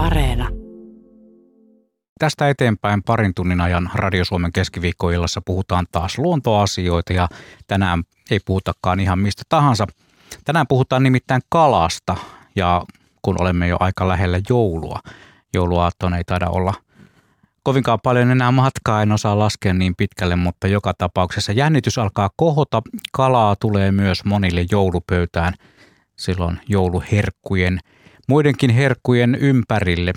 Areena. Tästä eteenpäin parin tunnin ajan Radio Suomen keskiviikkoillassa puhutaan taas luontoasioita ja tänään ei puhutakaan ihan mistä tahansa. Tänään puhutaan nimittäin kalasta ja kun olemme jo aika lähellä joulua, jouluaattona ei taida olla kovinkaan paljon enää matkaa, en osaa laskea niin pitkälle, mutta joka tapauksessa jännitys alkaa kohota. Kalaa tulee myös monille joulupöytään silloin jouluherkkujen – muidenkin herkkujen ympärille.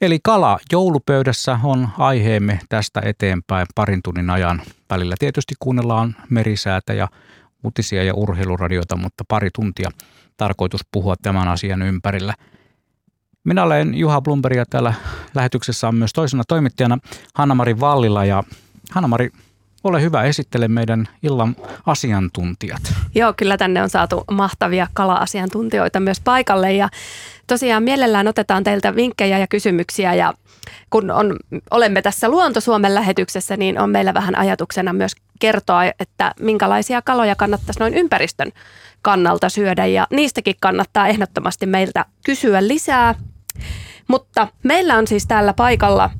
Eli kala joulupöydässä on aiheemme tästä eteenpäin parin tunnin ajan. Välillä tietysti kuunnellaan merisäätä ja uutisia ja urheiluradioita, mutta pari tuntia tarkoitus puhua tämän asian ympärillä. Minä olen Juha Blumberg ja täällä lähetyksessä on myös toisena toimittajana Hanna-Mari Vallila ja Hanna-Mari, ole hyvä, esittele meidän illan asiantuntijat. Joo, kyllä tänne on saatu mahtavia kala-asiantuntijoita myös paikalle ja tosiaan mielellään otetaan teiltä vinkkejä ja kysymyksiä ja kun on, olemme tässä Luonto Suomen lähetyksessä, niin on meillä vähän ajatuksena myös kertoa, että minkälaisia kaloja kannattaisi noin ympäristön kannalta syödä ja niistäkin kannattaa ehdottomasti meiltä kysyä lisää. Mutta meillä on siis täällä paikalla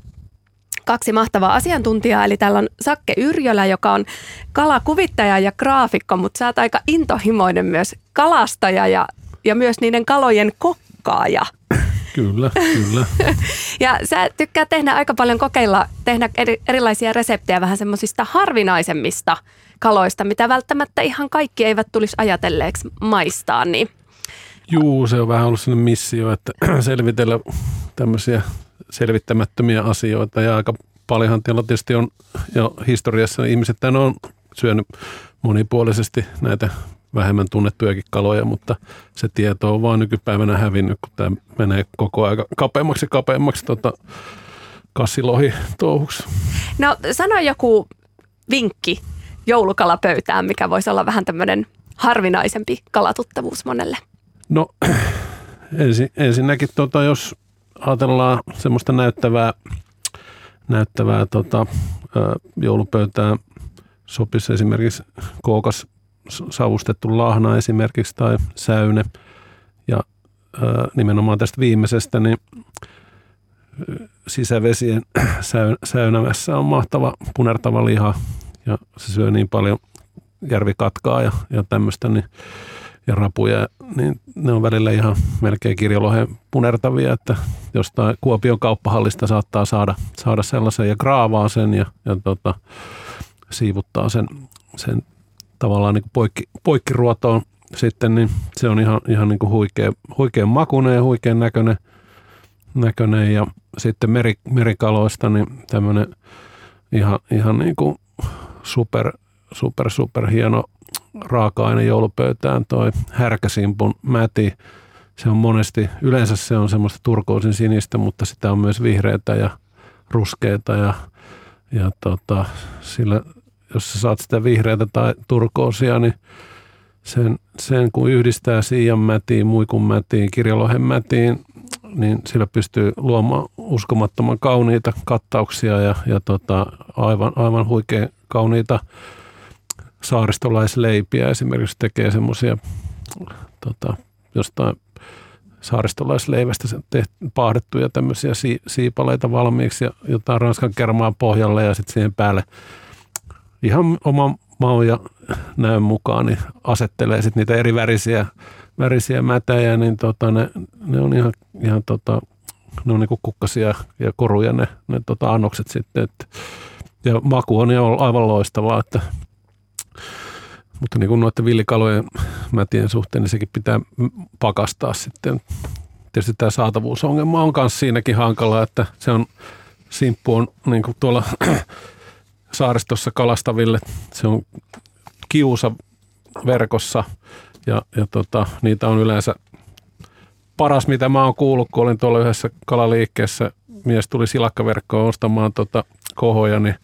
kaksi mahtavaa asiantuntijaa, eli täällä on Sakke Yrjölä, joka on kalakuvittaja ja graafikko, mutta sä oot aika intohimoinen myös kalastaja ja, ja myös niiden kalojen kokki ruokaaja. Kyllä, kyllä. ja sä tykkää tehdä aika paljon kokeilla, tehdä eri, erilaisia reseptejä vähän semmoisista harvinaisemmista kaloista, mitä välttämättä ihan kaikki eivät tulisi ajatelleeksi maistaa. Niin. Juu, se on vähän ollut sellainen missio, että selvitellä tämmöisiä selvittämättömiä asioita ja aika paljonhan teillä tietysti on jo historiassa ihmiset on syönyt monipuolisesti näitä vähemmän tunnettujakin kaloja, mutta se tieto on vaan nykypäivänä hävinnyt, kun tämä menee koko ajan kapeammaksi ja kapeammaksi tota, kassilohi touhuksi. No sano joku vinkki joulukalapöytään, mikä voisi olla vähän tämmöinen harvinaisempi kalatuttavuus monelle. No ensin, ensinnäkin tota, jos ajatellaan semmoista näyttävää, näyttävää tota, joulupöytää, sopisi esimerkiksi kookas savustettu lahna esimerkiksi tai säyne. Ja nimenomaan tästä viimeisestä, niin sisävesien säynävässä on mahtava punertava liha ja se syö niin paljon järvikatkaa ja, ja tämmöistä niin, ja rapuja, niin ne on välillä ihan melkein kirjolohen punertavia, että jostain Kuopion kauppahallista saattaa saada, saada sellaisen ja graavaa sen ja, ja tota, siivuttaa sen, sen tavallaan niin poikki, poikkiruotoon sitten, niin se on ihan, ihan niin kuin huikea, huikean makuinen ja huikean näköinen, näköinen. Ja sitten meri, merikaloista niin tämmöinen ihan, ihan niin kuin super, super, super hieno raaka-aine joulupöytään toi härkäsimpun mäti. Se on monesti, yleensä se on semmoista turkoosin sinistä, mutta sitä on myös vihreitä ja ruskeita ja, ja tota, sillä jos sä saat sitä vihreätä tai turkoosia, niin sen, sen kun yhdistää siian mätiin, muikun mätiin, kirjalohen mätiin, niin sillä pystyy luomaan uskomattoman kauniita kattauksia ja, ja tota, aivan, aivan huikein kauniita saaristolaisleipiä. Esimerkiksi tekee semmoisia tota, jostain saaristolaisleivästä paahdettuja tämmöisiä si, siipaleita valmiiksi ja jotain ranskan kermaa pohjalle ja sitten siihen päälle ihan oma mau ja näön mukaan niin asettelee sit niitä eri värisiä, värisiä mätäjä, niin tota, ne, ne, on ihan, ihan tota, ne on niinku kukkasia ja koruja ne, ne tota, annokset sitten. Et, ja maku on jo aivan loistavaa, että mutta niin kuin noiden villikalojen mätien suhteen, niin sekin pitää pakastaa sitten. Tietysti tämä saatavuusongelma on myös siinäkin hankala, että se on, simppu on niin kuin tuolla saaristossa kalastaville. Se on kiusa verkossa ja, ja tota, niitä on yleensä paras, mitä mä oon kuullut, kun olin tuolla yhdessä kalaliikkeessä. Mies tuli silakkaverkkoon ostamaan tota kohoja, niin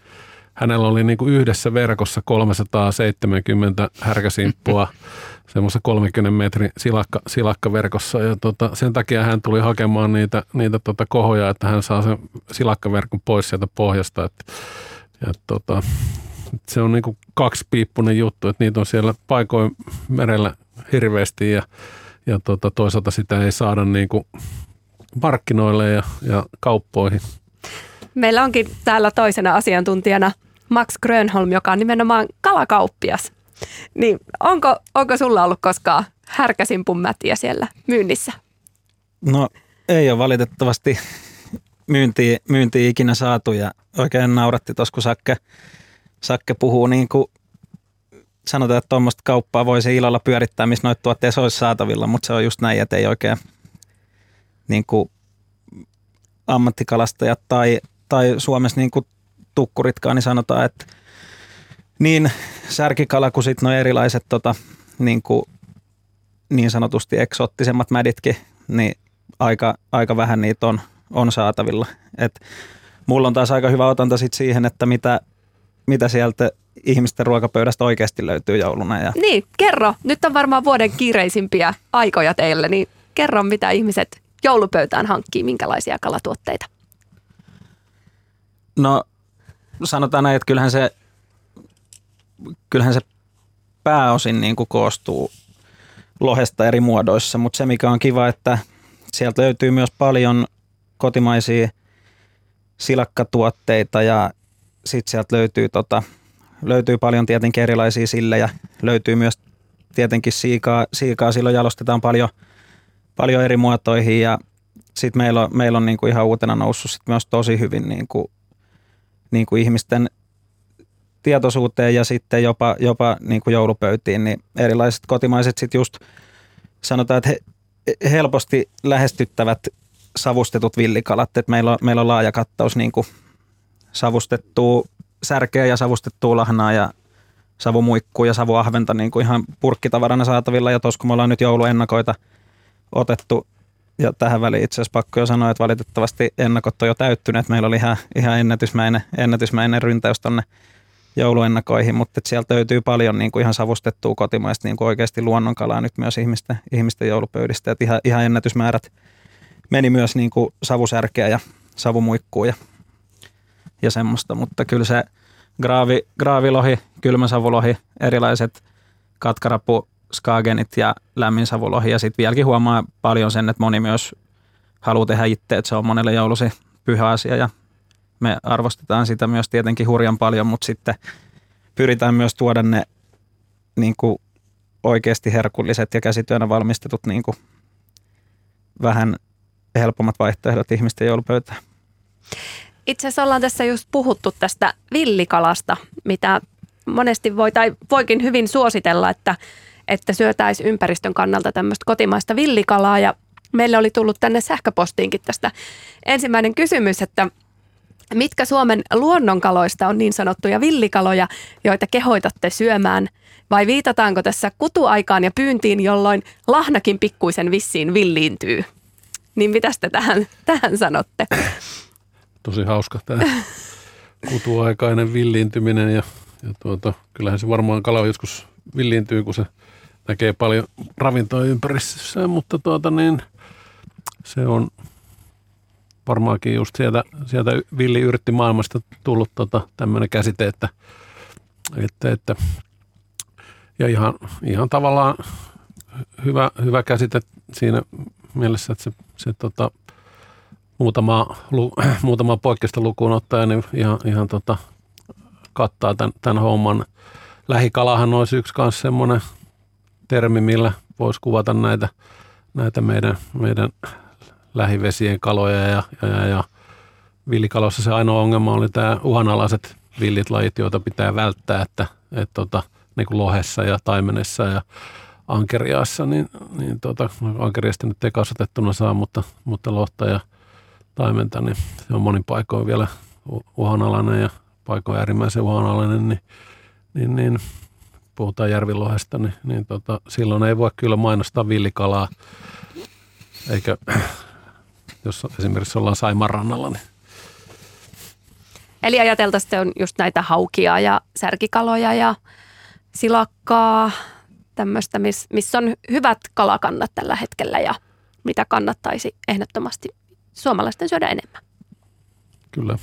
hänellä oli niin kuin yhdessä verkossa 370 härkäsimppua semmoisessa 30 metrin silakka, silakkaverkossa. Ja tota, sen takia hän tuli hakemaan niitä, niitä tota kohoja, että hän saa sen silakkaverkon pois sieltä pohjasta. Että ja tota, se on niin kaksipiippunen juttu, että niitä on siellä paikoin merellä hirveästi ja, ja tota, toisaalta sitä ei saada niin kuin markkinoille ja, ja kauppoihin. Meillä onkin täällä toisena asiantuntijana Max Grönholm, joka on nimenomaan kalakauppias. Niin onko, onko sulla ollut koskaan härkäsimpun mätiä siellä myynnissä? No ei ole valitettavasti myyntiä, myyntiä ikinä saatu ja oikein nauratti tuossa, kun Sakke, Sakke puhuu niin kuin sanotaan, että tuommoista kauppaa voisi ilolla pyörittää, missä noita tuotteita olisi saatavilla, mutta se on just näin, että ei oikein niin kuin ammattikalastajat tai, tai Suomessa niin kuin tukkuritkaan, niin sanotaan, että niin särkikala kuin sitten nuo erilaiset tota, niin, kuin, niin sanotusti eksottisemmat mäditkin, niin aika, aika vähän niitä on, on saatavilla. Et mulla on taas aika hyvä otanta sit siihen, että mitä, mitä sieltä ihmisten ruokapöydästä oikeasti löytyy jouluna. Ja... Niin, kerro. Nyt on varmaan vuoden kiireisimpiä aikoja teille, niin kerro mitä ihmiset joulupöytään hankkii, minkälaisia kalatuotteita? No sanotaan näin, että kyllähän se, kyllähän se pääosin niin kuin koostuu lohesta eri muodoissa, mutta se mikä on kiva, että sieltä löytyy myös paljon kotimaisia silakkatuotteita ja sitten sieltä löytyy, tota, löytyy paljon tietenkin erilaisia sillejä. Löytyy myös tietenkin siikaa, siikaa silloin jalostetaan paljon, paljon eri muotoihin ja sitten meillä on, meillä on niinku ihan uutena noussut sit myös tosi hyvin niinku, niinku ihmisten tietoisuuteen ja sitten jopa, jopa niinku joulupöytiin, niin erilaiset kotimaiset sitten just sanotaan, että he, helposti lähestyttävät savustetut villikalat, että meillä on, meillä on laaja kattaus niin kuin savustettua särkeä ja savustettua lahnaa ja savumuikkuu ja savuahventa niin kuin ihan purkkitavarana saatavilla. Ja tuossa kun me ollaan nyt jouluennakoita otettu, ja tähän väliin itse asiassa pakko jo sanoa, että valitettavasti ennakot on jo täyttyneet. Meillä oli ihan, ihan ennätysmäinen, ennätysmäinen ryntäys tuonne jouluennakoihin, mutta sieltä löytyy paljon niin kuin ihan savustettua kotimaista niin kuin oikeasti luonnonkalaa nyt myös ihmisten, ihmisten joulupöydistä. Että ihan, ihan ennätysmäärät meni myös niin kuin savusärkeä ja savumuikkuu ja, ja semmoista, mutta kyllä se graavi, graavilohi, kylmäsavulohi, erilaiset katkarapu, skagenit ja lämminsavulohi ja sitten vieläkin huomaa paljon sen, että moni myös haluaa tehdä itse, että se on monelle joulusi pyhä asia ja me arvostetaan sitä myös tietenkin hurjan paljon, mutta sitten pyritään myös tuoda ne niin kuin oikeasti herkulliset ja käsityönä valmistetut niin kuin vähän helpommat vaihtoehdot ihmisten joulupöytään. Itse asiassa ollaan tässä just puhuttu tästä villikalasta, mitä monesti voi tai voikin hyvin suositella, että, että syötäisi ympäristön kannalta tämmöistä kotimaista villikalaa. Ja meille oli tullut tänne sähköpostiinkin tästä ensimmäinen kysymys, että Mitkä Suomen luonnonkaloista on niin sanottuja villikaloja, joita kehoitatte syömään? Vai viitataanko tässä kutuaikaan ja pyyntiin, jolloin lahnakin pikkuisen vissiin villiintyy? Niin mitä te tähän, tähän sanotte? Tosi hauska tämä kutuaikainen villiintyminen ja, ja tuota, kyllähän se varmaan kala joskus villiintyy, kun se näkee paljon ravintoa ympäristössä, mutta tuota niin, se on varmaankin just sieltä, sieltä maailmasta tullut tota, tämmöinen käsite, että, että, että ja ihan, ihan tavallaan hyvä, hyvä käsite siinä mielessä, että se, se tota, muutama, lu, muutama poikkeusta lukuun ottaen niin ihan, ihan tota, kattaa tämän, tämän homman. Lähikalahan olisi yksi kanssa semmoinen termi, millä voisi kuvata näitä, näitä meidän, meidän lähivesien kaloja ja, ja, ja, villikalossa se ainoa ongelma oli tämä uhanalaiset villit lajit, joita pitää välttää, että, että tota, niin kuin lohessa ja taimenessa ja ankeriaassa, niin, niin tota, ankeriasta nyt ei kasvatettuna saa, mutta, mutta lohta ja taimenta, niin se on monin paikoin vielä uhanalainen ja paikoin äärimmäisen uhanalainen, niin, niin, niin puhutaan järvilohesta, niin, niin tota, silloin ei voi kyllä mainostaa villikalaa, eikä jos esimerkiksi ollaan Saiman rannalla. Niin. Eli ajateltaisiin, on just näitä haukia ja särkikaloja ja silakkaa, tämmöistä, missä on hyvät kalakannat tällä hetkellä ja mitä kannattaisi ehdottomasti suomalaisten syödä enemmän. Kyllä.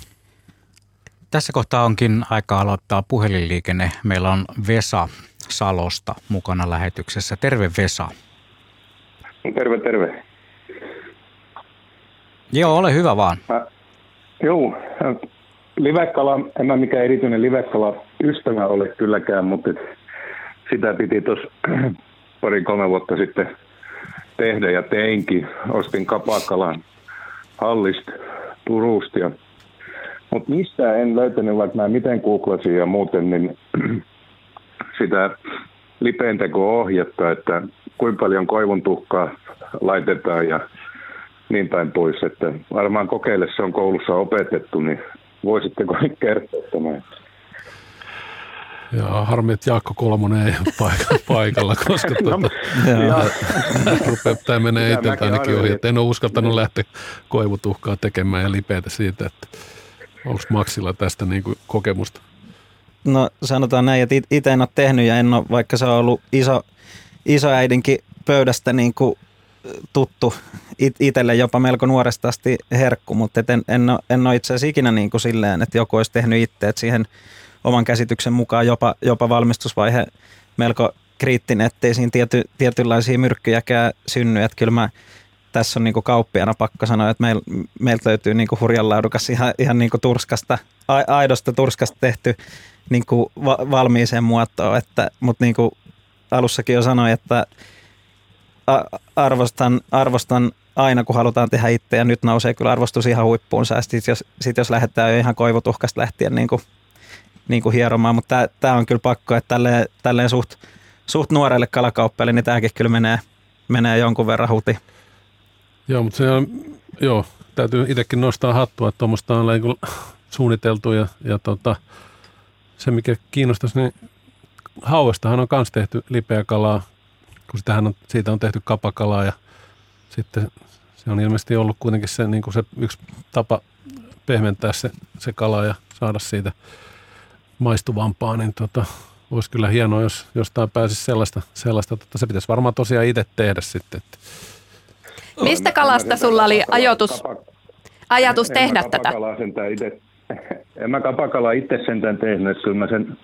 Tässä kohtaa onkin aika aloittaa puhelinliikenne. Meillä on Vesa Salosta mukana lähetyksessä. Terve Vesa. Terve, terve. Joo, ole hyvä vaan. Mä, joo, livekala, en mä mikään erityinen livekala ystävä ole kylläkään, mutta sitä piti tuossa pari-kolme vuotta sitten tehdä ja teinkin. Ostin kapakalan hallista Turusta. Ja, mutta mistä en löytänyt, vaikka mä miten googlasin ja muuten, niin sitä lipeenteko-ohjetta, että kuinka paljon koivun tuhkaa laitetaan ja niin päin pois. Että varmaan kokeille se on koulussa opetettu, niin voisitteko kertoa tämän? Ja harmi, että Jaakko Kolmonen ei ole paikalla, koska no, tuota, rupeaa, tämä menee itseltä ainakin ohi. En ole uskaltanut lähteä koivutuhkaa tekemään ja lipeätä siitä, että onko Maksilla tästä niin kuin kokemusta? No sanotaan näin, että itse en ole tehnyt ja en ole, vaikka se on ollut iso, isoäidinkin pöydästä niin kuin tuttu itselle jopa melko nuoresta asti herkku, mutta en, en, ole, en ole itse asiassa ikinä niin kuin silleen, että joku olisi tehnyt itse, että siihen oman käsityksen mukaan jopa, jopa valmistusvaihe melko kriittinen, ettei siinä tiety, tietynlaisia myrkkyjäkään synny, että kyllä mä tässä on niinku kauppiana pakko sanoa, että meil, meiltä löytyy niinku hurjan laadukas ihan, ihan niinku turskasta, aidosta turskasta tehty niinku va, valmiiseen muotoon, että, mutta niinku alussakin jo sanoin, että arvostan, arvostan aina, kun halutaan tehdä itse, ja nyt nousee kyllä arvostus ihan huippuunsa. Sitten jos, sit jos lähdetään jo ihan koivutuhkasta lähtien niin kuin, niin kuin hieromaan, mutta tämä on kyllä pakko, että tälleen, tälleen suht, suht nuorelle kalakauppiaille, niin tämäkin kyllä menee, menee jonkun verran huti. Joo, mutta se on, joo, täytyy itsekin nostaa hattua, että tuommoista on niin suunniteltu ja, ja tota, se mikä kiinnostaisi, niin hauestahan on myös tehty lipeä kalaa kun sitähän on, siitä on tehty kapakalaa ja sitten se on ilmeisesti ollut kuitenkin se, niin kuin se yksi tapa pehmentää se, se kala ja saada siitä maistuvampaa, niin tota, olisi kyllä hienoa, jos jostain pääsisi sellaista, sellaista tota, se pitäisi varmaan tosiaan itse tehdä sitten. Että. Mistä kalasta sulla oli ajatus, ajatus tehdä tätä? en mä kapakalaa itse sentään tehnyt, että kyllä mä sen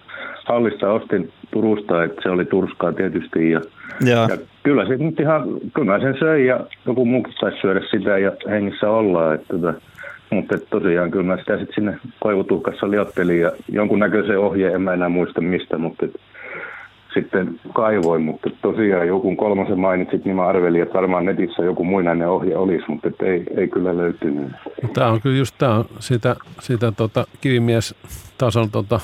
hallista ostin Turusta, että se oli turskaa tietysti. Ja, ja. ja kyllä se nyt ihan, kyllä mä sen söin ja joku muukin taisi syödä sitä ja hengissä ollaan. Että, tota, mutta että tosiaan kyllä mä sitä sitten sinne koivutuhkassa liottelin ja jonkunnäköisen ohjeen, en mä enää muista mistä, mutta että, sitten kaivoin, mutta tosiaan joku kolmosen mainitsit, niin mä arvelin, että varmaan netissä joku muinainen ohje olisi, mutta ei, ei kyllä löytynyt. Tämä on kyllä just tämä on sitä, sitä tota, kivimies tason tota,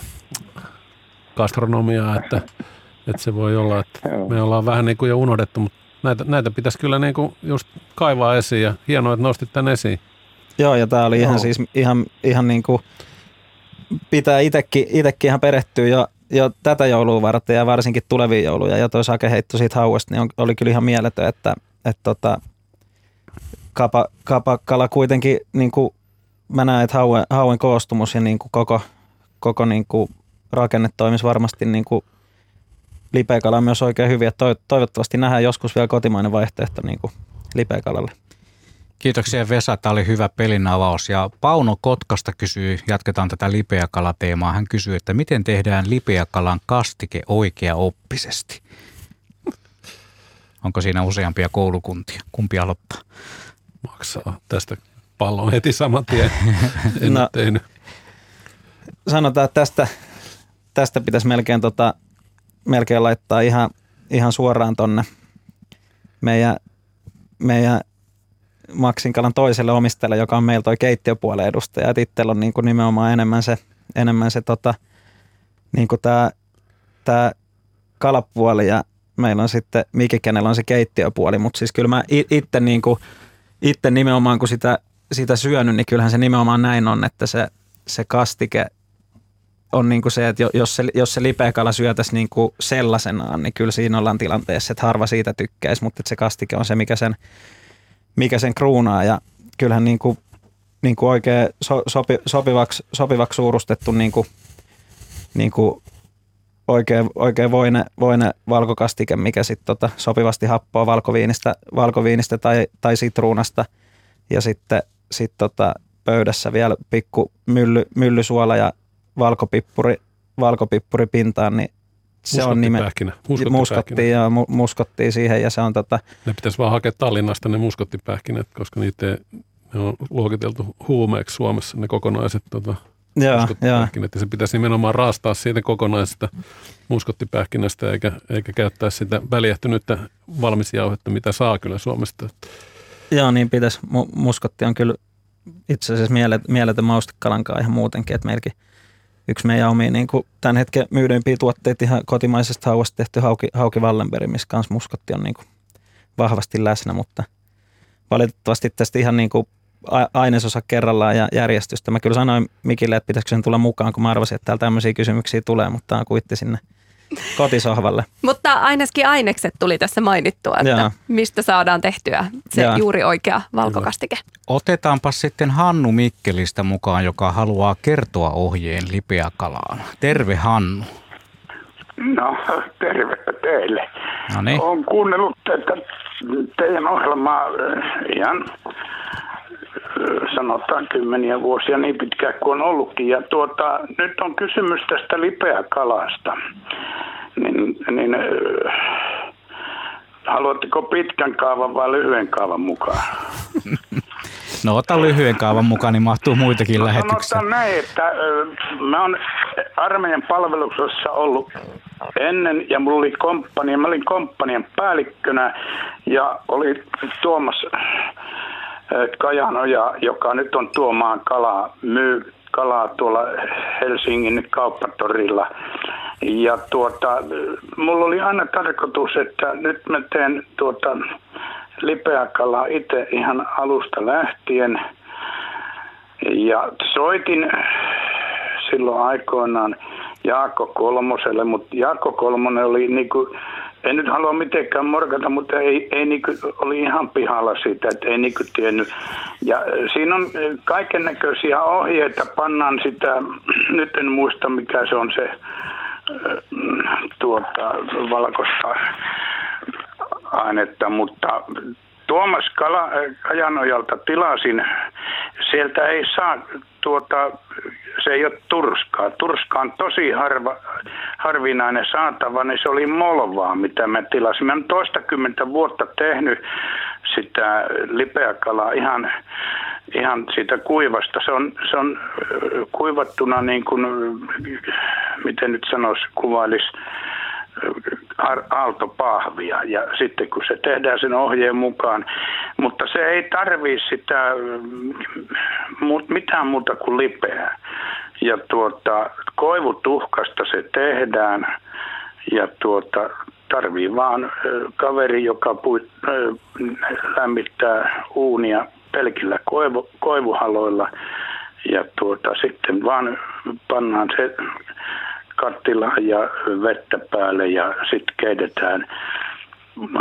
gastronomiaa, että, että se voi olla, että me ollaan vähän niin kuin jo unohdettu, mutta näitä, näitä pitäisi kyllä niin kuin just kaivaa esiin ja hienoa, että nostit tämän esiin. Joo, ja tämä oli ihan siis ihan, ihan niin kuin pitää itsekin, itsekin ihan perehtyä jo, jo tätä joulua varten ja varsinkin tulevia jouluja. Ja toi sakeheitto siitä hauesta, niin on, oli kyllä ihan mieletön, että, että tota, kapa, kapakala kuitenkin, niin kuin mä näen, että hauen, hauen koostumus ja niin kuin koko, koko niin kuin rakenne toimisi varmasti niin kuin lipeäkala on myös oikein hyviä. Toivottavasti nähdään joskus vielä kotimainen vaihtoehto niin kuin lipeäkalalle. Kiitoksia Vesa, tämä oli hyvä pelin avaus. Ja Pauno Kotkasta kysyy, jatketaan tätä lipeäkalateemaa. Hän kysyy, että miten tehdään lipeäkalan kastike oikea-oppisesti? Onko siinä useampia koulukuntia? Kumpi aloittaa? Maksaa tästä pallon heti saman tien. En no, tehnyt. Sanotaan, että tästä tästä pitäisi melkein, tota, melkein laittaa ihan, ihan suoraan tonne meidän, meidän Maksinkalan toiselle omistajalle, joka on meillä toi keittiöpuolen edustaja. Et itsellä on niin kuin nimenomaan enemmän se, enemmän se tota, niin kuin tää, tää kalapuoli ja meillä on sitten Miki, kenellä on se keittiöpuoli, mutta siis kyllä mä itse niin kuin, nimenomaan kun sitä, sitä syönyt, niin kyllähän se nimenomaan näin on, että se, se kastike on niin kuin se, että jos se, jos se lipeäkala syötäisi niin kuin sellaisenaan, niin kyllä siinä ollaan tilanteessa, että harva siitä tykkäisi, mutta että se kastike on se, mikä sen, mikä sen kruunaa ja kyllähän niin kuin, niin kuin oikein so, sopi, sopivaksi, sopivaksi suurustettu niin kuin, niin kuin oikein, oikein voine, voine valkokastike, mikä sitten tota sopivasti happoa valkoviinistä, valkoviinistä tai, tai sitruunasta. Ja sitten sit tota pöydässä vielä pikku mylly, myllysuola ja valkopippuri, valkopippuri pintaan, niin se on nime. Muskottiin ja mu, muskottiin siihen ja se on tota... Ne pitäisi vaan hakea Tallinnasta ne muskottipähkinät, koska niitä ei, ne on luokiteltu huumeeksi Suomessa ne kokonaiset tota, Joo, joo. se pitäisi nimenomaan raastaa siitä kokonaisesta muskottipähkinästä eikä, eikä käyttää sitä väljähtynyttä valmisjauhetta, mitä saa kyllä Suomesta. Joo, niin pitäisi. Mu- muskotti on kyllä itse asiassa mielet, mieletön maustekalankaa ihan muutenkin, että meilläkin yksi meidän omia niin kuin tämän hetken myydympiä tuotteita ihan kotimaisesta hauvasta tehty hauki, hauki Wallenberg, missä kanssa muskotti on niin kuin vahvasti läsnä, mutta valitettavasti tästä ihan niin kuin ainesosa kerrallaan ja järjestystä. Mä kyllä sanoin Mikille, että pitäisikö sen tulla mukaan, kun mä arvasin, että täällä tämmöisiä kysymyksiä tulee, mutta tämä kuitti sinne kotisohvalle. Mutta ainakin ainekset tuli tässä mainittua, että Joo. mistä saadaan tehtyä se Joo. juuri oikea valkokastike. Otetaanpa sitten Hannu Mikkelistä mukaan, joka haluaa kertoa ohjeen lipeäkalaan. Terve Hannu. No, tervepä teille. No niin. Olen kuunnellut tätä teidän ohjelmaa äh, ihan sanotaan kymmeniä vuosia niin pitkään kuin on ollutkin. Ja tuota, nyt on kysymys tästä lipeäkalasta. Niin, niin äh, haluatteko pitkän kaavan vai lyhyen kaavan mukaan? No ota lyhyen kaavan mukaan, niin mahtuu muitakin lähetyksiä. Sanotaan näin, että ö, mä oon armeijan palveluksessa ollut ennen ja mulla oli komppania, mä olin komppanian päällikkönä ja oli Tuomas Kajanoja, joka nyt on tuomaan kalaa, myy kalaa tuolla Helsingin kauppatorilla. Ja tuota, mulla oli aina tarkoitus, että nyt mä teen tuota lipeäkalaa itse ihan alusta lähtien. Ja soitin silloin aikoinaan Jaakko Kolmoselle, mutta Jaakko Kolmonen oli niinku, en nyt halua mitenkään morkata, mutta ei, ei niinku, oli ihan pihalla siitä, että ei niinku tiennyt. Ja äh, siinä on kaiken näköisiä ohjeita, pannaan sitä, nyt en muista mikä se on se äh, tuota, valkoista ainetta, mutta Tuomas Kala, Kajanojalta tilasin, sieltä ei saa tuota, se ei ole turskaa. Turska on tosi harva, harvinainen saatava, niin se oli molvaa, mitä mä tilasin. Mä olen toistakymmentä vuotta tehnyt sitä lipeäkalaa ihan, ihan siitä kuivasta. Se on, se on ö, kuivattuna niin kuin, miten nyt sanoisi, kuvailisi aaltopahvia ja sitten kun se tehdään sen ohjeen mukaan, mutta se ei tarvii sitä mm, mitään muuta kuin lipeää. Ja tuota, koivutuhkasta se tehdään. Ja tuota, tarvii vaan kaveri, joka pui, ö, lämmittää uunia pelkillä koivu, koivuhaloilla. Ja tuota, sitten vaan pannaan se kattilaan ja vettä päälle ja sitten keitetään.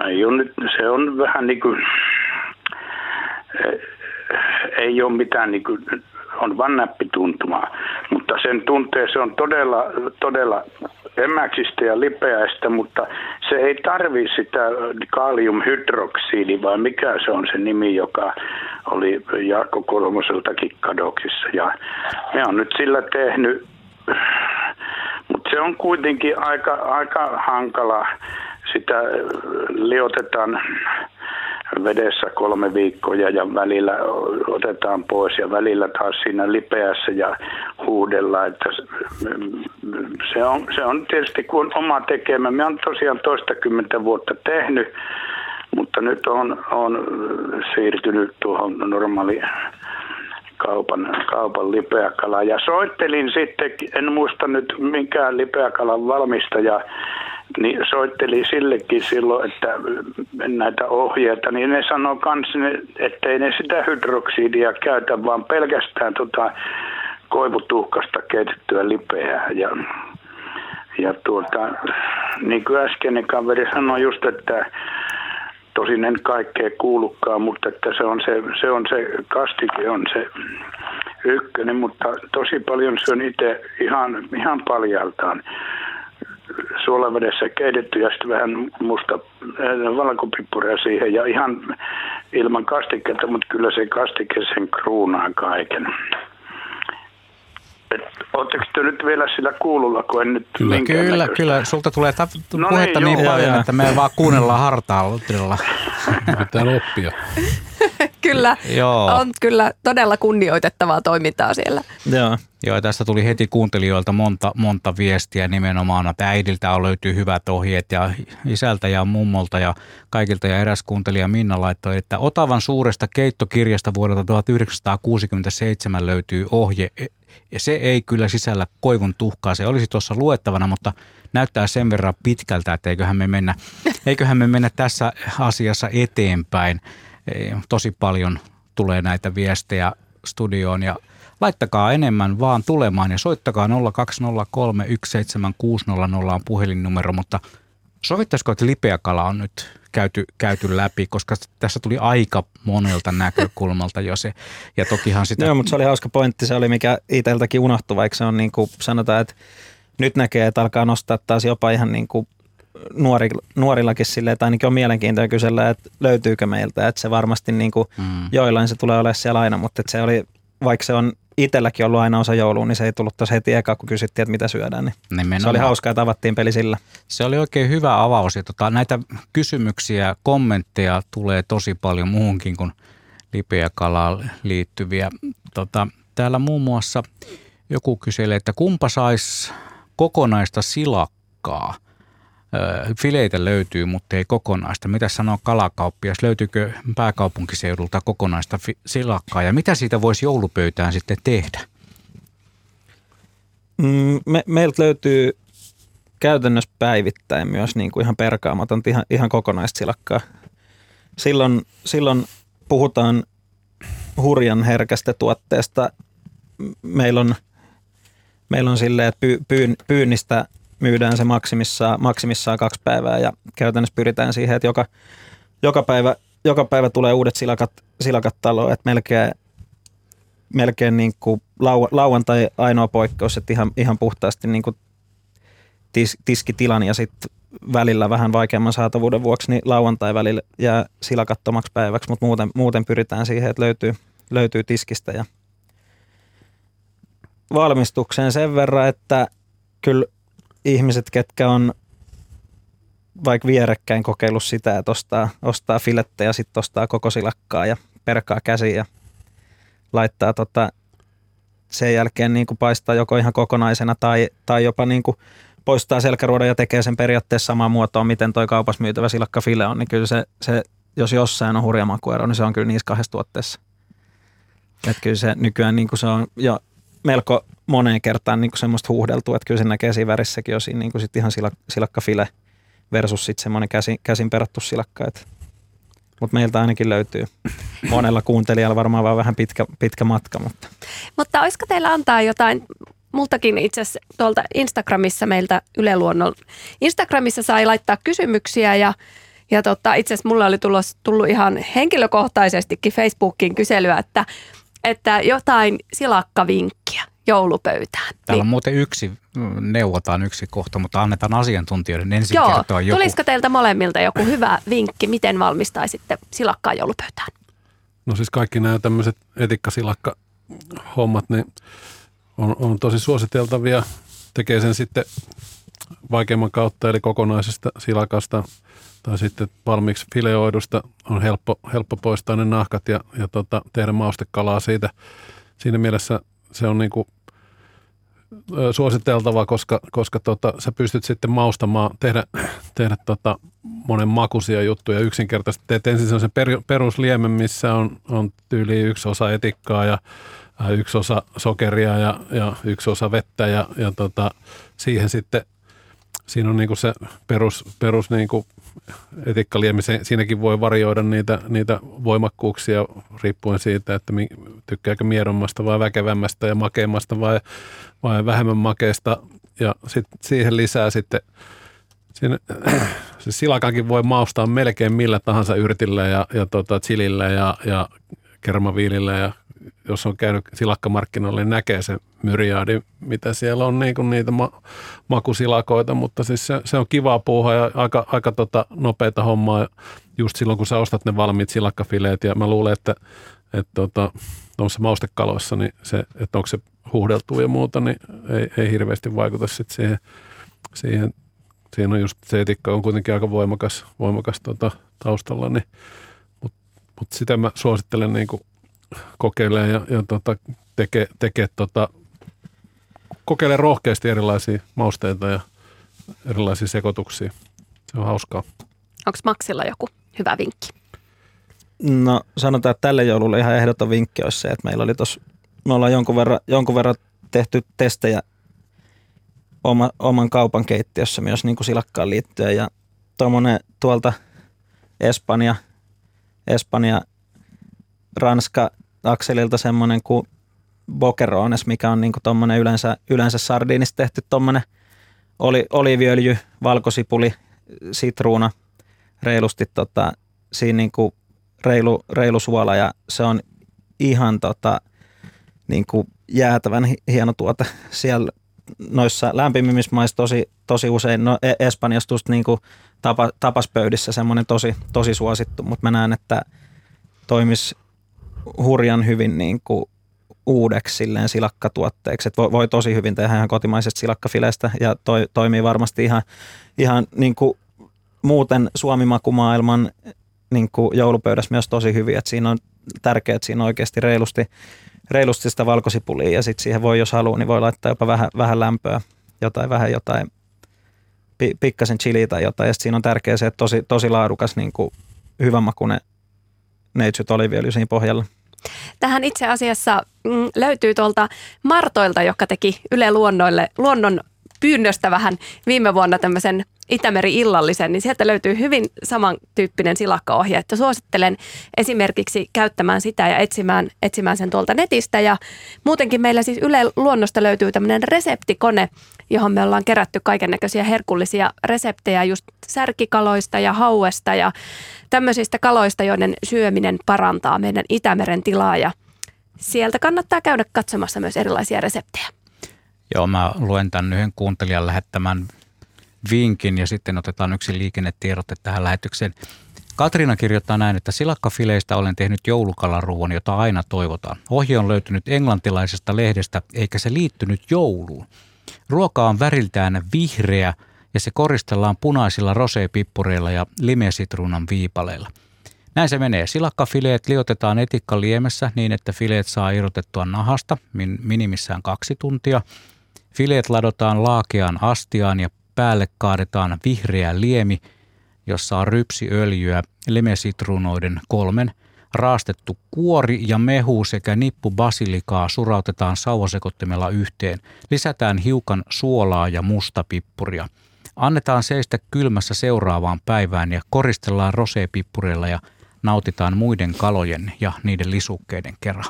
Ei ole nyt, se on vähän niin kuin, ei ole mitään niin kuin, on vaan näppituntuma, mutta sen tuntee se on todella, todella emäksistä ja lipeäistä, mutta se ei tarvi sitä kaliumhydroksiidi, vai mikä se on se nimi, joka oli Jaakko Kolmoseltakin kadoksissa. Ja me on nyt sillä tehnyt mutta se on kuitenkin aika, aika hankala. Sitä liotetaan vedessä kolme viikkoa ja välillä otetaan pois ja välillä taas siinä lipeässä ja huudella. Että se, on, se on tietysti kun oma tekemä. Me on tosiaan toistakymmentä vuotta tehnyt, mutta nyt on, on siirtynyt tuohon normaali kaupan, kaupan lipeäkala. Ja soittelin sitten, en muista nyt minkään lipeäkalan valmistaja, niin soitteli sillekin silloin, että näitä ohjeita, niin ne sanoo kans, että ei ne sitä hydroksidia käytä, vaan pelkästään tota koivutuhkasta keitettyä lipeää. Ja, ja tuota, niin kuin äskeinen kaveri sanoi just, että tosin en kaikkea kuulukaan, mutta että se on se, se, on se kastike on se ykkönen, mutta tosi paljon syön itse ihan, ihan paljaltaan suolavedessä keitetty ja sitten vähän musta äh, valkopipuria siihen ja ihan ilman kastiketta, mutta kyllä se kastike sen kruunaa kaiken. Oletteko te nyt vielä sillä kuululla, kun en nyt Kyllä, kyllä, kyllä. Sulta tulee ta- no puhetta niin, niin paljon, joo. että me vaan kuunnellaan hartaudella. Pitää oppia. kyllä, Joo. on kyllä todella kunnioitettavaa toimintaa siellä. Joo. Joo, tästä tuli heti kuuntelijoilta monta, monta viestiä nimenomaan, että äidiltä on löytyy hyvät ohjeet ja isältä ja mummolta ja kaikilta. Ja eräs kuuntelija Minna laittoi, että Otavan suuresta keittokirjasta vuodelta 1967 löytyy ohje. Ja se ei kyllä sisällä koivun tuhkaa. Se olisi tuossa luettavana, mutta näyttää sen verran pitkältä, että eiköhän me mennä, eiköhän me mennä tässä asiassa eteenpäin. Tosi paljon tulee näitä viestejä studioon ja laittakaa enemmän vaan tulemaan ja soittakaa 0203 17600 on puhelinnumero, mutta sovittaisiko, että lipeäkala on nyt käyty, käyty läpi, koska tässä tuli aika monelta näkökulmalta jo se. Ja tokihan sitä... Joo, mutta se oli hauska pointti, se oli mikä itseltäkin unohtui, vaikka se on niin kuin sanotaan, että nyt näkee, että alkaa nostaa taas jopa ihan niin kuin nuori, nuorillakin silleen, että ainakin on mielenkiintoa kysellä, että löytyykö meiltä, että se varmasti niin kuin mm. joillain se tulee olemaan siellä aina, mutta että se oli, vaikka se on itselläkin ollut aina osa joulua, niin se ei tullut tuossa heti eka, kun kysyttiin, että mitä syödään. Niin Nimenomaan. se oli hauskaa, että avattiin peli sillä. Se oli oikein hyvä avaus. Ja tota, näitä kysymyksiä, kommentteja tulee tosi paljon muuhunkin kuin lipeä kalaan liittyviä. Tota, täällä muun muassa joku kyselee, että kumpa saisi kokonaista silakkaa – fileitä löytyy, mutta ei kokonaista. Mitä sanoo kalakauppias? Löytyykö pääkaupunkiseudulta kokonaista silakkaa ja mitä siitä voisi joulupöytään sitten tehdä? Mm, me, meiltä löytyy käytännössä päivittäin myös niin kuin ihan perkaamatonta, ihan, ihan kokonaista silakkaa. Silloin, silloin puhutaan hurjan herkästä tuotteesta. Meillä on, meillä on silleen, että py, pyyn, pyynnistä myydään se maksimissaan, maksimissaan kaksi päivää ja käytännössä pyritään siihen, että joka, joka, päivä, joka päivä tulee uudet silakat, silakat taloon, että melkein, melkein niin kuin lau, lauantai ainoa poikkeus, että ihan, ihan puhtaasti niin kuin tis, tiskitilan ja sitten välillä vähän vaikeamman saatavuuden vuoksi, niin lauantai välillä jää silakattomaksi päiväksi, mutta muuten, muuten pyritään siihen, että löytyy, löytyy tiskistä ja valmistukseen sen verran, että kyllä ihmiset, ketkä on vaikka vierekkäin kokeillut sitä, että ostaa, ostaa filettä ja sitten ostaa koko silakkaa ja perkaa käsiä ja laittaa tota, sen jälkeen niin kuin paistaa joko ihan kokonaisena tai, tai jopa niin kuin poistaa selkäruodan ja tekee sen periaatteessa samaa muotoa, miten toi kaupas myytävä file on, niin kyllä se, se jos jossain on hurja makuero, niin se on kyllä niissä kahdessa tuotteessa. Että kyllä se nykyään niin kuin se on jo melko moneen kertaan niin kuin semmoista huuhdeltua, että kyllä se näkee siinä värissäkin jo siinä niin kuin sit ihan silak, silakkafile versus sitten semmoinen käsin, käsin perattu silakka. Mutta meiltä ainakin löytyy. Monella kuuntelijalla varmaan vaan vähän pitkä, pitkä matka. Mutta. mutta olisiko teillä antaa jotain multakin itse asiassa tuolta Instagramissa meiltä Yle Luonnon. Instagramissa sai laittaa kysymyksiä ja, ja tota, itse asiassa mulla oli tullut, tullut ihan henkilökohtaisestikin Facebookiin kyselyä, että että jotain silakkavinkkiä joulupöytään. Täällä on niin. muuten yksi, neuvotaan yksi kohta, mutta annetaan asiantuntijoiden ensin Joo, kertoa joku. tulisiko teiltä molemmilta joku hyvä vinkki, miten valmistaisitte silakkaa joulupöytään? No siis kaikki nämä tämmöiset etikkasilakka-hommat, niin on, on tosi suositeltavia. Tekee sen sitten vaikeimman kautta, eli kokonaisesta silakasta – tai sitten valmiiksi fileoidusta on helppo, helppo poistaa ne nahkat ja, ja tota, tehdä maustekalaa siitä. Siinä mielessä se on niin kuin suositeltava, koska, koska tota, sä pystyt sitten maustamaan, tehdä, tehdä tota monen makuisia juttuja yksinkertaisesti. Teet ensin sellaisen per, perusliemen, missä on, on tyyli yksi osa etikkaa ja yksi osa sokeria ja, ja yksi osa vettä ja, ja tota, siihen sitten siinä on niinku se perus, perus niinku etikkaliemi, siinäkin voi varjoida niitä, niitä voimakkuuksia riippuen siitä, että tykkääkö miedommasta vai väkevämmästä ja makeimmasta vai, vai vähemmän makeesta. Ja sit siihen lisää sitten, siinä, siis silakankin voi maustaa melkein millä tahansa yrtillä ja, ja tota, chilillä ja, ja kermaviilillä ja jos on käynyt silakkamarkkinoille, niin näkee se myriaadi, mitä siellä on niin kuin niitä ma- makusilakoita, mutta siis se, se on kivaa puuhaa ja aika, aika tota nopeita hommaa. Just silloin, kun sä ostat ne valmiit silakkafileet ja mä luulen, että että tota, tuossa maustekaloissa, niin se, että onko se huuhdeltu ja muuta, niin ei, ei hirveästi vaikuta sitten siihen, siihen, siinä on just se etikka on kuitenkin aika voimakas, voimakas tota, taustalla, niin mutta sitä mä suosittelen niin kuin kokeilemaan ja, ja tota, tekee, tekee tota, kokeile rohkeasti erilaisia mausteita ja erilaisia sekoituksia. Se on hauskaa. Onko Maksilla joku hyvä vinkki? No sanotaan, että tälle joululle ihan ehdoton vinkki olisi se, että meillä oli tos, me ollaan jonkun verran, jonkun verran tehty testejä oma, oman kaupan keittiössä myös niin kuin silakkaan liittyen ja tuommoinen tuolta Espanja, Espanja, Ranska akselilta semmoinen kuin bokerones, mikä on niin kuin yleensä, yleensä sardiinista tehty tuommoinen oli, oliviöljy, valkosipuli, sitruuna, reilusti tota, siinä niin kuin reilu, reilu suola ja se on ihan tota, niin kuin jäätävän hieno tuote siellä noissa lämpimimmissä maissa tosi, tosi usein, no e- Espanjassa just niin kuin tapa, tapaspöydissä semmoinen tosi, tosi suosittu, mutta mä näen, että toimisi hurjan hyvin niin kuin uudeksi silleen silakkatuotteeksi. Voi, voi tosi hyvin tehdä ihan kotimaisesta silakkafilestä ja toi, toimii varmasti ihan, ihan niin kuin muuten suomimakumaailman niin kuin joulupöydässä myös tosi hyvin. Et siinä on tärkeää, että siinä on oikeasti reilusti, reilusti sitä valkosipulia ja sitten siihen voi, jos haluaa, niin voi laittaa jopa vähän, vähän lämpöä, jotain vähän jotain pikkasen chili tai jotain. Ja siinä on tärkeää se, että tosi, tosi laadukas niin kuin hyvän neitsyt oliviöljy siinä pohjalla. Tähän itse asiassa mm, löytyy tuolta Martoilta, joka teki Yle Luonnoille, luonnon pyynnöstä vähän viime vuonna tämmöisen Itämeri-illallisen, niin sieltä löytyy hyvin samantyyppinen silakkaohje, että suosittelen esimerkiksi käyttämään sitä ja etsimään, etsimään sen tuolta netistä. Ja muutenkin meillä siis Yle Luonnosta löytyy tämmöinen reseptikone, johon me ollaan kerätty kaiken näköisiä herkullisia reseptejä just särkikaloista ja hauesta ja tämmöisistä kaloista, joiden syöminen parantaa meidän Itämeren tilaa ja sieltä kannattaa käydä katsomassa myös erilaisia reseptejä. Joo, mä luen tämän yhden kuuntelijan lähettämän vinkin ja sitten otetaan yksi liikennetiedote tähän lähetykseen. Katriina kirjoittaa näin, että silakkafileistä olen tehnyt joulukalaruuan, jota aina toivotaan. Ohje on löytynyt englantilaisesta lehdestä, eikä se liittynyt jouluun. Ruoka on väriltään vihreä ja se koristellaan punaisilla rosepippureilla ja limesitruunan viipaleilla. Näin se menee. Silakkafileet liotetaan etikkaliemessä niin, että fileet saa irrotettua nahasta min- minimissään kaksi tuntia. Fileet ladotaan laakeaan astiaan ja päälle kaadetaan vihreä liemi, jossa on rypsiöljyä, lemesitruunoiden kolmen, raastettu kuori ja mehu sekä nippu basilikaa surautetaan sauvasekottimella yhteen. Lisätään hiukan suolaa ja mustapippuria. Annetaan seistä kylmässä seuraavaan päivään ja koristellaan rosepippureilla ja nautitaan muiden kalojen ja niiden lisukkeiden kerran.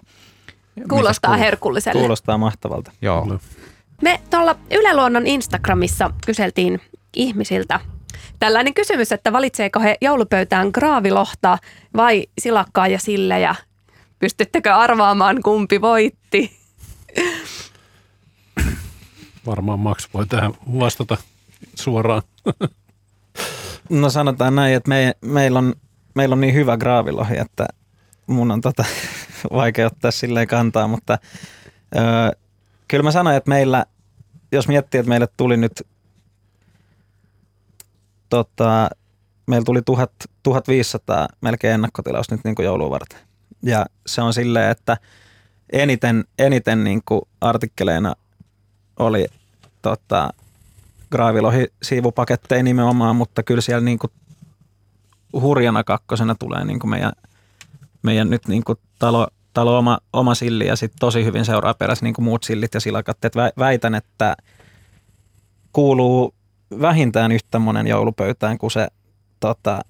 Kuulostaa herkulliselle. Kuulostaa mahtavalta. Joo. Me tuolla Yle Luonnon Instagramissa kyseltiin ihmisiltä tällainen kysymys, että valitseeko he joulupöytään graavilohta vai silakkaa ja sillejä. Pystyttekö arvaamaan, kumpi voitti? Varmaan Max voi tähän vastata suoraan. No sanotaan näin, että me, meillä, on, meillä on niin hyvä graavilohi, että mun on tota, vaikea ottaa silleen kantaa, mutta öö, kyllä mä sanoin, että meillä, jos miettii, että meille tuli nyt, tota, meillä tuli 1000, 1500 melkein ennakkotilaus nyt niin kuin joulua varten. Ja se on silleen, että eniten, eniten niin kuin artikkeleina oli tota, graavilohi siivupaketteja nimenomaan, mutta kyllä siellä niin kuin hurjana kakkosena tulee niin kuin meidän, meidän nyt niin kuin talo, talo oma, oma silli ja sitten tosi hyvin seuraa perässä niin kuin muut sillit ja silakat. Et väitän, että kuuluu vähintään yhtä monen joulupöytään kuin se tota,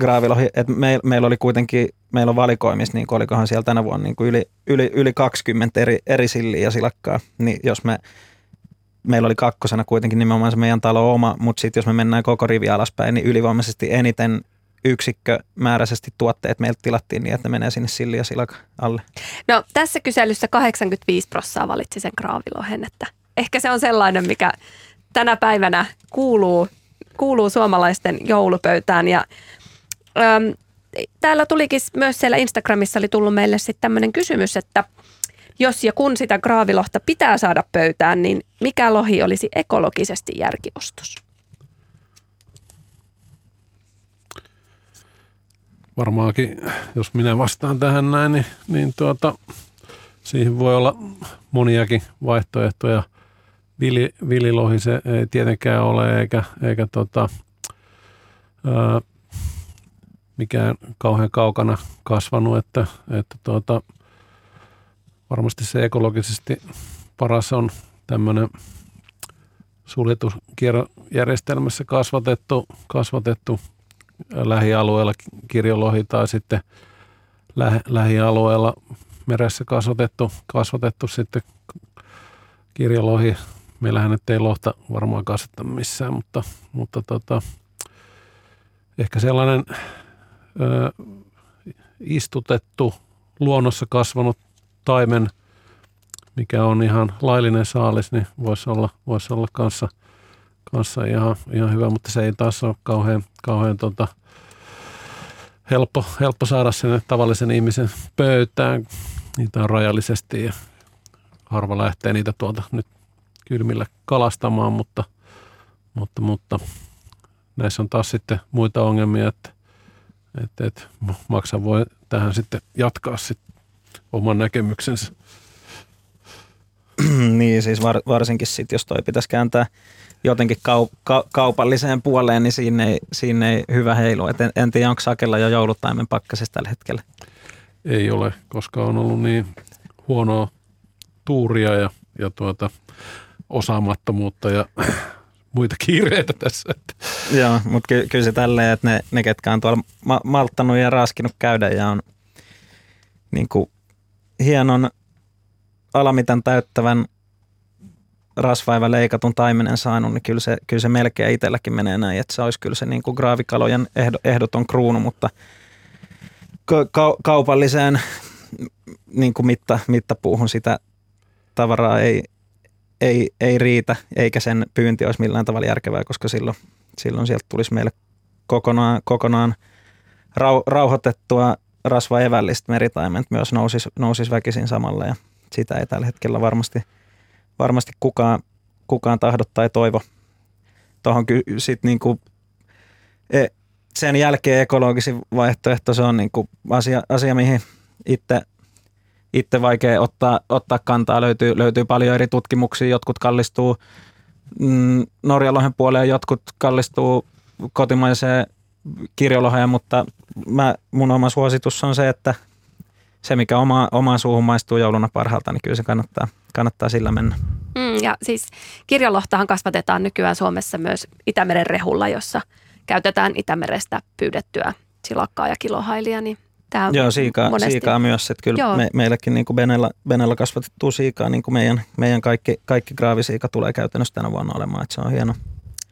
graavilohi. Et meil, meillä oli kuitenkin, meillä on valikoimissa, niin olikohan siellä tänä vuonna niin kuin yli, yli, yli 20 eri, eri silliä ja silakkaa. Niin jos me, meillä oli kakkosena kuitenkin nimenomaan se meidän talo oma, mutta sitten jos me mennään koko rivi alaspäin, niin ylivoimaisesti eniten yksikkömääräisesti tuotteet meiltä tilattiin niin, että ne menee sinne silli ja silaka alle. No tässä kyselyssä 85 prosenttia valitsi sen graavilohen, että ehkä se on sellainen, mikä tänä päivänä kuuluu, kuuluu suomalaisten joulupöytään ja äm, täällä tulikin myös siellä Instagramissa oli tullut meille sitten tämmöinen kysymys, että jos ja kun sitä graavilohta pitää saada pöytään, niin mikä lohi olisi ekologisesti järkiostos? Varmaankin, jos minä vastaan tähän näin, niin, niin tuota, siihen voi olla moniakin vaihtoehtoja. Vili, vililohi se ei tietenkään ole, eikä, eikä tota, ää, mikään kauhean kaukana kasvanut, että, että tuota, varmasti se ekologisesti paras on tämmöinen suljetuskierrojärjestelmässä kasvatettu, kasvatettu lähialueella kirjolohi tai sitten lä- lähialueella meressä kasvatettu, kasvatettu sitten kirjolohi. Meillähän nyt ei lohta varmaan kasvata missään, mutta, mutta tota, ehkä sellainen ö, istutettu, luonnossa kasvanut taimen, mikä on ihan laillinen saalis, niin voisi olla, voisi olla kanssa, kanssa ihan, ihan hyvä, mutta se ei taas ole kauhean, kauhean tota, helppo, helppo saada sinne tavallisen ihmisen pöytään. Niitä on rajallisesti ja harva lähtee niitä tuolta nyt kylmillä kalastamaan, mutta, mutta, mutta näissä on taas sitten muita ongelmia, että, että, että maksa voi tähän sitten jatkaa sitten oman näkemyksensä. niin, siis var, varsinkin sitten, jos toi pitäisi kääntää jotenkin kau, ka, kaupalliseen puoleen, niin siinä ei, siinä ei hyvä heilu. Et en, en tiedä, onko Sakella jo joulutaimen pakkasessa tällä hetkellä. Ei ole, koska on ollut niin huonoa tuuria ja, ja tuota, osaamattomuutta ja muita kiireitä tässä. Joo, mutta ky- kyllä se tälleen, että ne, ne ketkä on tuolla ma- malttanut ja raskinut käydä ja on niin kuin hienon alamitan täyttävän rasvaiva leikatun taimenen saanut, niin kyllä se, kyllä se melkein itselläkin menee näin, että se olisi kyllä se niin kuin graavikalojen ehdoton kruunu, mutta ka- kaupalliseen niin kuin mitta, mittapuuhun sitä tavaraa ei, ei, ei riitä, eikä sen pyynti olisi millään tavalla järkevää, koska silloin, silloin sieltä tulisi meille kokonaan, kokonaan rau, rauhoitettua rasvaevällistä meritaimet myös nousisi, nousisi väkisin samalla ja sitä ei tällä hetkellä varmasti, varmasti kukaan, kukaan tahdo tai toivo. Tuohon sitten niinku, e, sen jälkeen ekologisin vaihtoehto, se on niinku asia, asia, mihin itse itse vaikea ottaa, ottaa kantaa. Löytyy, löytyy paljon eri tutkimuksia. Jotkut kallistuu mm, Norjalohen puoleen, jotkut kallistuu kotimaiseen kirjoloheen, mutta mä, mun oma suositus on se, että se, mikä oma, omaan suuhun maistuu jouluna parhaalta, niin kyllä se kannattaa, kannattaa sillä mennä. Mm, ja siis kirjolohtahan kasvatetaan nykyään Suomessa myös Itämeren rehulla, jossa käytetään Itämerestä pyydettyä silakkaa ja kilohailia, niin Tämä Joo, siikaa, monesti... siikaa myös. Että kyllä me, meilläkin niin kuin Benellä, Benellä kasvatettu siikaa, niin kuin meidän, meidän kaikki, kaikki graavisiika tulee käytännössä tänä vuonna olemaan. Että se on hieno.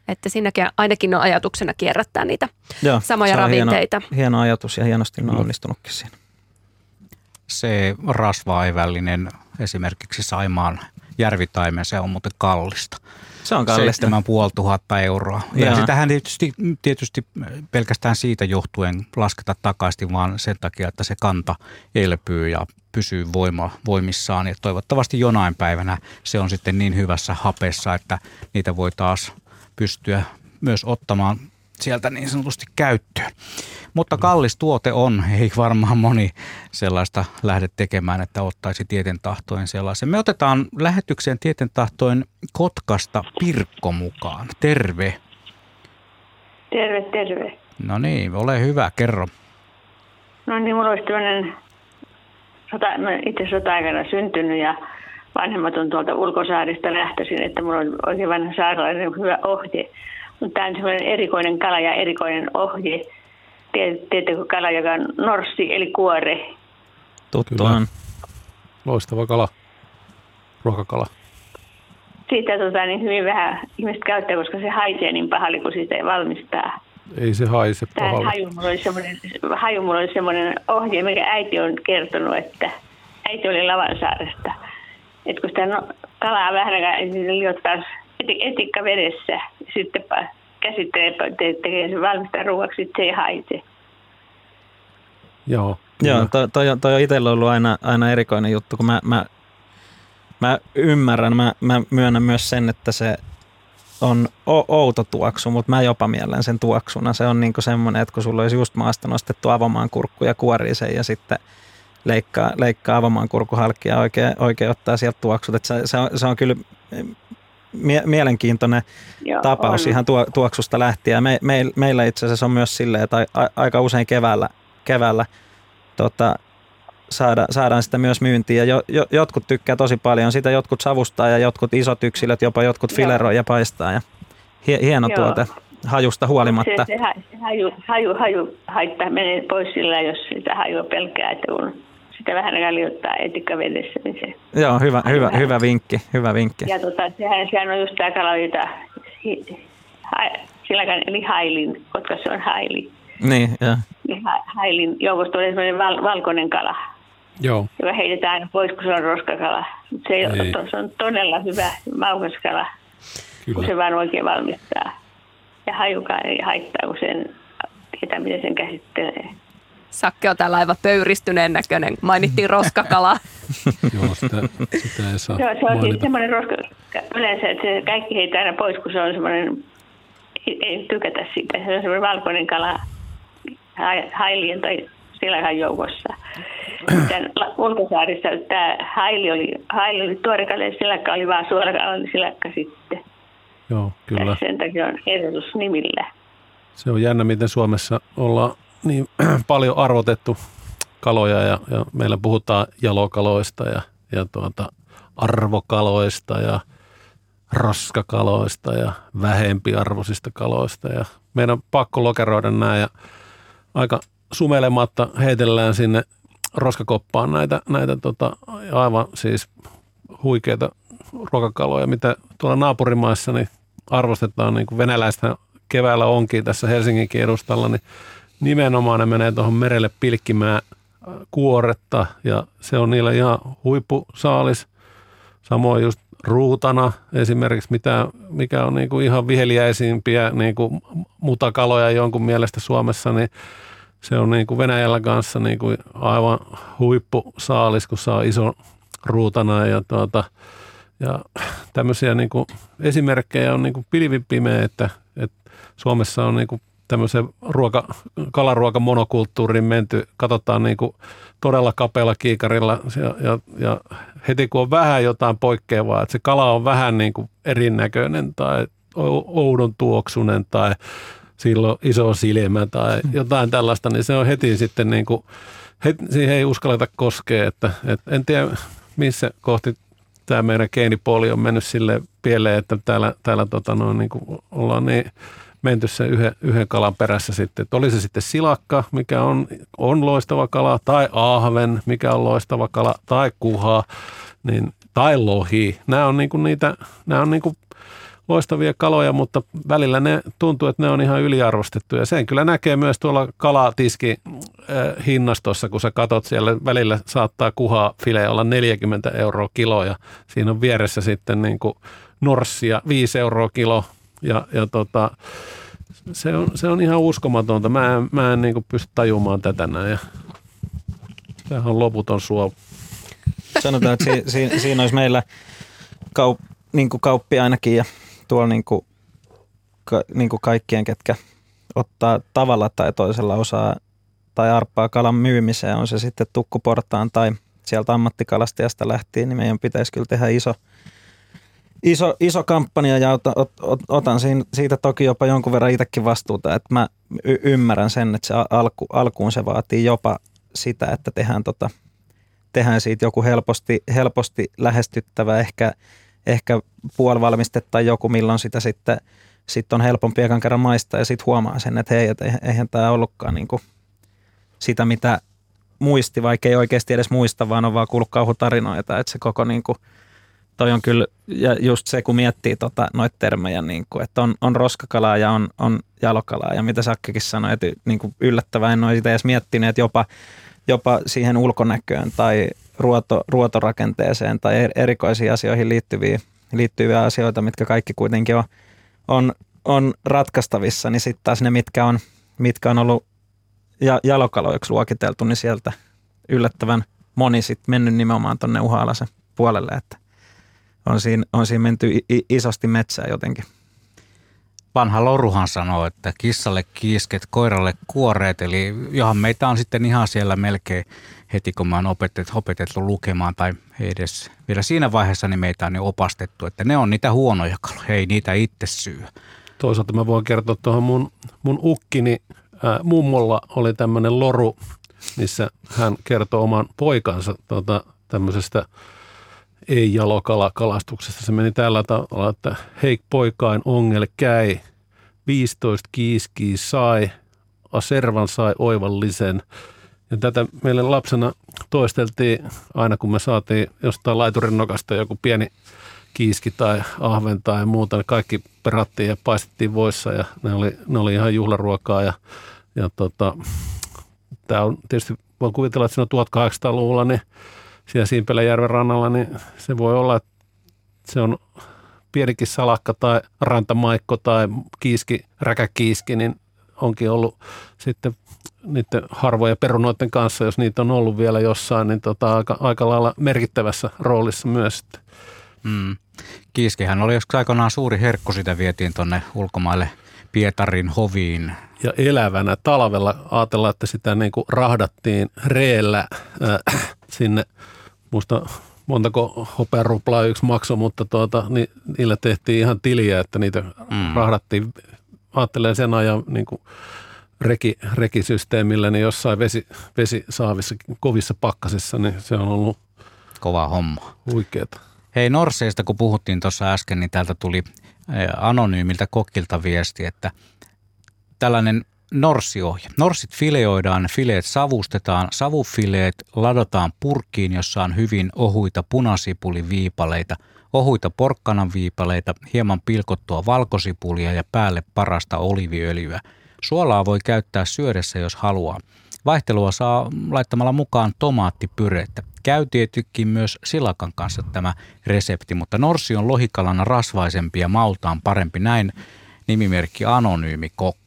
Että siinäkin ainakin on ajatuksena kierrättää niitä Joo, samoja ravinteita. Hieno, hieno ajatus ja hienosti on onnistunutkin siinä. Se rasvaevällinen esimerkiksi Saimaan järvitaimen, se on muuten kallista. Se on kallista. 7500 euroa. Ja, ja sitähän tietysti, tietysti pelkästään siitä johtuen lasketa takaisin, vaan sen takia, että se kanta elpyy ja pysyy voima, voimissaan. Ja toivottavasti jonain päivänä se on sitten niin hyvässä hapessa, että niitä voi taas pystyä myös ottamaan sieltä niin sanotusti käyttöön. Mutta kallis tuote on, ei varmaan moni sellaista lähde tekemään, että ottaisi tieten tahtoin sellaisen. Me otetaan lähetykseen tieten tahtoin Kotkasta Pirkko mukaan. Terve. Terve, terve. No niin, ole hyvä, kerro. No niin, mulla olisi tämmöinen, sota, itse sota-aikana syntynyt ja vanhemmat on tuolta ulkosaarista lähtöisin, että mulla on oikein vanha saaralainen hyvä ohje. Mutta tämä on semmoinen erikoinen kala ja erikoinen ohje Tiedättekö kala, joka on norssi eli kuore? Tuttu on. Loistava kala, ruokakala. Siitä tota, niin hyvin vähän ihmiset käyttää, koska se haisee niin pahalle, kun siitä ei valmistaa. Ei se haise pahalle. Haju oli semmoinen, haju oli semmoinen ohje, mikä äiti on kertonut, että äiti oli Lavansaaresta. Että kun sitä no, kalaa vähän aikaa, niin liottaa etikka vedessä, sitten käsittelee, tekee sen valmistaa ruoaksi, se ei haise. Joo. Joo, toi, toi, toi on itsellä ollut aina, aina erikoinen juttu, kun mä, mä, mä ymmärrän, mä, mä myönnän myös sen, että se on outo tuoksu, mutta mä jopa mielen sen tuoksuna. Se on niinku semmoinen, että kun sulla olisi just maasta nostettu avomaan kurkku ja kuorii sen ja sitten leikkaa, leikkaa avomaan kurkku halki ja oikein, oikein ottaa sieltä tuoksut. Et se, se, on, se on kyllä mie- mielenkiintoinen Joo, tapaus on. ihan tuo, tuoksusta lähtien. Me, me, meillä itse asiassa on myös silleen, että a, aika usein keväällä, keväällä tota, saada, saadaan sitä myös myyntiin. Ja jo, jo, jotkut tykkää tosi paljon sitä, jotkut savustaa ja jotkut isot yksilöt jopa jotkut fileroi ja paistaa. Ja hie, hieno Joo. tuote hajusta huolimatta. Se, se haju, haju, haju haittaa menee pois sillä, jos sitä hajua pelkää, että kun sitä vähän liottaa etikkavedessä, niin se... Joo, hyvä, hyvä, hyvä vinkki, hyvä vinkki. Ja tota, sehän, sehän on just tämä kala, jota sillä eli hailin, koska se on haili. Niin, joo. Niin hailin joukosta on sellainen val, valkoinen kala. Joo. Joka heitetään pois, kun se on roskakala. Mutta se, ei. Ole, se on todella hyvä maukas kala, Kyllä. kun se vaan oikein valmistaa. Ja hajukaan ei haittaa, kun sen tietää, miten sen käsittelee. Sakke on täällä aivan pöyristyneen näköinen. Mainittiin roskakala. Joo, sitä, sitä ei saa Joo, se on siis semmoinen roska, yleensä, että se kaikki heitä aina pois, kun se on semmoinen, ei tykätä siitä. Se on semmoinen valkoinen kala hailien tai silakan joukossa. Tämän ulkosaarissa tämä haili oli, haili oli tuorekalle ja silakka oli vaan suorakalan silakka sitten. Joo, kyllä. Ja sen takia on ehdotus nimillä. Se on jännä, miten Suomessa ollaan niin paljon arvotettu kaloja ja, ja meillä puhutaan jalokaloista ja, ja tuota, arvokaloista ja raskakaloista ja vähempiarvoisista kaloista. Ja meidän on pakko lokeroida nämä ja aika sumelematta heitellään sinne roskakoppaan näitä, näitä tota, aivan siis huikeita ruokakaloja, mitä tuolla naapurimaissa niin arvostetaan, niin kuin venäläistä keväällä onkin tässä Helsingin edustalla, niin nimenomaan ne menee tuohon merelle pilkkimään kuoretta ja se on niillä ihan huippusaalis. Samoin just ruutana esimerkiksi, mitä, mikä on niin kuin ihan viheliäisimpiä niin kuin mutakaloja jonkun mielestä Suomessa, niin se on niin kuin Venäjällä kanssa niin kuin aivan huippusaalis, kun saa iso ruutana ja, tuota, ja tämmöisiä niin kuin esimerkkejä on niin pilvipimeä, että, että Suomessa on niin kuin tämmöisen ruoka, kalaruoka monokulttuuriin menty, katsotaan niin kuin todella kapealla kiikarilla ja, ja, ja heti kun on vähän jotain poikkeavaa, että se kala on vähän niin kuin erinäköinen tai oudon tuoksunen tai silloin iso silmä tai jotain tällaista, niin se on heti sitten niin kuin, heti, siihen ei uskalleta koskea, että, että en tiedä missä kohti tämä meidän geenipoli on mennyt sille pieleen, että täällä, täällä tota noin, niin kuin ollaan niin menty sen yhden, yhden kalan perässä sitten. Että oli se sitten silakka, mikä on, on loistava kala, tai ahven, mikä on loistava kala, tai kuha, niin, tai lohi. Nämä on, niinku niitä, nämä on niinku loistavia kaloja, mutta välillä ne tuntuu, että ne on ihan yliarvostettuja. Sen kyllä näkee myös tuolla kalatiski äh, hinnastossa, kun sä katot siellä, välillä saattaa kuhaa file olla 40 euroa kilo ja siinä on vieressä sitten niin kuin norssia 5 euroa kilo ja, ja tota, se, on, se on ihan uskomatonta. Mä en, mä en niin pysty tajumaan tätä näin. Ja sehän on loputon suo. Sanotaan, että si, si, siinä olisi meillä kaup, niin kauppi ainakin ja tuolla niin kuin, ka, niin kuin kaikkien, ketkä ottaa tavalla tai toisella osaa tai arppaa kalan myymiseen, on se sitten tukkuportaan tai sieltä ammattikalastajasta lähtien, niin meidän pitäisi kyllä tehdä iso, iso, iso kampanja ja ot, ot, ot, otan siitä toki jopa jonkun verran itsekin vastuuta, että mä y- ymmärrän sen, että se alku, alkuun se vaatii jopa sitä, että tehdään, tota, tehdään siitä joku helposti, helposti lähestyttävä, ehkä, ehkä puolivalmiste tai joku, milloin sitä sitten sit on helpompi ekan kerran maistaa ja sitten huomaa sen, että hei, et eihän tämä ollutkaan niinku sitä, mitä muisti, vaikka ei oikeasti edes muista, vaan on vaan kuullut kauhutarinoita, että se koko niinku – toi on kyllä, ja just se kun miettii tota, noita termejä, niin kuin, että on, on roskakalaa ja on, on jalokalaa, ja mitä Sakkikin sanoi, että niin kuin yllättävää en ole sitä edes miettinyt, että jopa, jopa siihen ulkonäköön tai ruoto, ruotorakenteeseen tai erikoisiin asioihin liittyviä, liittyviä asioita, mitkä kaikki kuitenkin on, on, on ratkaistavissa, niin sitten taas ne, mitkä on, mitkä on ollut ja, jalokaloiksi luokiteltu, niin sieltä yllättävän moni sitten mennyt nimenomaan tuonne uha puolelle, että on siinä, on siinä menty isosti metsää jotenkin. vanha Loruhan sanoo, että kissalle kiisket, koiralle kuoreet, eli johan meitä on sitten ihan siellä melkein heti, kun mä oon opetettu, opetettu lukemaan tai edes vielä siinä vaiheessa, niin meitä on jo opastettu, että ne on niitä huonoja kaloja, ei niitä itse syö. Toisaalta mä voin kertoa tuohon mun, mun ukkini, ää, mummolla oli tämmöinen loru, missä hän kertoo oman poikansa tota, tämmöisestä ei-jalokalakalastuksesta. Se meni tällä tavalla, että hei poikain ongel käy, 15 kiiskiä sai, aservan sai oivallisen. Ja tätä meille lapsena toisteltiin aina, kun me saatiin jostain laiturin nokasta joku pieni kiiski tai ahven tai muuta. Ne kaikki perattiin ja paistettiin voissa ja ne oli, ne oli ihan juhlaruokaa. Ja, ja tota, tämä on tietysti, voin kuvitella, että siinä 1800-luvulla niin siellä Simpeläjärven rannalla, niin se voi olla, että se on pienikin salakka tai rantamaikko tai kiiski, räkäkiiski, niin onkin ollut sitten niiden harvoja perunoiden kanssa, jos niitä on ollut vielä jossain, niin tota, aika, aika lailla merkittävässä roolissa myös. Mm. Kiiskihän oli joskus aikanaan suuri herkku, sitä vietiin tuonne ulkomaille Pietarin hoviin. Ja elävänä talvella ajatellaan, että sitä niin kuin rahdattiin reellä äh, sinne, muista montako hopearuplaa yksi makso, mutta tuota, ni, niillä tehtiin ihan tiliä, että niitä mm. rahdattiin, ajattelen sen ajan niin kuin reki, rekisysteemillä, niin jossain vesi, vesisaavissa kovissa pakkasissa, niin se on ollut kova homma. Huikeeta. Hei Norseista, kun puhuttiin tuossa äsken, niin täältä tuli anonyymiltä kokilta viesti, että tällainen norssiohje. Norsit fileoidaan, fileet savustetaan, savufileet ladataan purkkiin, jossa on hyvin ohuita punasipuliviipaleita, ohuita porkkanan viipaleita, hieman pilkottua valkosipulia ja päälle parasta oliviöljyä. Suolaa voi käyttää syödessä, jos haluaa. Vaihtelua saa laittamalla mukaan tomaattipyrettä. Käy tietysti myös silakan kanssa tämä resepti, mutta norssi on lohikalana rasvaisempi ja maultaan parempi. Näin nimimerkki Anonyymi Kokki.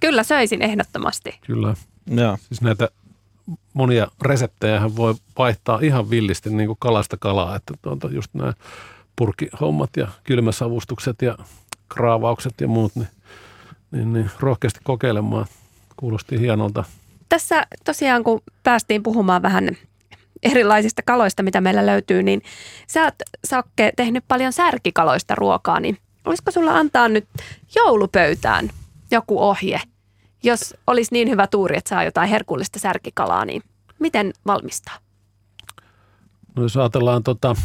Kyllä söisin ehdottomasti. Kyllä. Ja. Siis näitä monia reseptejä voi vaihtaa ihan villisti niin kuin kalasta kalaa, että tuota, just nämä purkihommat ja kylmäsavustukset ja kraavaukset ja muut, niin, niin, niin rohkeasti kokeilemaan. Kuulosti hienolta. Tässä tosiaan, kun päästiin puhumaan vähän erilaisista kaloista, mitä meillä löytyy, niin sä oot, Sakke, tehnyt paljon särkikaloista ruokaa, niin olisiko sulla antaa nyt joulupöytään joku ohje? Jos olisi niin hyvä tuuri, että saa jotain herkullista särkikalaa, niin miten valmistaa? No jos ajatellaan tota,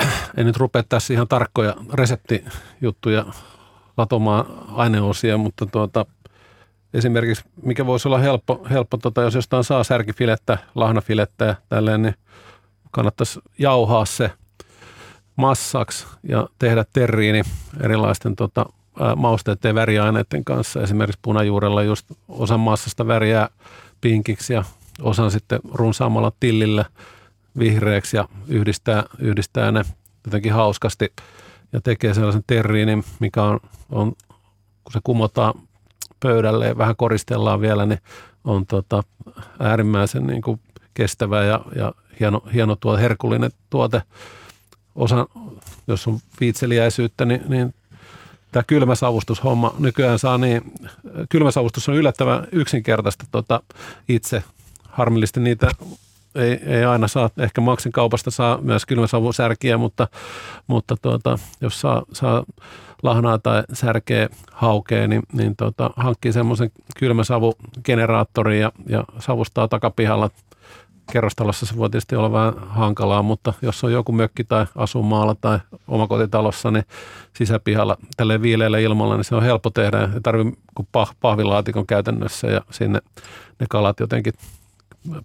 äh, en nyt rupea tässä ihan tarkkoja reseptijuttuja latomaan aineosia, mutta tuota, esimerkiksi, mikä voisi olla helppo, helppo tota, jos jostain saa särkifilettä, lahnafilettä ja tälleen, niin kannattaisi jauhaa se massaksi ja tehdä terriini erilaisten tota, mausteiden ja väriaineiden kanssa. Esimerkiksi punajuurella just osan massasta väriää pinkiksi ja osan sitten runsaamalla tillillä vihreäksi ja yhdistää, yhdistää ne jotenkin hauskasti ja tekee sellaisen terriinin, mikä on, on kun se kumotaan pöydälle ja vähän koristellaan vielä, niin on tota, äärimmäisen niin kuin kestävä ja, ja hieno, hieno tuo herkullinen tuote. Osa, jos on viitseliäisyyttä, niin, niin tämä kylmäsavustushomma nykyään saa niin, kylmäsavustus on yllättävän yksinkertaista tota, itse. Harmillisesti niitä ei, ei aina saa, ehkä Maksin kaupasta saa myös kylmäsavusärkiä, mutta, mutta tuota, jos saa, saa lahnaa tai särkeä haukea, niin, niin tota, hankkii semmoisen kylmäsavugeneraattorin ja, ja savustaa takapihalla. Kerrostalossa se voi tietysti olla vähän hankalaa, mutta jos on joku mökki tai asumaalla tai omakotitalossa, niin sisäpihalla tälle viileällä ilmalla, niin se on helppo tehdä. Ei tarvitse kuin pah, pahvilaatikon käytännössä ja sinne ne kalat jotenkin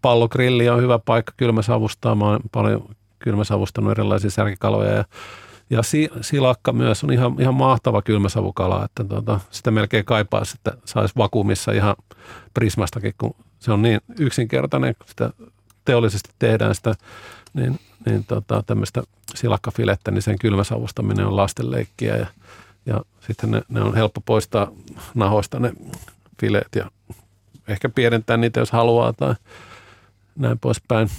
pallogrilli on hyvä paikka kylmäsavustaa. Mä oon paljon kylmäsavustanut erilaisia särkikaloja ja ja si, silakka myös on ihan, ihan mahtava kylmäsavukala, että tota, sitä melkein kaipaa, että saisi vakuumissa ihan prismastakin, kun se on niin yksinkertainen, kun sitä teollisesti tehdään sitä, niin, niin tota, tämmöistä silakkafilettä, niin sen kylmäsavustaminen on lastenleikkiä ja, ja sitten ne, ne on helppo poistaa nahoista ne fileet ja ehkä pienentää niitä, jos haluaa tai näin poispäin.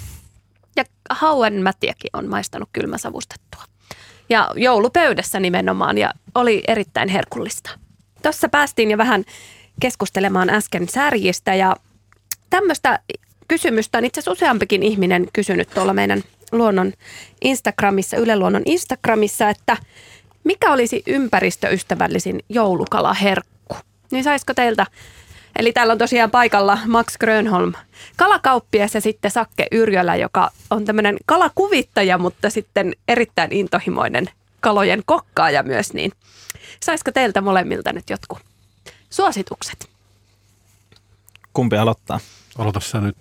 Ja hauen mätiäkin on maistanut kylmäsavustettua. ja joulupöydässä nimenomaan ja oli erittäin herkullista. Tuossa päästiin jo vähän keskustelemaan äsken särjistä ja tämmöistä kysymystä on itse asiassa useampikin ihminen kysynyt tuolla meidän luonnon Instagramissa, Yle Luonnon Instagramissa, että mikä olisi ympäristöystävällisin joulukalaherkku? Niin saisiko teiltä Eli täällä on tosiaan paikalla Max Grönholm, kalakauppias ja sitten Sakke Yrjölä, joka on tämmöinen kalakuvittaja, mutta sitten erittäin intohimoinen kalojen kokkaaja myös. Niin saisiko teiltä molemmilta nyt jotkut suositukset? Kumpi aloittaa? Aloita sä nyt.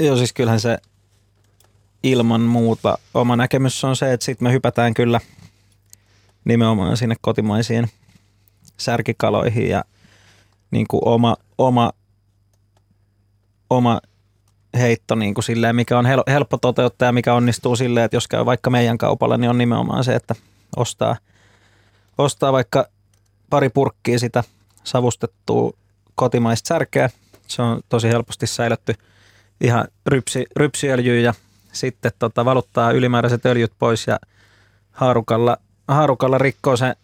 Joo, siis kyllähän se ilman muuta oma näkemys on se, että sitten me hypätään kyllä nimenomaan sinne kotimaisiin särkikaloihin ja niin kuin oma, oma, oma heitto niin kuin silleen, mikä on helppo toteuttaa ja mikä onnistuu silleen, että jos käy vaikka meidän kaupalla, niin on nimenomaan se, että ostaa, ostaa vaikka pari purkkiä sitä savustettua kotimaista särkeä. Se on tosi helposti säilytty ihan rypsi, rypsiöljyyn ja sitten tota, valuttaa ylimääräiset öljyt pois ja haarukalla, haarukalla rikkoo se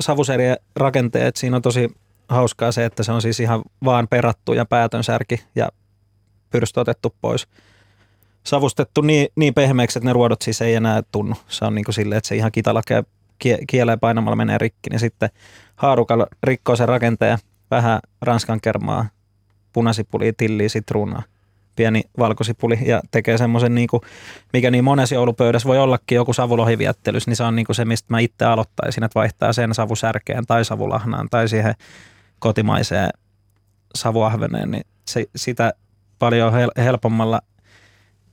savuserien rakenteet. Siinä on tosi hauskaa se, että se on siis ihan vaan perattu ja päätön särki ja pyrstö otettu pois. Savustettu niin, niin pehmeäksi, että ne ruodot siis ei enää tunnu. Se on niin kuin silleen, että se ihan kitalakea kieleen painamalla menee rikki, niin sitten haarukalla rikkoo sen rakenteen vähän ranskan kermaa, punasipuli, tilliä, sitruunaa pieni valkosipuli ja tekee semmoisen, niin mikä niin monessa joulupöydässä voi ollakin joku savulohiviettelys, niin se on niin kuin se, mistä mä itse aloittaisin, että vaihtaa sen savusärkeen tai savulahnaan tai siihen kotimaiseen savuahveneen, niin se, sitä paljon hel- helpommalla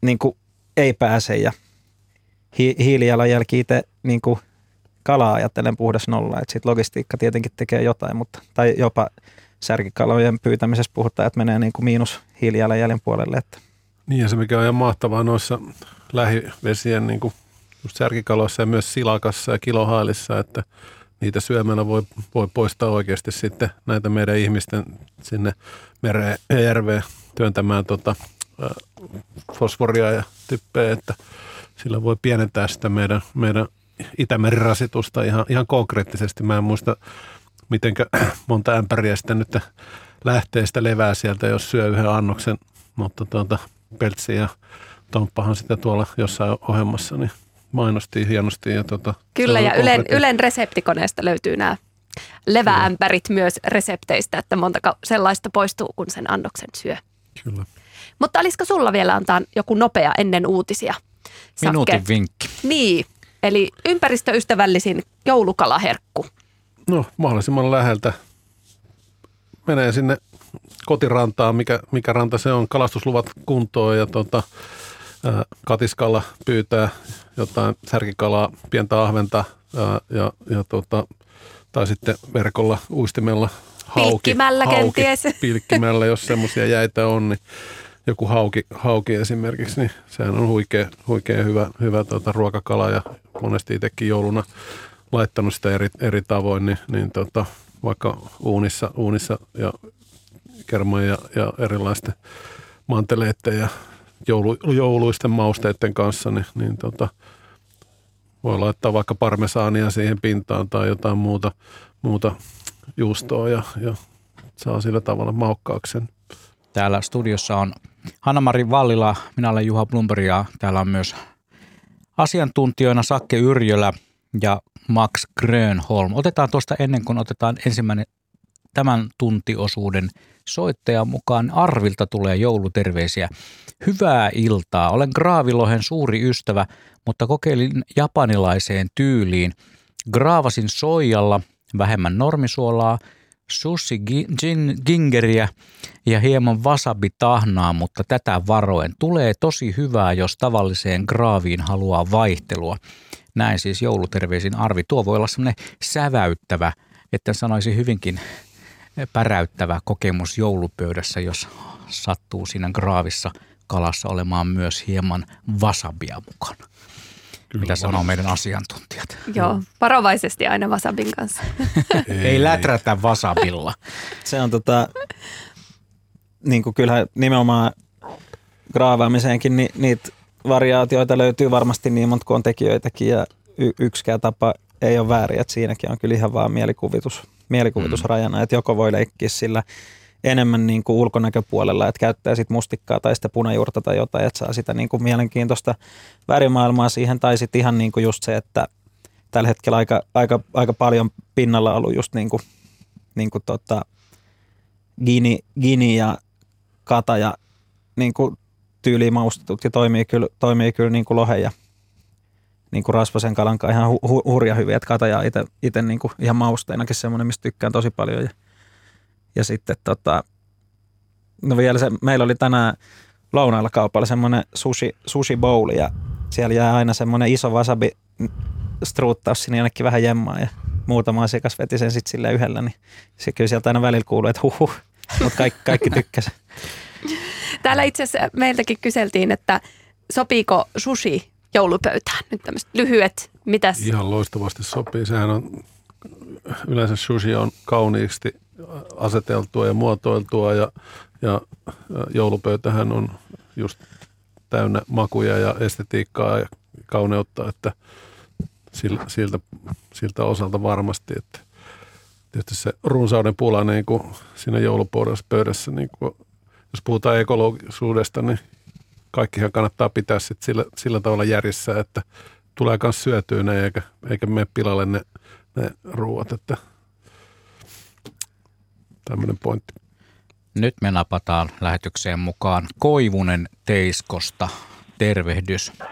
niin kuin ei pääse ja hi- hiilijalanjälki itse niin kuin kalaa ajattelen puhdas nolla, että sitten logistiikka tietenkin tekee jotain, mutta, tai jopa särkikalojen pyytämisessä puhutaan, että menee niin kuin miinus hiilijalanjäljen puolelle. Että. Niin ja se mikä on ihan mahtavaa noissa lähivesien niin kuin just särkikaloissa ja myös silakassa ja kilohailissa, että niitä syömällä voi, voi poistaa oikeasti sitten näitä meidän ihmisten sinne mereen ja järveen työntämään tota, fosforia ja typpeä, että sillä voi pienentää sitä meidän, meidän Itämerirasitusta ihan, ihan konkreettisesti. Mä en muista miten monta ämpäriä sitten nyt lähtee sitä levää sieltä, jos syö yhden annoksen, mutta tuota, peltsi ja Tomppahan sitä tuolla jossain ohjelmassa niin mainostiin hienosti. Ja tuota, Kyllä, ja Ylen, Ylen reseptikoneesta löytyy nämä leväämpärit Kyllä. myös resepteistä, että monta sellaista poistuu, kun sen annoksen syö. Kyllä. Mutta olisiko sulla vielä antaa joku nopea ennen uutisia? Sakke? Minuutin vinkki. Niin, eli ympäristöystävällisin joulukalaherkku. No mahdollisimman läheltä. Menee sinne kotirantaan, mikä, mikä ranta se on, kalastusluvat kuntoon ja tota, ää, katiskalla pyytää jotain särkikalaa, pientä ahventa ää, ja, ja tota, tai sitten verkolla uistimella hauki. Pilkkimällä hauki, kenties. Pilkkimällä, jos semmoisia jäitä on, niin joku hauki, hauki esimerkiksi, niin sehän on huikea, huikea hyvä, hyvä tuota, ruokakala ja monesti itsekin jouluna laittanut sitä eri, eri tavoin, niin, niin tota, vaikka uunissa, uunissa ja kerman ja, ja erilaisten manteleiden ja joulu, jouluisten mausteiden kanssa, niin, niin tota, voi laittaa vaikka parmesaania siihen pintaan tai jotain muuta, muuta juustoa ja, ja saa sillä tavalla maukkauksen. Täällä studiossa on Hanna-Mari Vallila, minä olen Juha Blumberg ja täällä on myös asiantuntijoina Sakke Yrjölä ja Max Grönholm. Otetaan tuosta ennen kuin otetaan ensimmäinen tämän tuntiosuuden soittajan mukaan. Arvilta tulee jouluterveisiä. Hyvää iltaa. Olen Graavilohen suuri ystävä, mutta kokeilin japanilaiseen tyyliin. Graavasin soijalla vähemmän normisuolaa, sushi gingeriä ja hieman wasabi-tahnaa, mutta tätä varoen. Tulee tosi hyvää, jos tavalliseen graaviin haluaa vaihtelua. Näin siis jouluterveisin Arvi. Tuo voi olla semmoinen säväyttävä, että sanoisi hyvinkin päräyttävä kokemus joulupöydässä, jos sattuu siinä graavissa kalassa olemaan myös hieman vasabia mukana. Kyllä Mitä sanoo meidän asiantuntijat? Joo, varovaisesti aina wasabin kanssa. Ei, Ei läträtä wasabilla. Se on tota, niin kuin kyllähän nimenomaan graavaamiseenkin ni, niitä variaatioita löytyy varmasti niin monta kuin on tekijöitäkin ja y- yksikään tapa ei ole väärin, että siinäkin on kyllä ihan vaan mielikuvitus, mielikuvitusrajana, mm. että joko voi leikkiä sillä enemmän niin kuin ulkonäköpuolella, että käyttää sit mustikkaa tai sitä punajuurta tai jotain, että saa sitä niin kuin mielenkiintoista värimaailmaa siihen, tai sitten ihan niin kuin just se, että tällä hetkellä aika, aika, aika paljon pinnalla ollut just niin kuin, niin kuin tota, gini, gini ja kata ja niin kuin tyyliin maustetut ja toimii kyllä, toimii kyllä niin kuin lohen ja niin kuin rasvasen kalan kanssa ihan hu, hu, hurja hyviä, että kataja itse, itse niin kuin ihan mausteinakin semmoinen, mistä tykkään tosi paljon ja, ja sitten tota, no vielä se, meillä oli tänään lounailla kaupalla semmoinen sushi, sushi bowl ja siellä jää aina semmoinen iso wasabi struuttaus sinne jonnekin vähän jemmaa ja muutama asiakas veti sen sitten sille yhdellä, niin se kyllä sieltä aina välillä kuuluu, että huhu, mutta kaikki, kaikki tykkäsivät. Täällä itse asiassa meiltäkin kyseltiin, että sopiiko sushi joulupöytään? Nyt tämmöiset lyhyet, mitäs? Ihan loistavasti sopii. Sehän on, yleensä sushi on kauniisti aseteltua ja muotoiltua ja, ja joulupöytähän on just täynnä makuja ja estetiikkaa ja kauneutta, että siltä, siltä osalta varmasti, että tietysti se runsauden pula niin kuin siinä joulupöydässä, niin kuin, jos puhutaan ekologisuudesta, niin kaikkihan kannattaa pitää sit sillä, sillä tavalla järjessä, että tulee myös syötyä ne eikä, eikä mene pilalle ne, ne ruuat, että tämmöinen pointti. Nyt me napataan lähetykseen mukaan Koivunen Teiskosta. Tervehdys.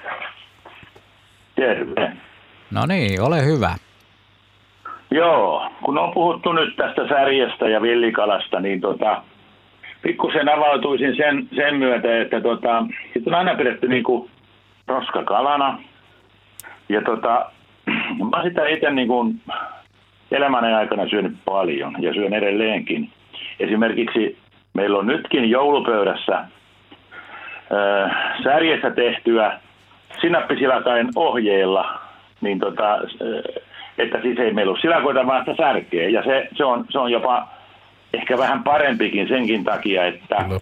Terve. No niin, ole hyvä. Joo, kun on puhuttu nyt tästä särjestä ja villikalasta, niin tota, pikkusen avautuisin sen, sen myötä, että tota, sit on aina pidetty niinku roskakalana. Ja tota, mä sitä itse niinku elämäni aikana syönyt paljon ja syön edelleenkin. Esimerkiksi meillä on nytkin joulupöydässä äh, särjestä tehtyä sinappisilakain ohjeilla, niin tota, että siis ei meillä ole silakoita, vaan sitä särkeä. Ja se, se, on, se on jopa ehkä vähän parempikin senkin takia, että no.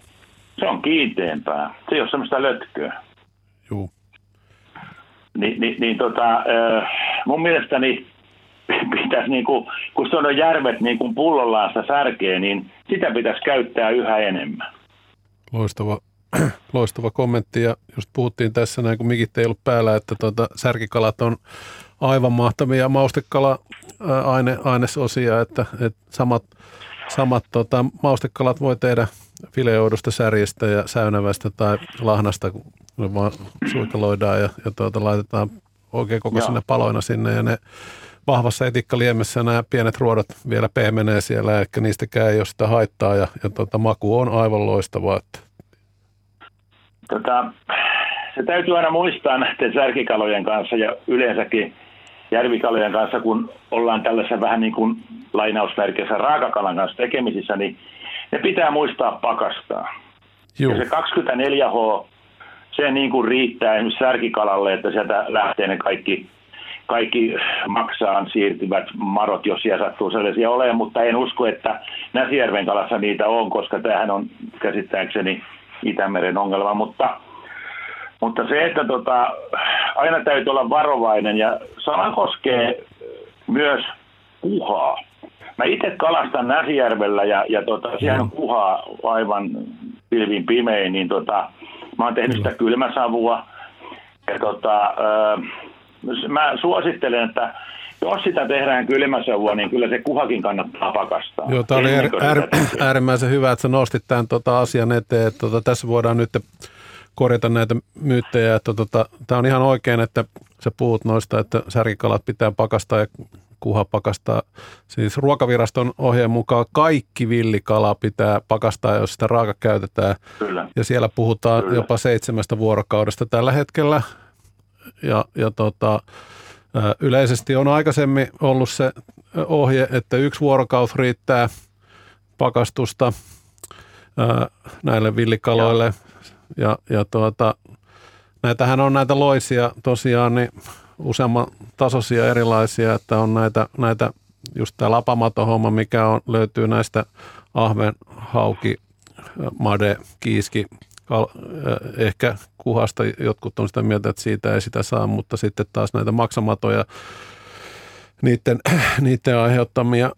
se on kiinteämpää. Se ei ole semmoista lötköä. Juu. Ni, niin, niin tota, mun mielestäni pitäisi, niin kuin, kun se on järvet niin kuin pullollaan sitä särkeä, niin sitä pitäisi käyttää yhä enemmän. Loistava, loistava kommentti ja just puhuttiin tässä näin, kun mikit ei ollut päällä, että tuota, särkikalat on aivan mahtavia maustekala aine, ainesosia, että, että samat, samat tota, maustekalat voi tehdä fileoidusta särjestä ja säynävästä tai lahnasta, kun ne vaan suikaloidaan ja, ja tuota, laitetaan oikein koko sinne paloina sinne ja ne vahvassa etikkaliemessä nämä pienet ruodot vielä pehmenee siellä, eli niistäkään ei ole sitä haittaa ja, ja tuota, maku on aivan loistava. Että. Tota, se täytyy aina muistaa näiden särkikalojen kanssa ja yleensäkin järvikalojen kanssa, kun ollaan tällaisen vähän niin kuin lainausmerkeissä raakakalan kanssa tekemisissä, niin ne pitää muistaa pakastaa. Juu. Ja se 24H, se niin kuin riittää esimerkiksi särkikalalle, että sieltä lähtee ne kaikki, kaikki maksaan siirtyvät marot, jos siellä sattuu sellaisia olemaan, mutta en usko, että Näsijärven kalassa niitä on, koska tämähän on käsittääkseni Itämeren ongelma, mutta mutta se, että tota, aina täytyy olla varovainen ja sama koskee myös kuhaa. Mä itse kalastan Näsijärvellä ja, ja tota, siellä on kuhaa aivan pilvin pimein, niin tota, mä oon tehnyt sitä kylmäsavua. Ja tota, mä suosittelen, että jos sitä tehdään kylmäsavua, niin kyllä se kuhakin kannattaa pakastaa. Joo, tämä oli äär, äärimmäisen hyvä, että sä nostit tämän tota, asian eteen. Että, tota, tässä voidaan nyt korjata näitä myyttejä. Että tota, tämä on ihan oikein, että sä puhut noista, että särkikalat pitää pakastaa ja kuha pakastaa. Siis ruokaviraston ohjeen mukaan kaikki villikala pitää pakastaa, jos sitä raaka käytetään. Kyllä. Ja siellä puhutaan Kyllä. jopa seitsemästä vuorokaudesta tällä hetkellä. Ja, ja tota, yleisesti on aikaisemmin ollut se ohje, että yksi vuorokausi riittää pakastusta näille villikaloille. Joo ja, ja tuota, näitähän on näitä loisia tosiaan niin useamman tasoisia erilaisia, että on näitä, näitä just tämä lapamato-homma, mikä on, löytyy näistä ahven, hauki, made, kiiski ehkä kuhasta jotkut on sitä mieltä, että siitä ei sitä saa, mutta sitten taas näitä maksamatoja, niiden, niiden aiheuttamia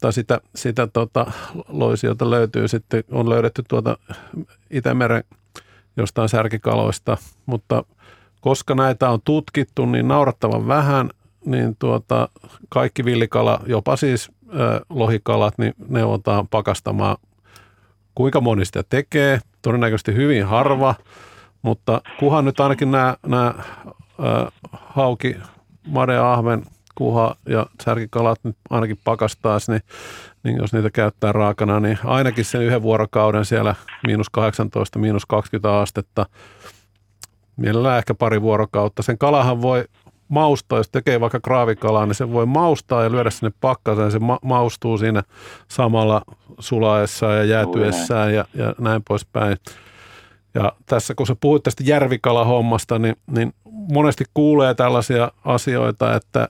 tai sitä, sitä tota, loisiota löytyy sitten, on löydetty tuota Itämeren jostain särkikaloista, mutta koska näitä on tutkittu niin naurattavan vähän, niin tuota, kaikki villikala, jopa siis äh, lohikalat, niin neuvotaan pakastamaan. Kuinka moni sitä tekee? Todennäköisesti hyvin harva, mutta kuhan nyt ainakin nämä, nämä hauki, made, ahven, kuha ja särkikalat nyt ainakin pakastaisi, niin, niin jos niitä käyttää raakana, niin ainakin sen yhden vuorokauden siellä miinus 18, miinus 20 astetta, mielellään ehkä pari vuorokautta. Sen kalahan voi maustaa, jos tekee vaikka kraavikalaa, niin se voi maustaa ja lyödä sinne pakkaseen. Se ma- maustuu siinä samalla sulaessaan ja jäätyessään ja, ja näin poispäin. Ja tässä kun sä puhuit tästä järvikalahommasta, niin, niin monesti kuulee tällaisia asioita, että,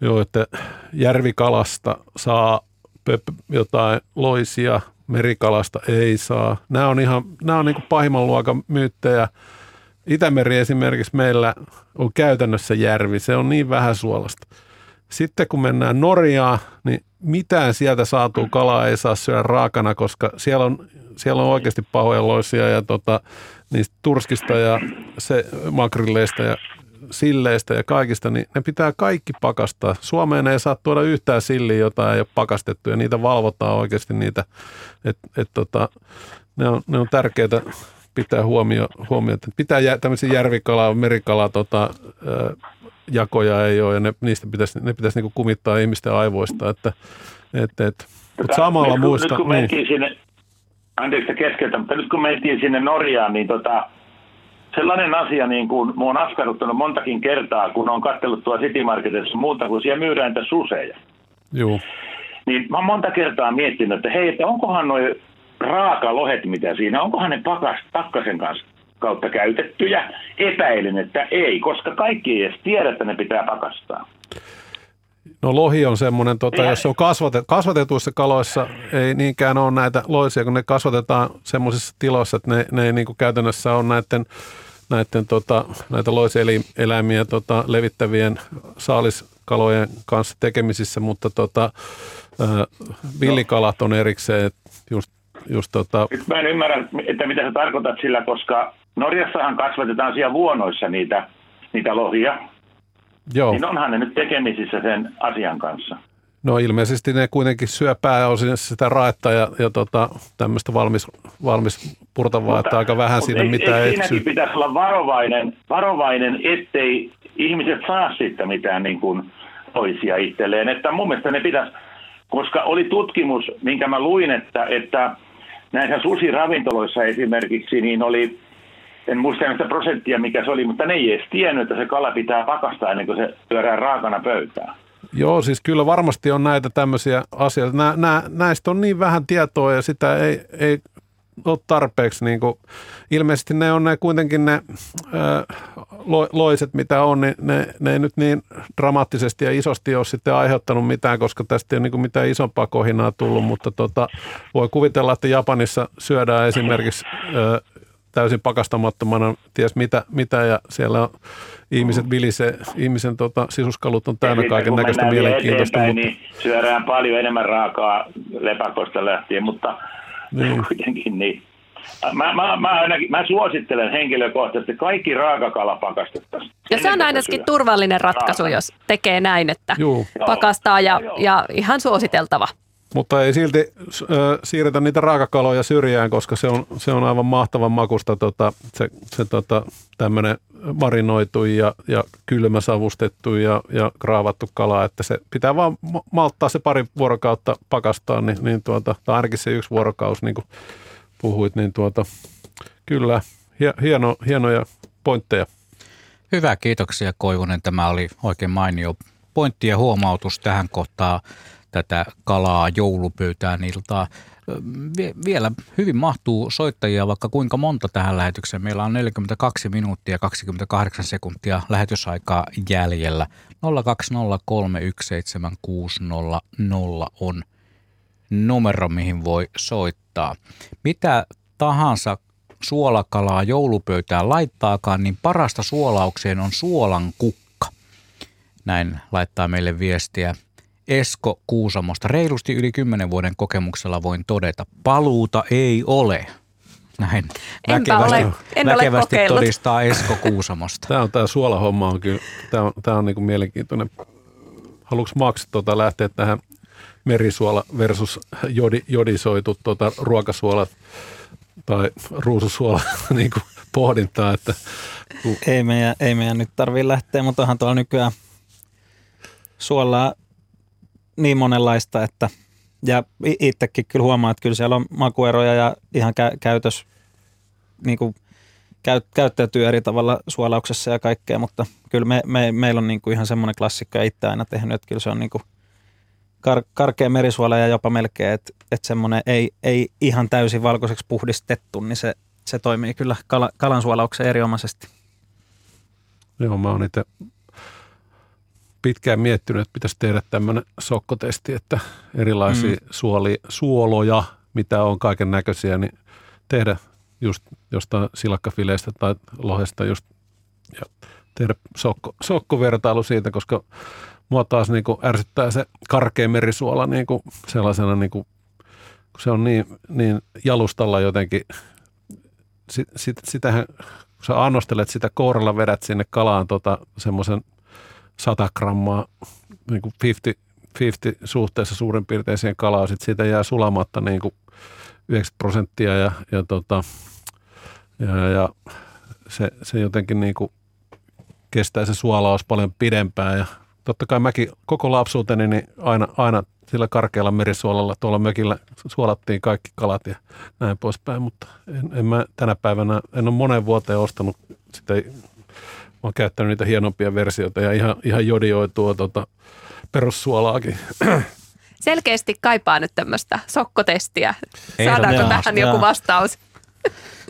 jo, että järvikalasta saa jotain loisia, merikalasta ei saa. Nämä on ihan, nämä on niin pahimman luokan myyttejä Itämeri esimerkiksi meillä on käytännössä järvi, se on niin vähän suolasta. Sitten kun mennään Norjaan, niin mitään sieltä saatuu kalaa ei saa syödä raakana, koska siellä on, siellä on oikeasti pahoja loisia ja tota, niistä turskista ja se makrilleista ja silleistä ja kaikista, niin ne pitää kaikki pakastaa. Suomeen ei saa tuoda yhtään silliä, jota ei ole pakastettu ja niitä valvotaan oikeasti niitä. Et, et tota, ne, on, ne on tärkeitä pitää huomio, huomio että pitää jä, tämmöisiä järvikala, merikala tota, jakoja ei ole ja ne, niistä pitäisi, ne pitäisi niinku kumittaa ihmisten aivoista, että et, et, mutta samalla nyt, muista... Nyt kun niin. sinne, anteeksi keskeltä, mutta nyt kun mentiin sinne Norjaan, niin tota, sellainen asia, niin kuin mä oon askarruttanut montakin kertaa, kun on katsellut tuolla City Marketissa muuta, kun siellä myydään niitä suseja. Joo. Niin mä monta kertaa miettinyt, että hei, että onkohan noin raakalohet, mitä siinä, onkohan ne pakas, pakkasen kanssa kautta käytettyjä? Epäilen, että ei, koska kaikki ei edes tiedä, että ne pitää pakastaa. No lohi on semmoinen, tota, jos se on kasvatet, kasvatetuissa kaloissa, ei niinkään ole näitä loisia, kun ne kasvatetaan semmoisissa tiloissa, että ne, ne ei niin kuin käytännössä ole näiden, näiden tota, näitä loiseläimiä tota, levittävien saaliskalojen kanssa tekemisissä, mutta tota, äh, villikalat on erikseen, just just tota... Nyt mä en ymmärrä, että mitä sä tarkoitat sillä, koska Norjassahan kasvatetaan siellä vuonoissa niitä, niitä lohia. Joo. Niin onhan ne nyt tekemisissä sen asian kanssa. No ilmeisesti ne kuitenkin syö pääosin sitä raetta ja, ja tota, tämmöistä valmis, valmis purtavaa, mutta, että aika vähän siinä mitään ei, Siinäkin pitäisi olla varovainen, varovainen, ettei ihmiset saa siitä mitään niin kuin toisia itselleen. Että mun mielestä ne pitäisi, koska oli tutkimus, minkä mä luin, että, että näissä susiravintoloissa esimerkiksi, niin oli, en muista sitä prosenttia mikä se oli, mutta ne ei edes tiennyt, että se kala pitää pakastaa ennen kuin se pyörää raakana pöytään. Joo, siis kyllä varmasti on näitä tämmöisiä asioita. Nä, nä, näistä on niin vähän tietoa ja sitä ei, ei ole tarpeeksi. Niin kuin, ilmeisesti ne on ne kuitenkin ne ö, loiset, mitä on, niin ne, ne ei nyt niin dramaattisesti ja isosti ole sitten aiheuttanut mitään, koska tästä ei ole niin kuin mitään isompaa kohinaa tullut, mutta tota, voi kuvitella, että Japanissa syödään esimerkiksi ö, täysin pakastamattomana ties mitä, mitä ja siellä on ihmiset vilisee, ihmisen tota, sisuskalut on täynnä kaiken näköistä mielenkiintoista. Mutta... Niin syödään paljon enemmän raakaa lepakosta lähtien, mutta niin. kuitenkin niin. Mä, mä, mä, ainakin, mä suosittelen henkilökohtaisesti kaikki raakakala pakastettaisiin. Ja se on ainakin turvallinen ratkaisu, Raaka. jos tekee näin, että Juu. pakastaa ja, ja ihan suositeltava. Mutta ei silti äh, siirretä niitä raakakaloja syrjään, koska se on, se on aivan mahtavan makusta tota, se, se tota, tämmöinen marinoitu ja, ja kylmäsavustettu ja, ja kraavattu kala, että se pitää vaan malttaa se pari vuorokautta pakastaa, niin, niin tuota, tai ainakin se yksi vuorokausi, niin kuin puhuit, niin tuota, kyllä hieno, hienoja pointteja. Hyvä, kiitoksia Koivunen. Tämä oli oikein mainio pointti ja huomautus tähän kohtaan tätä kalaa joulupöytään iltaa. Vielä hyvin mahtuu soittajia vaikka kuinka monta tähän lähetykseen. Meillä on 42 minuuttia ja 28 sekuntia lähetysaikaa jäljellä. 020317600 on numero, mihin voi soittaa. Mitä tahansa suolakalaa joulupöytään laittaakaan, niin parasta suolaukseen on suolan kukka. Näin laittaa meille viestiä Esko Kuusamosta. Reilusti yli 10 vuoden kokemuksella voin todeta, paluuta ei ole. Näin Enpä väkevästi, ole, en ole väkevästi kokeillut. todistaa Esko Kuusamosta. Tämä on tämä suolahomma on kyllä, tämä on, tämä on niin kuin mielenkiintoinen. Haluatko Max tota, lähteä tähän merisuola versus jodi, jodisoitu tota, ruokasuola tai ruususuola niin kuin pohdintaa, että kun Ei meidän, ei meidän nyt tarvii lähteä, mutta onhan tuolla nykyään suolaa niin monenlaista, että ja itsekin kyllä huomaa, että kyllä siellä on makueroja ja ihan kä- käytös, niin kuin, käy, käyttäytyy eri tavalla suolauksessa ja kaikkea, mutta kyllä me, me, meillä on niin kuin ihan semmoinen klassikko ja itse aina tehnyt, että kyllä se on niin kuin kar, karkea merisuola ja jopa melkein, että, että semmoinen ei, ei ihan täysin valkoiseksi puhdistettu, niin se, se toimii kyllä kala, kalan suolaukseen erinomaisesti. Joo, mä oon itse pitkään miettinyt, että pitäisi tehdä tämmöinen sokkotesti, että erilaisia mm. suoli, suoloja, mitä on kaiken näköisiä, niin tehdä just jostain silakkafileistä tai lohesta just ja tehdä sokko, sokkovertailu siitä, koska mua taas niin kuin ärsyttää se karkea merisuola niin kuin sellaisena, niin kuin, kun se on niin, niin jalustalla jotenkin, sit, sit, sitähän kun sä annostelet sitä kouralla, vedät sinne kalaan tota, semmoisen 100 grammaa niin kuin 50, 50 suhteessa suurin piirtein siihen kalaan, sitten siitä jää sulamatta niin kuin 90 prosenttia ja, ja, tota, ja, ja se, se jotenkin niin kuin kestää se suolaus paljon pidempään. Ja totta kai mäkin koko lapsuuteni niin aina, aina sillä karkealla merisuolalla tuolla mökillä suolattiin kaikki kalat ja näin poispäin, mutta en, en mä tänä päivänä, en ole moneen vuoteen ostanut sitä, mä oon käyttänyt niitä hienompia versioita ja ihan, ihan jodioitua tota, perussuolaakin. Selkeästi kaipaa nyt tämmöistä sokkotestiä. Saadaanko tähän joku vastaus?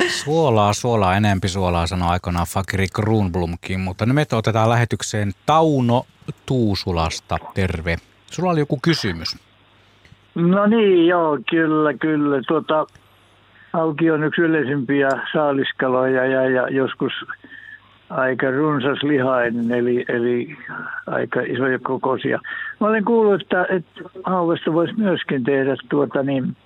Suolaa, suolaa, enempi suolaa, sanoi aikanaan Fakiri Kruunblumkin, mutta nyt me otetaan lähetykseen Tauno Tuusulasta. Terve. Sulla oli joku kysymys. No niin, joo, kyllä, kyllä. Tuota, auki on yksi yleisimpiä saaliskaloja ja, ja joskus aika runsas lihainen, eli, eli aika isoja kokoisia. Mä olen kuullut, että, että hauvesta voisi myöskin tehdä tuota niin,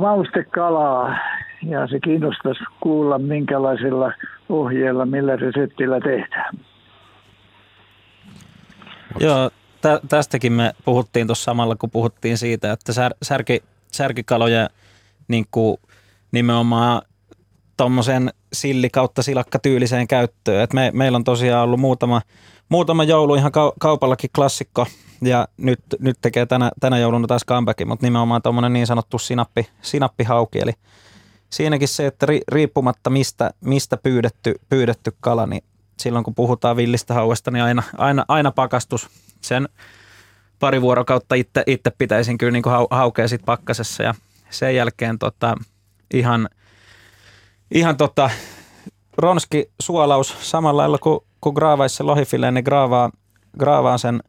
maustekalaa, ja se kiinnostaisi kuulla, minkälaisilla ohjeilla, millä reseptillä tehdään. Joo, tä, tästäkin me puhuttiin tuossa samalla, kun puhuttiin siitä, että sär, särki, särkikaloja niin kuin nimenomaan tuommoisen silli kautta silakka tyyliseen käyttöön. Et me, meillä on tosiaan ollut muutama, muutama joulu ihan kau, kaupallakin klassikko ja nyt, nyt tekee tänä, tänä jouluna taas comebackin, mutta nimenomaan tuommoinen niin sanottu sinappi, sinappihauki. Eli siinäkin se, että ri, riippumatta mistä, mistä pyydetty, pyydetty kala, niin silloin kun puhutaan villistä hauesta, niin aina, aina, aina pakastus. Sen pari vuorokautta itse, itse pitäisin kyllä niin kuin hau, haukea sit pakkasessa ja sen jälkeen tota, ihan, ihan tota, ronski suolaus samalla lailla kuin, kuin graavaisi se lohifileen, niin graavaa, graavaa sen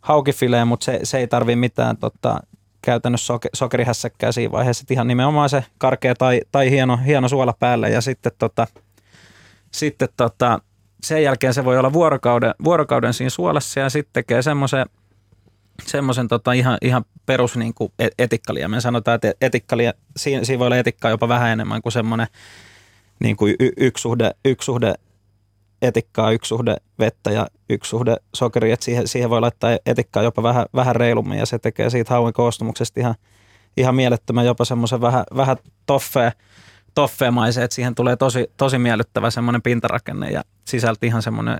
haukifileen, mutta se, se ei tarvi mitään tota, käytännössä soke, sokerihässäkkää siinä vaiheessa. Et ihan nimenomaan se karkea tai, tai hieno, hieno suola päälle ja sitten, tota, sitten tota, sen jälkeen se voi olla vuorokauden, vuorokauden siinä suolassa ja sitten tekee semmoisen semmoisen tota ihan, ihan perus niin kuin e- etikkalia. Me sanotaan, että etikkalia, siinä, siinä voi olla etikkaa jopa vähän enemmän kuin semmoinen niin kuin y, yksi, suhde, yksi suhde etikkaa, yksi suhde vettä ja yksi suhde sokeria. Että siihen, siihen voi laittaa etikkaa jopa vähän, vähän reilummin ja se tekee siitä hauen koostumuksesta ihan, ihan mielettömän jopa semmoisen vähän, vähän toffee, toffeemaisen, että siihen tulee tosi, tosi miellyttävä semmoinen pintarakenne ja sisälti ihan semmoinen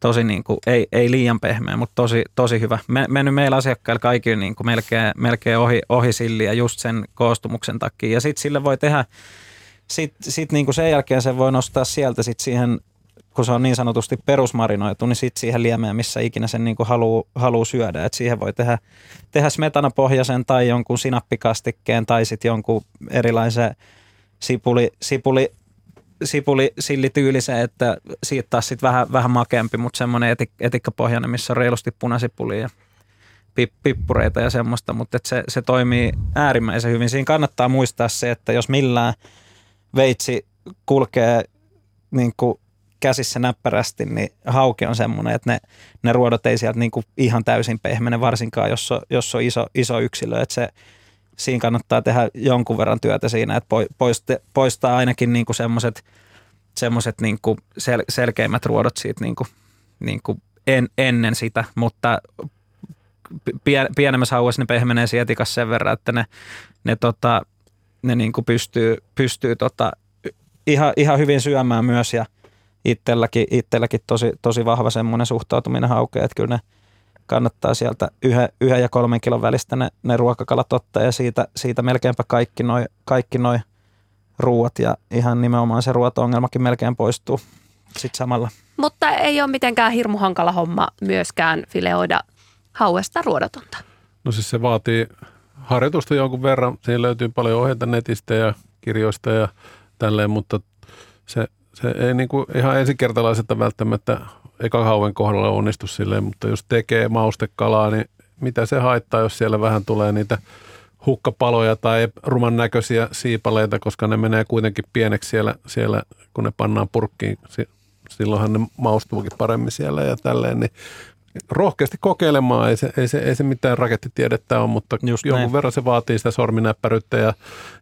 tosi niin kuin, ei, ei liian pehmeä, mutta tosi, tosi hyvä. Me, mennyt meillä asiakkailla kaikille niin kuin melkein, melkein ohi, ohi silliä just sen koostumuksen takia. Ja sitten sille voi tehdä, sitten sit niin kuin sen jälkeen se voi nostaa sieltä sit siihen, kun se on niin sanotusti perusmarinoitu, niin sitten siihen liemeen, missä ikinä sen niin kuin haluaa haluu syödä. Et siihen voi tehdä, tehdä smetanapohjaisen tai jonkun sinappikastikkeen tai sitten jonkun erilaisen sipuli, sipuli sipuli sillityyliseen, että siitä taas sit vähän, vähän makeampi, mutta semmoinen etik, etikkapohjainen, missä on reilusti punasipulia ja pip, pippureita ja semmoista, mutta se, se toimii äärimmäisen hyvin. Siinä kannattaa muistaa se, että jos millään veitsi, kulkee niin kuin käsissä näppärästi, niin hauki on semmoinen, että ne, ne ruodot ei sieltä niin kuin ihan täysin pehmene, varsinkaan jos on, jos on iso, iso yksilö. Että se, siinä kannattaa tehdä jonkun verran työtä siinä, että poistaa ainakin niin semmoiset semmoiset niin sel, selkeimmät ruodot siitä niin kuin, niin kuin en, ennen sitä, mutta pien, pienemmässä hauessa ne pehmenee sietikas sen verran, että ne, ne, tota, ne niin kuin pystyy, pystyy tota, ihan, ihan hyvin syömään myös ja itselläkin, itselläkin tosi, tosi vahva semmoinen suhtautuminen haukea, että kyllä ne kannattaa sieltä yhden, yhden ja kolmen kilon välistä ne, ne ruokakalat ottaa ja siitä, siitä melkeinpä kaikki noin kaikki noi ruuat ja ihan nimenomaan se ruoto-ongelmakin melkein poistuu sitten samalla. Mutta ei ole mitenkään hirmu hankala homma myöskään fileoida hauesta ruodotonta. No siis se vaatii harjoitusta jonkun verran. Siinä löytyy paljon ohjeita netistä ja kirjoista ja tälleen, mutta se, se ei niin kuin ihan ensikertalaiselta välttämättä eka hauen kohdalla onnistu silleen, mutta jos tekee maustekalaa, niin mitä se haittaa, jos siellä vähän tulee niitä hukkapaloja tai ruman näköisiä siipaleita, koska ne menee kuitenkin pieneksi siellä, siellä kun ne pannaan purkkiin. Silloinhan ne maustuukin paremmin siellä ja tälleen, niin rohkeasti kokeilemaan. Ei se, ei se, ei se mitään rakettitiedettä ole, mutta Just jonkun näin. verran se vaatii sitä sorminäppäryyttä ja,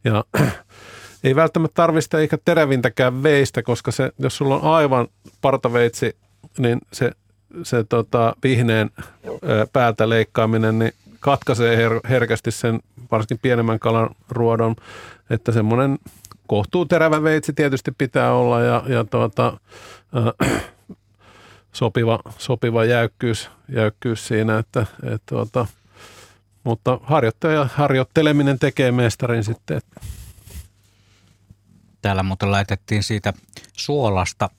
ja ei välttämättä tarvista eikä terävintäkään veistä, koska se, jos sulla on aivan partaveitsi, niin se, se tota, vihneen päältä leikkaaminen, niin katkaisee her- herkästi sen varsinkin pienemmän kalan ruodon, että semmoinen kohtuu terävä veitsi tietysti pitää olla ja, ja tuota, äh, sopiva, sopiva jäykkyys, jäykkyys siinä, että et, tuota, mutta harjoittaja, harjoitteleminen tekee mestarin sitten. Täällä muuten laitettiin siitä suolasta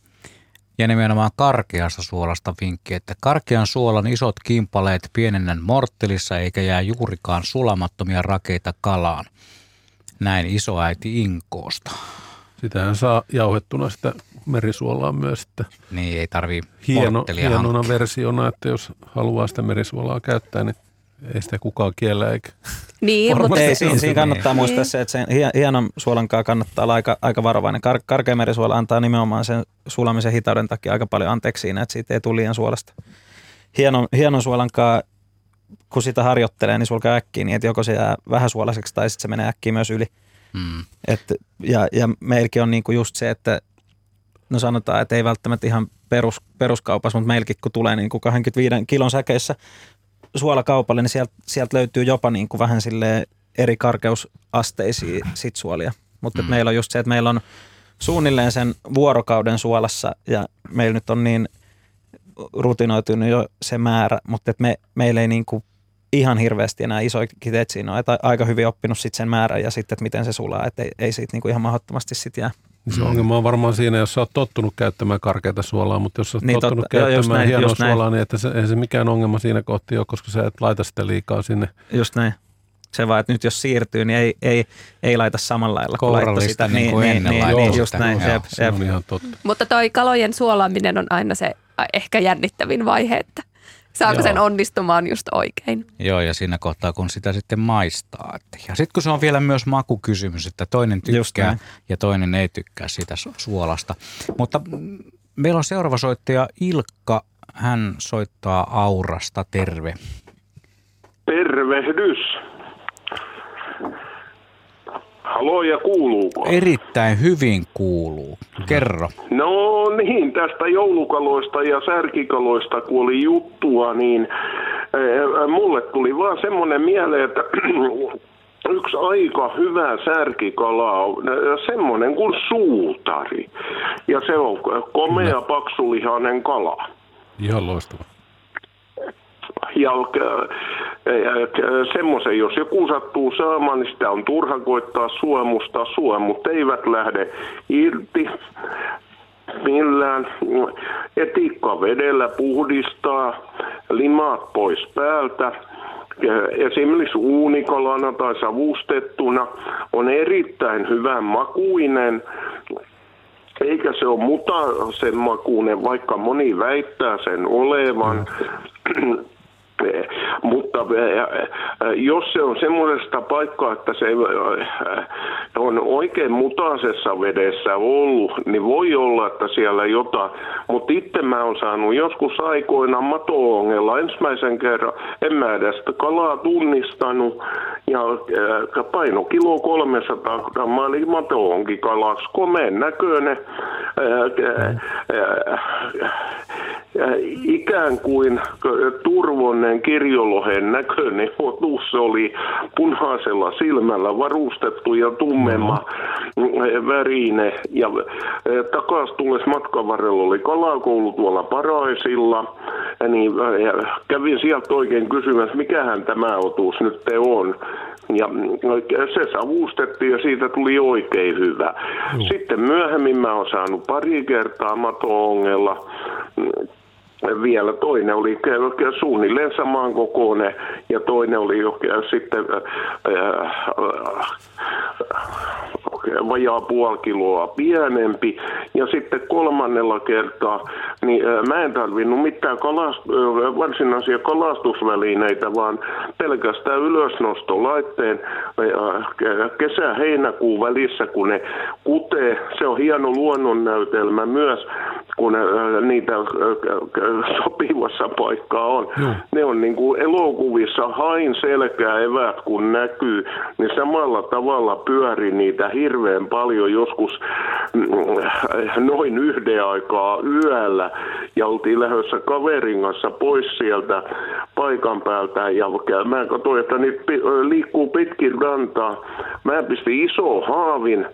ja nimenomaan karkeasta suolasta vinkki, että karkean suolan isot kimpaleet pienennän morttelissa eikä jää juurikaan sulamattomia rakeita kalaan. Näin isoäiti Inkoosta. Sitähän saa jauhettuna sitä merisuolaa myös. Että niin, ei tarvii hieno, Hienona hankkia. versiona, että jos haluaa sitä merisuolaa käyttää, niin ei sitä kukaan kiellä eikä. Niin, mutta ei, siinä, siinä kannattaa niin. muistaa se, että sen hienon suolankaa kannattaa olla aika, aika varovainen. Kar, karkea merisuola antaa nimenomaan sen sulamisen hitauden takia aika paljon anteeksi siinä, että siitä ei tule liian suolasta. Hienon, hienon suolankaa, kun sitä harjoittelee, niin sulkaa äkkiä niin, että joko se jää vähän suolaiseksi tai sitten se menee äkkiä myös yli. Mm. Et, ja, ja meilläkin on niinku just se, että no sanotaan, että ei välttämättä ihan perus, peruskaupassa, mutta meilläkin kun tulee niin kuin 25 kilon säkeissä suolakaupalle, niin sieltä, sieltä löytyy jopa niin kuin vähän sille eri karkeusasteisia sit suolia. Mutta mm. meillä on just se, että meillä on suunnilleen sen vuorokauden suolassa ja meillä nyt on niin rutinoitunut jo se määrä, mutta että me, meillä ei niin kuin ihan hirveästi enää isoja kiteet siinä on, että aika hyvin oppinut sit sen määrän ja sitten, että miten se sulaa, että ei, ei siitä niin kuin ihan mahdottomasti sit jää. Se ongelma on varmaan siinä, jos sä oot tottunut käyttämään karkeata suolaa, mutta jos sä oot niin tottunut totta, käyttämään näin, hienoa suolaa, niin että se, ei se mikään ongelma siinä kohti ole, koska sä et laita sitä liikaa sinne. Just näin. Se vaan, että nyt jos siirtyy, niin ei, ei, ei laita samalla lailla kuin laittoi sitä. Niin, niin, niin, niin, niin just näin. Joo, jep, se jep. on ihan totta. Mutta toi kalojen suolaaminen on aina se ehkä jännittävin vaihe, että saako Joo. sen onnistumaan just oikein. Joo, ja siinä kohtaa, kun sitä sitten maistaa. Ja sitten kun se on vielä myös makukysymys, että toinen tykkää ja toinen ei tykkää siitä suolasta. Mutta meillä on seuraava soittaja Ilkka. Hän soittaa Aurasta. Terve. Tervehdys. Haloja kuuluuko? Erittäin hyvin kuuluu. Kerro. No niin, tästä joulukaloista ja särkikaloista kun oli juttua, niin äh, mulle tuli vaan semmoinen mieleen, että yksi aika hyvä särkikala on semmoinen kuin suutari. Ja se on komea, paksulihainen kala. Ihan loistava ja semmoisen, jos joku sattuu saamaan, niin sitä on turha koittaa suomusta. Suomut eivät lähde irti millään. Etikka vedellä puhdistaa, limaat pois päältä. Esimerkiksi uunikalana tai savustettuna on erittäin hyvän makuinen eikä se ole mutasen makuinen, vaikka moni väittää sen olevan. Mutta jos se on semmoisesta paikkaa, että se on oikein mutaisessa vedessä ollut, niin voi olla, että siellä jotain. Mutta itse mä oon saanut joskus aikoina matoongella ensimmäisen kerran. En mä edes kalaa tunnistanut. Ja paino kilo 300 grammaa, eli kalas. Komeen näköinen. Ikään kuin turvonnen kirjolohen näköinen otus oli punaisella silmällä varustettu ja tummemma värine. Ja takas tulles matkan varrella oli kalakoulu tuolla Paraisilla. Ja niin kävin sieltä oikein kysymässä, mikähän tämä otus nyt te on. Ja se savustettiin ja siitä tuli oikein hyvä. Sitten myöhemmin mä oon saanut pari kertaa mato-ongella vielä. Toinen oli suunnilleen samaan kokoinen ja toinen oli sitten vajaa puoli kiloa pienempi. Ja sitten kolmannella kertaa, niin mä en tarvinnut mitään kalast, varsinaisia kalastusvälineitä, vaan pelkästään ylösnostolaitteen kesä-heinäkuun välissä, kun ne kutee. Se on hieno luonnonnäytelmä myös, kun niitä sopivassa paikkaa on. Joo. Ne on niin kuin elokuvissa hain selkää evät, kun näkyy, niin samalla tavalla pyöri niitä hirveän paljon joskus mm, noin yhden aikaa yöllä. Ja oltiin lähdössä kaverin kanssa pois sieltä paikan päältä. Ja mä katsoin, että niitä liikkuu pitkin rantaa. Mä pistin iso haavin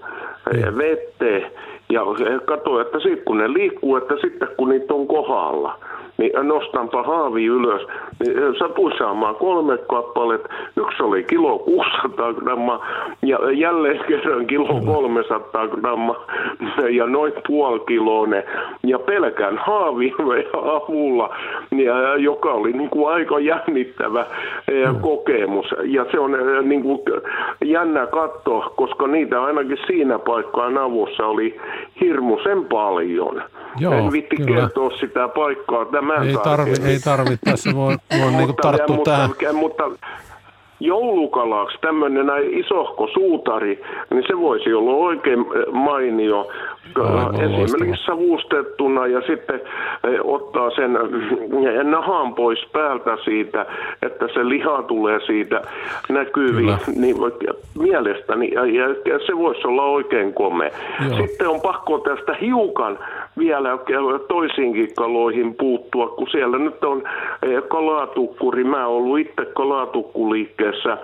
vetteen. Ja katsoin, että sitten kun ne liikkuu, että sitten kun niitä on kohdalla, niin nostanpa haavi ylös. Niin satuin saamaan kolme kappaletta. Yksi oli kilo 600 grammaa ja jälleen kerran kilo 300 grammaa ja noin puoli kiloinen. Ja pelkän haavi avulla, joka oli niin kuin aika jännittävä kokemus. Ja se on niin kuin jännä katsoa, koska niitä ainakin siinä paikkaa navussa oli hirmuisen paljon. Joo, en vitti kertoa sitä paikkaa tämän ei tarvi, ei tarvi, tässä voi, voi niinku tarttua mutta, tähän. Mutta joulukalaksi tämmöinen näin isohko suutari, niin se voisi olla oikein mainio Aivan esimerkiksi savustettuna ja sitten eh, ottaa sen eh, nahan pois päältä siitä, että se liha tulee siitä näkyviin, niin mielestäni ja, ja se voisi olla oikein komea. Joo. Sitten on pakko tästä hiukan vielä toisiinkin kaloihin puuttua, kun siellä nyt on kalatukkuri. Mä oon ollut itse kalatukkuliikkeessä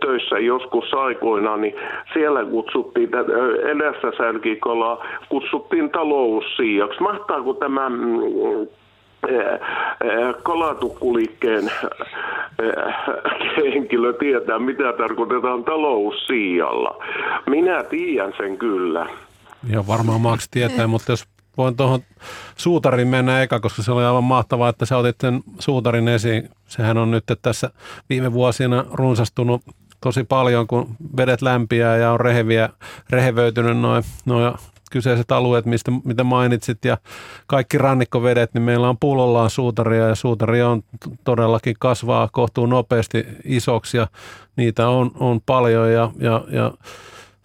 töissä joskus aikoinaan, niin siellä kutsuttiin elässä särkikalaa, kutsuttiin taloussiiaksi. Mahtaako tämä mm, kalatukkuliikkeen henkilö tietää, mitä tarkoitetaan taloussiijalla. Minä tiedän sen kyllä. Ja varmaan Max tietää, mutta jos voin tuohon suutarin mennä eka, koska se oli aivan mahtavaa, että sä otit sen suutarin esiin. Sehän on nyt tässä viime vuosina runsastunut tosi paljon, kun vedet lämpiää ja on reheviä, rehevöitynyt noin noi kyseiset alueet, mistä, mitä mainitsit, ja kaikki rannikkovedet, niin meillä on pullollaan suutaria, ja suutaria on todellakin kasvaa kohtuu nopeasti isoksi, ja niitä on, on paljon, ja, ja, ja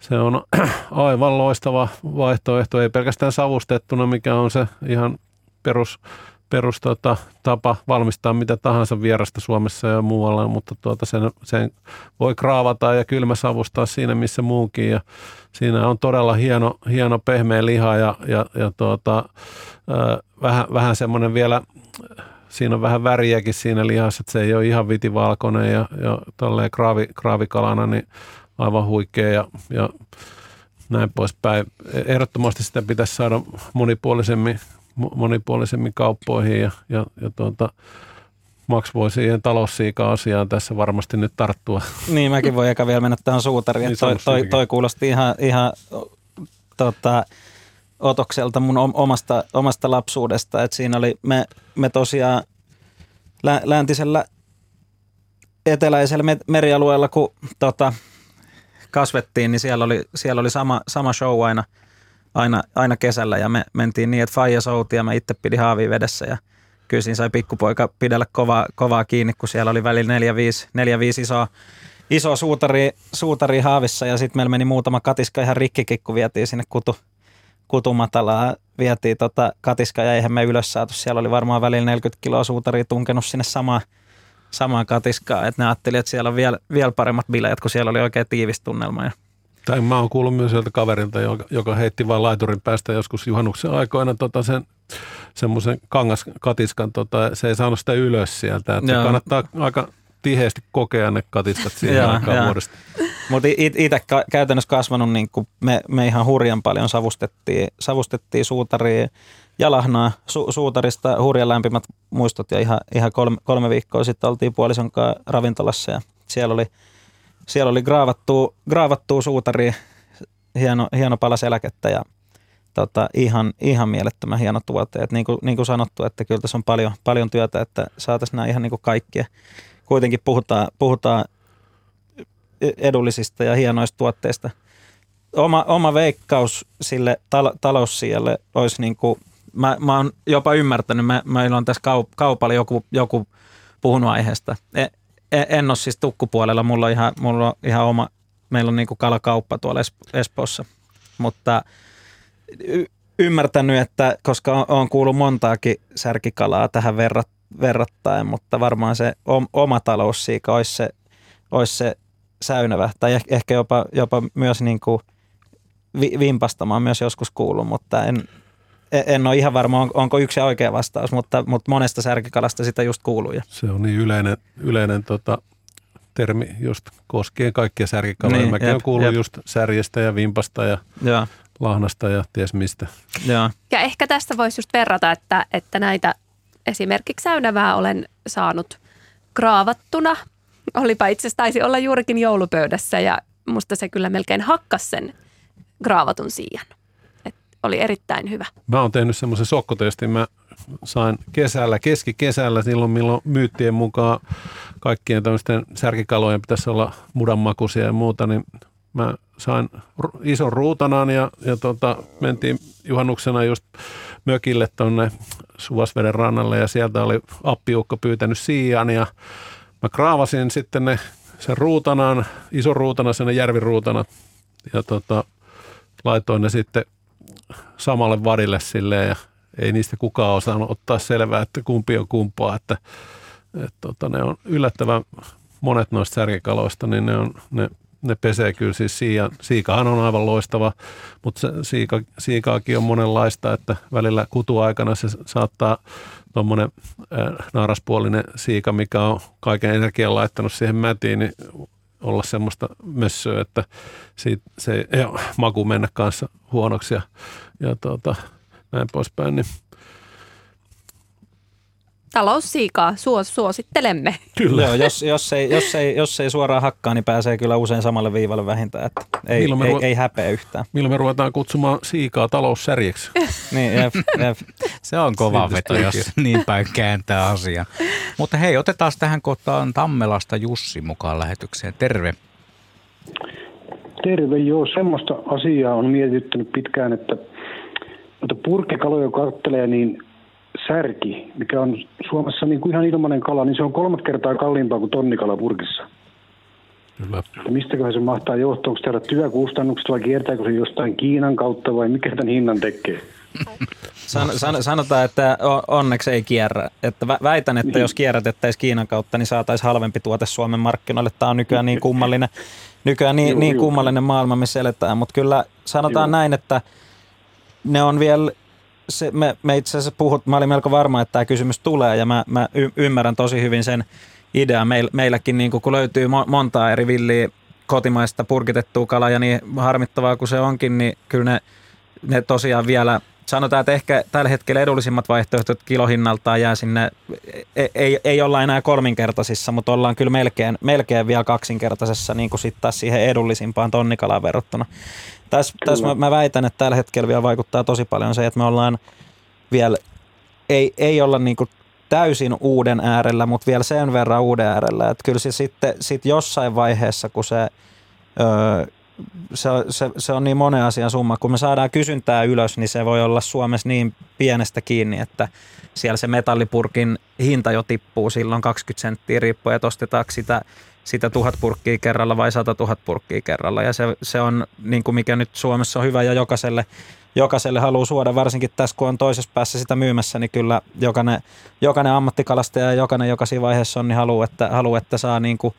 se on aivan loistava vaihtoehto, ei pelkästään savustettuna, mikä on se ihan perus, perus tota, tapa valmistaa mitä tahansa vierasta Suomessa ja muualla, mutta tuota, sen, sen voi kraavata ja kylmä savustaa siinä missä muukin ja siinä on todella hieno, hieno pehmeä liha ja, ja, ja tuota, äh, vähän, vähän semmoinen vielä siinä on vähän väriäkin siinä lihassa, että se ei ole ihan vitivalkoinen ja, ja tolleen kraavi, kraavikalana, niin aivan huikea ja, ja näin poispäin. Ehdottomasti sitä pitäisi saada monipuolisemmin, monipuolisemmin kauppoihin ja, ja, ja tuota, Max voi siihen taloussiika-asiaan tässä varmasti nyt tarttua. Niin, mäkin voi eka vielä mennä tähän suutariin. niin, toi, toi, toi, kuulosti ihan, ihan tota, otokselta mun omasta, omasta lapsuudesta. Et siinä oli, me, me tosiaan lä, läntisellä eteläisellä merialueella, kun tota, kasvettiin, niin siellä oli, siellä oli sama, sama show aina, aina, aina kesällä ja me mentiin niin, että faija souti ja mä itse pidin haavia vedessä ja kyllä siinä sai pikkupoika pidellä kovaa, kovaa kiinni, kun siellä oli välillä neljä, viisi, neljä, viisi isoa, iso suutari, suutari haavissa ja sitten meillä meni muutama katiska ihan rikkikin, kun vietiin sinne kutu, kutumatalaa. Vietiin tota katiska ja eihän me ylös saatu. Siellä oli varmaan välillä 40 kiloa suutaria tunkenut sinne samaan, samaan katiskaan. Että ne ajatteli, että siellä on vielä, vielä paremmat bileet, kun siellä oli oikein tiivis tunnelma. Ja Tai mä oon kuullut myös sieltä kaverilta, joka, joka heitti vain laiturin päästä joskus juhannuksen aikoina tota sen semmoisen kangaskatiskan, tota, se ei saanut sitä ylös sieltä. Että Joo. kannattaa aika tiheesti kokea ne katiskat siihen aikaan vuodesta. Mutta itse käytännössä kasvanut, niin kuin me, me ihan hurjan paljon savustettiin, savustettiin suutaria ja lahnaa su, suutarista. Hurjan lämpimät muistot ja ihan, ihan kolme, kolme viikkoa sitten oltiin puolison kanssa ravintolassa ja siellä oli, siellä oli graavattua, graavattua suutaria, hieno, hieno pala selkettä ja tota, ihan, ihan mielettömän hieno tuote. Et niin, kuin, niin kuin sanottu, että kyllä tässä on paljon, paljon työtä, että saataisiin nämä ihan niin kuin kaikkia. Kuitenkin puhutaan, puhutaan edullisista ja hienoista tuotteista. Oma, oma veikkaus sille tal- taloussijalle olisi niin kuin, mä, mä oon jopa ymmärtänyt, mä, meillä on tässä kaup- kaupalla joku, joku puhunut aiheesta. En, en ole siis tukkupuolella, mulla on ihan, mulla on ihan oma, meillä on niin kuin kalakauppa tuolla Es- Espoossa, mutta y- ymmärtänyt, että koska on, kuullut montaakin särkikalaa tähän verrat, verrattain, mutta varmaan se om, oma taloussiika olisi se, olisi se säynävä, tai eh- ehkä jopa, jopa myös niin kuin vi, vimpastamaan myös joskus kuullut, mutta en, en- en ole ihan varma, on- onko yksi oikea vastaus, mutta, mutta monesta särkikalasta sitä just kuuluu. Ja. Se on niin yleinen, yleinen tota, termi just koskien kaikkia särkikaloja. Niin, Mäkin jep, olen kuullut jep. just särjestä ja vimpasta ja Joo, lahnasta ja ties mistä. joo. Ja ehkä tästä voisi just verrata, että, että näitä esimerkiksi säynävää olen saanut kraavattuna. Olipa itse asiassa taisi olla juurikin joulupöydässä ja musta se kyllä melkein hakkas sen kraavatun siian. Oli erittäin hyvä. Mä oon tehnyt semmoisen sokkotestin. Mä sain kesällä, keskikesällä, silloin milloin myyttien mukaan kaikkien tämmöisten särkikalojen pitäisi olla mudanmakuisia ja muuta, niin mä sain ison ruutanan ja, ja tota, mentiin juhannuksena just mökille tonne Suvasveden rannalle ja sieltä oli appiukko pyytänyt siian ja mä kraavasin sitten ne sen ruutanan, ison ruutana, sen järviruutana ja tota, laitoin ne sitten samalle vadille silleen ja ei niistä kukaan osannut ottaa selvää, että kumpi on kumpaa, että, että tota, ne on yllättävän monet noista särkikaloista, niin ne, on, ne, ne pesee kyllä siis siian, siikahan on aivan loistava, mutta se siika, siikaakin on monenlaista, että välillä kutuaikana se saattaa tuommoinen naaraspuolinen siika, mikä on kaiken energian laittanut siihen mätiin, niin olla semmoista mössöä, että siitä, se ei maku mennä kanssa huonoksi ja, ja tota, näin poispäin. Niin Taloussiikaa suos, suosittelemme. kyllä. Joo, jos, jos, ei, jos, ei, jos ei suoraan hakkaa, niin pääsee kyllä usein samalle viivalle vähintään, että ei, ei, ei häpeä yhtään. Milloin me ruvetaan kutsumaan siikaa taloussärjeksi? Niin, jep, jep. Se on kova veto, jos niin päin kääntää asian. Mutta hei, otetaan tähän kohtaan Tammelasta Jussi mukaan lähetykseen. Terve. Terve, joo. Semmoista asiaa on mietityttänyt pitkään, että noita purkkikaloja kattelee, niin särki, mikä on Suomessa niin kuin ihan ilmainen kala, niin se on kolmat kertaa kalliimpaa kuin tonnikala purkissa. Kyllä. Että mistäköhän se mahtaa johtua? Onko täällä työkustannukset vai kiertääkö se jostain Kiinan kautta vai mikä tämän hinnan tekee? San, san, sanotaan, että onneksi ei kierrä. Että vä- väitän, että jos kierrätettäisiin Kiinan kautta, niin saataisiin halvempi tuote Suomen markkinoille. Tämä on nykyään niin kummallinen, nykyään niin, Juu, niin juu. kummallinen maailma, missä eletään. Mutta kyllä sanotaan Juu. näin, että ne on vielä, se, me, me itse asiassa puhut, mä olin melko varma, että tämä kysymys tulee ja mä, mä y- ymmärrän tosi hyvin sen idean. Meil, meilläkin niin kun löytyy mo- montaa eri villiä kotimaista purkitettua kalaa ja niin harmittavaa kuin se onkin, niin kyllä ne, ne tosiaan vielä, sanotaan, että ehkä tällä hetkellä edullisimmat vaihtoehdot kilohinnaltaan jää sinne, ei, ei, ei olla enää kolminkertaisissa, mutta ollaan kyllä melkein, melkein vielä kaksinkertaisessa niin kuin sitten taas siihen edullisimpaan tonnikalaan verrattuna. Tässä, tässä mä, mä väitän, että tällä hetkellä vielä vaikuttaa tosi paljon se, että me ollaan vielä, ei, ei olla niin kuin täysin uuden äärellä, mutta vielä sen verran uuden äärellä, että kyllä se sitten sit jossain vaiheessa, kun se, öö, se, se, se on niin monen asian summa, kun me saadaan kysyntää ylös, niin se voi olla Suomessa niin pienestä kiinni, että siellä se metallipurkin hinta jo tippuu silloin 20 senttiä riippuen, että ostetaanko sitä sitä tuhat purkkiä kerralla vai sata tuhat purkkiä kerralla. Ja se, se on, niin kuin mikä nyt Suomessa on hyvä ja jokaiselle, jokaiselle haluaa suoda, varsinkin tässä kun on toisessa päässä sitä myymässä, niin kyllä jokainen, jokainen ammattikalastaja ja jokainen, joka siinä vaiheessa on, niin haluaa, että, haluaa, että saa niin kuin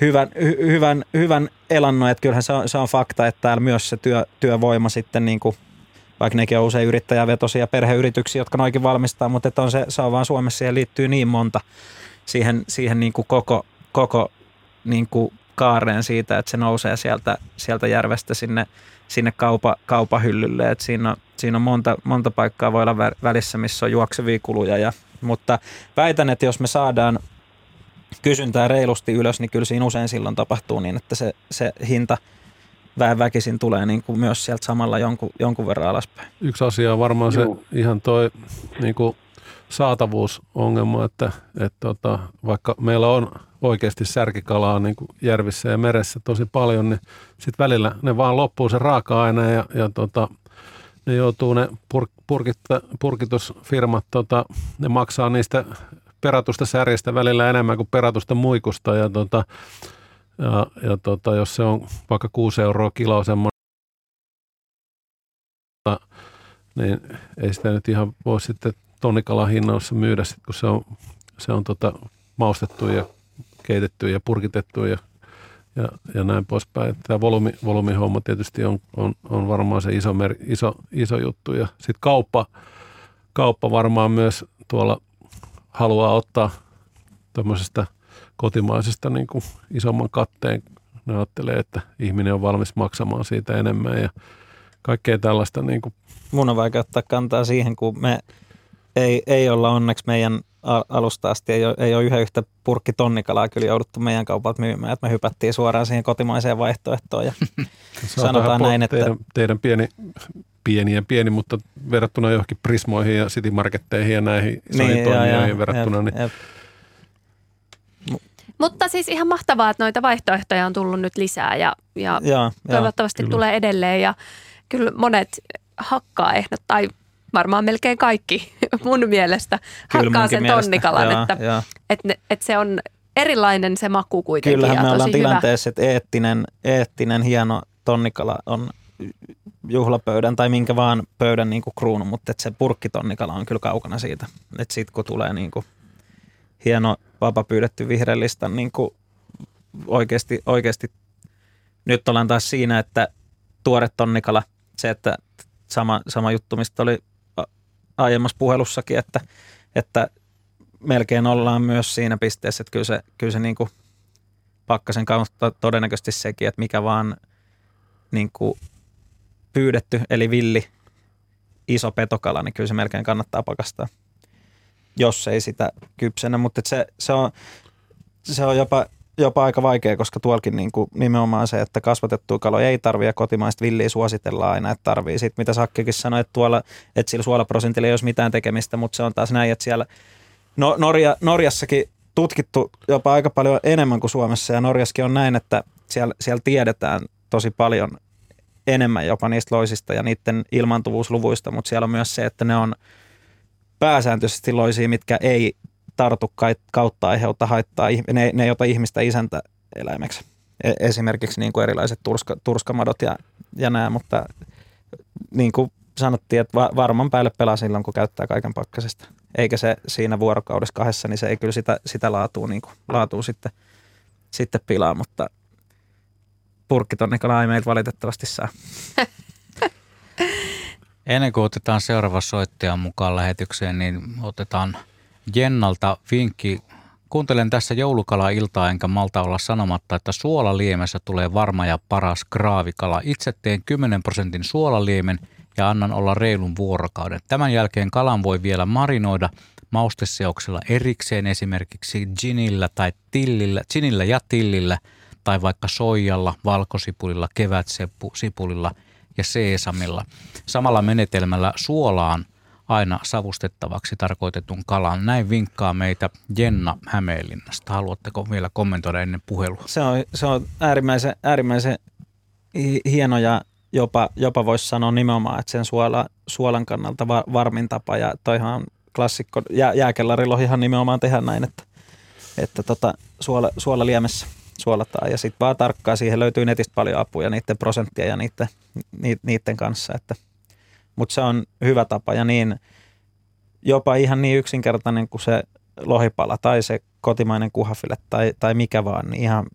hyvän, hy, hyvän, hyvän elannon. Että kyllähän se on, se on fakta, että täällä myös se työ, työvoima sitten niin kuin vaikka nekin on usein yrittäjävetosia perheyrityksiä, jotka noikin valmistaa, mutta että on se, se on vaan Suomessa siihen liittyy niin monta siihen, siihen niin kuin koko, koko niin kuin kaareen siitä, että se nousee sieltä, sieltä järvestä sinne, sinne kaupa, kaupahyllylle. Et siinä on, siinä on monta, monta paikkaa voi olla välissä, missä on juoksevia kuluja. Ja, mutta väitän, että jos me saadaan kysyntää reilusti ylös, niin kyllä siinä usein silloin tapahtuu niin, että se, se hinta vähän väkisin tulee niin kuin myös sieltä samalla jonkun, jonkun verran alaspäin. Yksi asia on varmaan Joo. se ihan toi niin kuin saatavuusongelma, että, että tota, vaikka meillä on oikeasti särkikalaa niin kuin järvissä ja meressä tosi paljon, niin sitten välillä ne vaan loppuu se raaka-aine ja, ja tota, ne joutuu ne pur, purkitta, purkitusfirmat, tota, ne maksaa niistä peratusta särjestä välillä enemmän kuin peratusta muikusta ja, tota, ja, ja tota, jos se on vaikka 6 euroa kilo semmoinen, niin ei sitä nyt ihan voi sitten tonnikalan hinnassa myydä, sit, kun se on, se on tota, maustettu ja keitetty ja purkitettu ja, ja, ja näin poispäin. Tämä volyymi, volyymihomma tietysti on, on, on varmaan se iso, mer, iso, iso juttu. Ja sitten kauppa, kauppa varmaan myös tuolla haluaa ottaa tämmöisestä kotimaisesta niin kuin isomman katteen. Ne ajattelee, että ihminen on valmis maksamaan siitä enemmän ja kaikkea tällaista. Niin kuin. Mun on vaikea ottaa kantaa siihen, kun me ei, ei olla onneksi meidän alusta asti, ei ole, ei ole yhden yhtä purkki tonnikalaa kyllä jouduttu meidän kaupalta myymään, että me hypättiin suoraan siihen kotimaiseen vaihtoehtoon ja sanotaan näin, että... Teidän, teidän pieni, pieni ja pieni, mutta verrattuna johonkin Prismoihin ja City Marketteihin ja näihin niin, toimijoihin verrattuna, jep, niin jep. Mutta siis ihan mahtavaa, että noita vaihtoehtoja on tullut nyt lisää ja, ja, ja toivottavasti ja, tulee edelleen ja kyllä monet hakkaa ehdot tai varmaan melkein kaikki mun mielestä Kyllä hakkaa sen tonnikalan, että, ja. Että, että se on erilainen se maku kuitenkin Kyllähän ja me tosi ollaan tilanteessa, että eettinen, eettinen hieno tonnikala on juhlapöydän tai minkä vaan pöydän niin kuin kruunu, mutta että se purkkitonnikala on kyllä kaukana siitä. Että sitten kun tulee niin kuin hieno vapapyydetty vihreällistä niin kuin oikeasti, oikeasti nyt ollaan taas siinä, että tuore tonnikala, se, että sama, sama juttu, mistä oli aiemmassa puhelussakin, että, että melkein ollaan myös siinä pisteessä, että kyllä se, kyllä se niin kuin pakkasen kautta todennäköisesti sekin, että mikä vaan niin kuin pyydetty, eli villi, iso petokala, niin kyllä se melkein kannattaa pakastaa, jos ei sitä kypsenä. Mutta se, se, on, se on jopa jopa aika vaikea, koska tuolkin niin kuin nimenomaan se, että kasvatettua kaloja ei tarvitse ja kotimaista villiä suositellaan aina, että tarvii. Sitten mitä Sakkikin sanoi, että, tuolla, että sillä suolaprosentilla ei olisi mitään tekemistä, mutta se on taas näin, että siellä no, Norja, Norjassakin tutkittu jopa aika paljon enemmän kuin Suomessa ja Norjaskin on näin, että siellä, siellä tiedetään tosi paljon enemmän jopa niistä loisista ja niiden ilmantuvuusluvuista, mutta siellä on myös se, että ne on pääsääntöisesti loisia, mitkä ei tartu kautta aiheuttaa haittaa, ne, ne ei ota ihmistä isäntä eläimeksi. E, esimerkiksi niin kuin erilaiset turska, turskamadot ja, ja nämä, mutta niin kuin sanottiin, että varman päälle pelaa silloin, kun käyttää kaiken pakkasesta. Eikä se siinä vuorokaudessa kahdessa, niin se ei kyllä sitä, sitä laatua, niin kuin, laatua sitten, sitten pilaa, mutta purkkitonnikala ei meiltä valitettavasti saa. Ennen kuin otetaan seuraava soittaja mukaan lähetykseen, niin otetaan – Jennalta vinkki. Kuuntelen tässä joulukala-iltaa enkä malta olla sanomatta, että suolaliemessä tulee varma ja paras kraavikala. Itse teen 10 prosentin suolaliemen ja annan olla reilun vuorokauden. Tämän jälkeen kalan voi vielä marinoida mausteseoksella erikseen esimerkiksi ginillä tai tillillä, ginillä ja tillillä tai vaikka soijalla, valkosipulilla, kevätsipulilla ja seesamilla. Samalla menetelmällä suolaan – aina savustettavaksi tarkoitetun kalan. Näin vinkkaa meitä Jenna Hämeenlinnasta. Haluatteko vielä kommentoida ennen puhelua? Se on, se on äärimmäisen, äärimmäisen hieno ja jopa, jopa voisi sanoa nimenomaan, että sen suola, suolan kannalta va, varmin tapa. Ja toihan on klassikko, jää, jääkellarilohihan nimenomaan tehdä näin, että, että tota, suola, suola liemessä suolataan. Ja sitten vaan tarkkaa, siihen löytyy netistä paljon apuja niiden prosenttia ja niiden, niiden kanssa. Että, mutta se on hyvä tapa ja niin jopa ihan niin yksinkertainen kuin se lohipala tai se kotimainen kuhafille tai, tai mikä vaan, niin ihan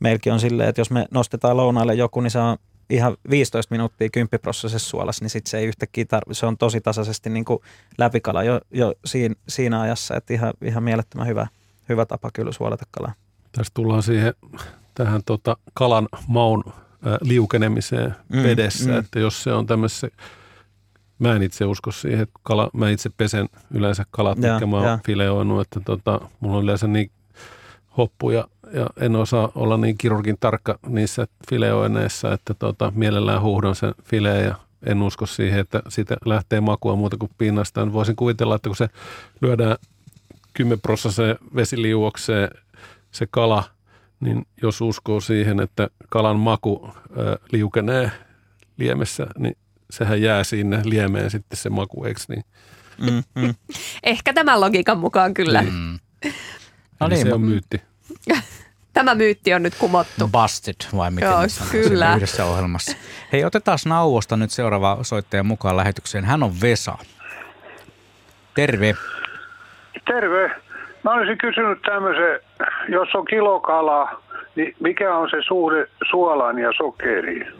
meilläkin on silleen, että jos me nostetaan lounaalle joku, niin se on ihan 15 minuuttia kymppiprosessissa suolassa, niin sitten se ei yhtäkkiä tarvi, se on tosi tasaisesti niin kuin läpikala jo, jo siinä, siinä ajassa, että ihan, ihan mielettömän hyvä, hyvä tapa kyllä suolata kalaa. Tässä tullaan siihen tähän tota kalan maun liukenemiseen mm, vedessä, mm. että jos se on tämmöisessä Mä en itse usko siihen, että kala, mä itse pesen yleensä kalat, ja, mitkä mä oon fileoinut, että tota, mulla on yleensä niin hoppuja ja en osaa olla niin kirurgin tarkka niissä fileoineissa, että tota, mielellään huuhdon sen fileen ja en usko siihen, että siitä lähtee makua muuta kuin pinnasta. Voisin kuvitella, että kun se lyödään 10 prosesseen vesiliuokseen se kala, niin jos uskoo siihen, että kalan maku ö, liukenee liemessä, niin sehän jää sinne liemeen sitten se maku, eikö niin? Mm, mm. Ehkä tämän logiikan mukaan kyllä. Mm. No niin, se on myytti. Tämä myytti on nyt kumottu. Busted, vai miten Joo, kyllä. yhdessä ohjelmassa. Hei, otetaan nauosta nyt seuraava soittaja mukaan lähetykseen. Hän on Vesa. Terve. Terve. Mä olisin kysynyt tämmöisen, jos on kilokala, niin mikä on se suhde suolaan ja sokeriin?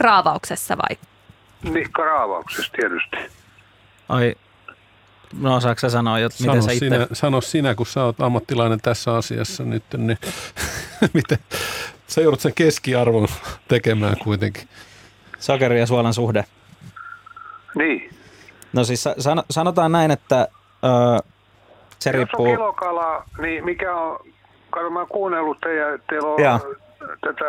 Kraavauksessa vai? Niin, kraavauksessa tietysti. Ai, no osaako sä sanoa, että miten sä itse... Sinä, sano sinä, kun sä oot ammattilainen tässä asiassa nyt, niin miten sä joudut sen keskiarvon tekemään kuitenkin. Sokeri ja suolan suhde. Niin. No siis sanotaan näin, että öö, se Jos riippuu... on kilokala, niin mikä on, kato mä oon kuunnellut teidän, teillä on ja. tätä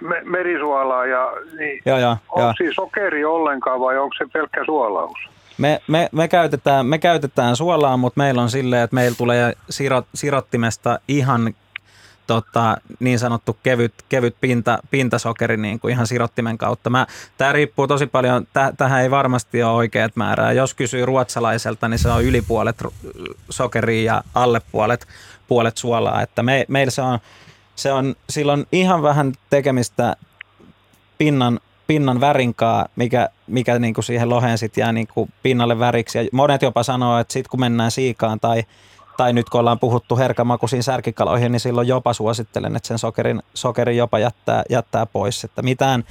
me, merisuolaa ja niin ja, ja, onko ja. siis sokeri ollenkaan vai onko se pelkkä suolaus? Me, me, me, käytetään, me käytetään suolaa, mutta meillä on silleen, että meillä tulee sirot, sirottimesta ihan tota, niin sanottu kevyt, kevyt pinta, pintasokeri niin kuin ihan sirottimen kautta. Tämä riippuu tosi paljon, täh, tähän ei varmasti ole oikeat määrää. Jos kysyy ruotsalaiselta, niin se on yli puolet sokeria ja alle puolet, puolet suolaa. Että me, meillä se on se on, silloin ihan vähän tekemistä pinnan, pinnan värinkaa, mikä, mikä niin kuin siihen loheen sit jää niin kuin pinnalle väriksi. Ja monet jopa sanoo, että sitten kun mennään siikaan tai, tai nyt kun ollaan puhuttu herkämakuisiin särkikaloihin, niin silloin jopa suosittelen, että sen sokerin, sokerin jopa jättää, jättää pois. Että mitään,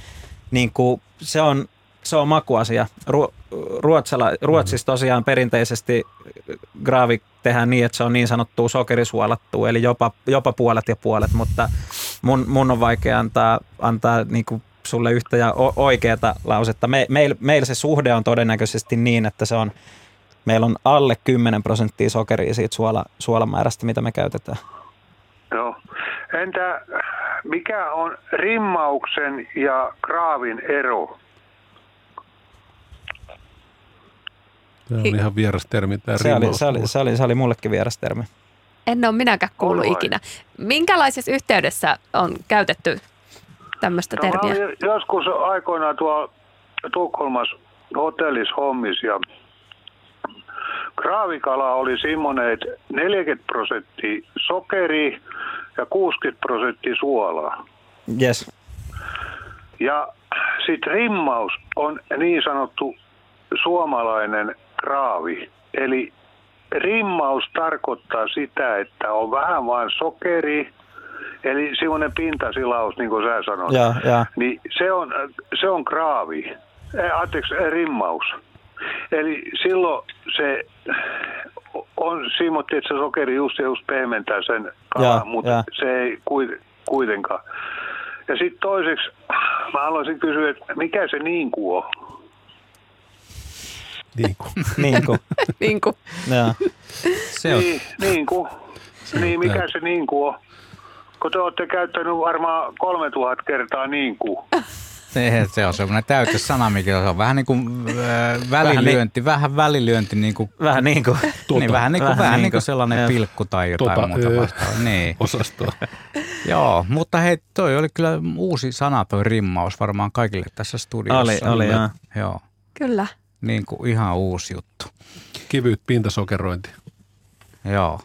niin kuin, se on, se on makuasia. Ru, Ruotsala, Ruotsissa tosiaan perinteisesti graavi tehdään niin, että se on niin sanottua sokerisuolattua, eli jopa, jopa puolet ja puolet, mutta mun, mun on vaikea antaa, antaa niin kuin sulle yhtä ja oikeata lausetta. Me, meil, meillä se suhde on todennäköisesti niin, että se on, meillä on alle 10 prosenttia sokeria siitä suola, suolamäärästä, mitä me käytetään. Joo. Entä mikä on rimmauksen ja kraavin ero? Tämä on ihan vieras termi, tämä se oli, se, oli, se, oli, se oli mullekin vieras termi. En ole minäkään kuullut on ikinä. Minkälaisessa yhteydessä on käytetty tämmöistä no, termiä? Joskus aikoinaan tuo Tukholmassa hotellissa hommis ja kraavikala oli semmoinen, että 40 prosenttia sokeri ja 60 prosenttia suolaa. Yes. Ja sitten rimmaus on niin sanottu suomalainen kraavi. Eli rimmaus tarkoittaa sitä, että on vähän vain sokeri, eli semmoinen pintasilaus, niin kuin sä sanoit. Ja, ja. Niin se on, se on kraavi, eh, anteeksi, rimmaus. Eli silloin se on simmotti, että se sokeri just ja just pehmentää sen kalan, mutta ja. se ei kuitenkaan. Ja sitten toiseksi mä haluaisin kysyä, että mikä se niin on? Niin kuin. niin kuin. niin kuin. Se on. Niin, niin kuin. Niin, mikä se niin kuin on? Kun te olette käyttänyt varmaan 3000 kertaa niin kuin. Se, se on semmoinen täytössana, mikä on vähän niin kuin äh, välilyönti, vähän, välilyönti. Niin kuin, vähän niin kuin. Tuota, niin, vähän niin kuin, vähän vähän niin kuin sellainen ja. pilkku tai jotain tuota, muuta vastaavaa. Niin. Osastoa. Joo, mutta hei, toi oli kyllä uusi sana toi rimmaus varmaan kaikille tässä studiossa. Oli, oli, joo. joo. Kyllä niin kuin ihan uusi juttu. Kivyt pintasokerointi. Joo.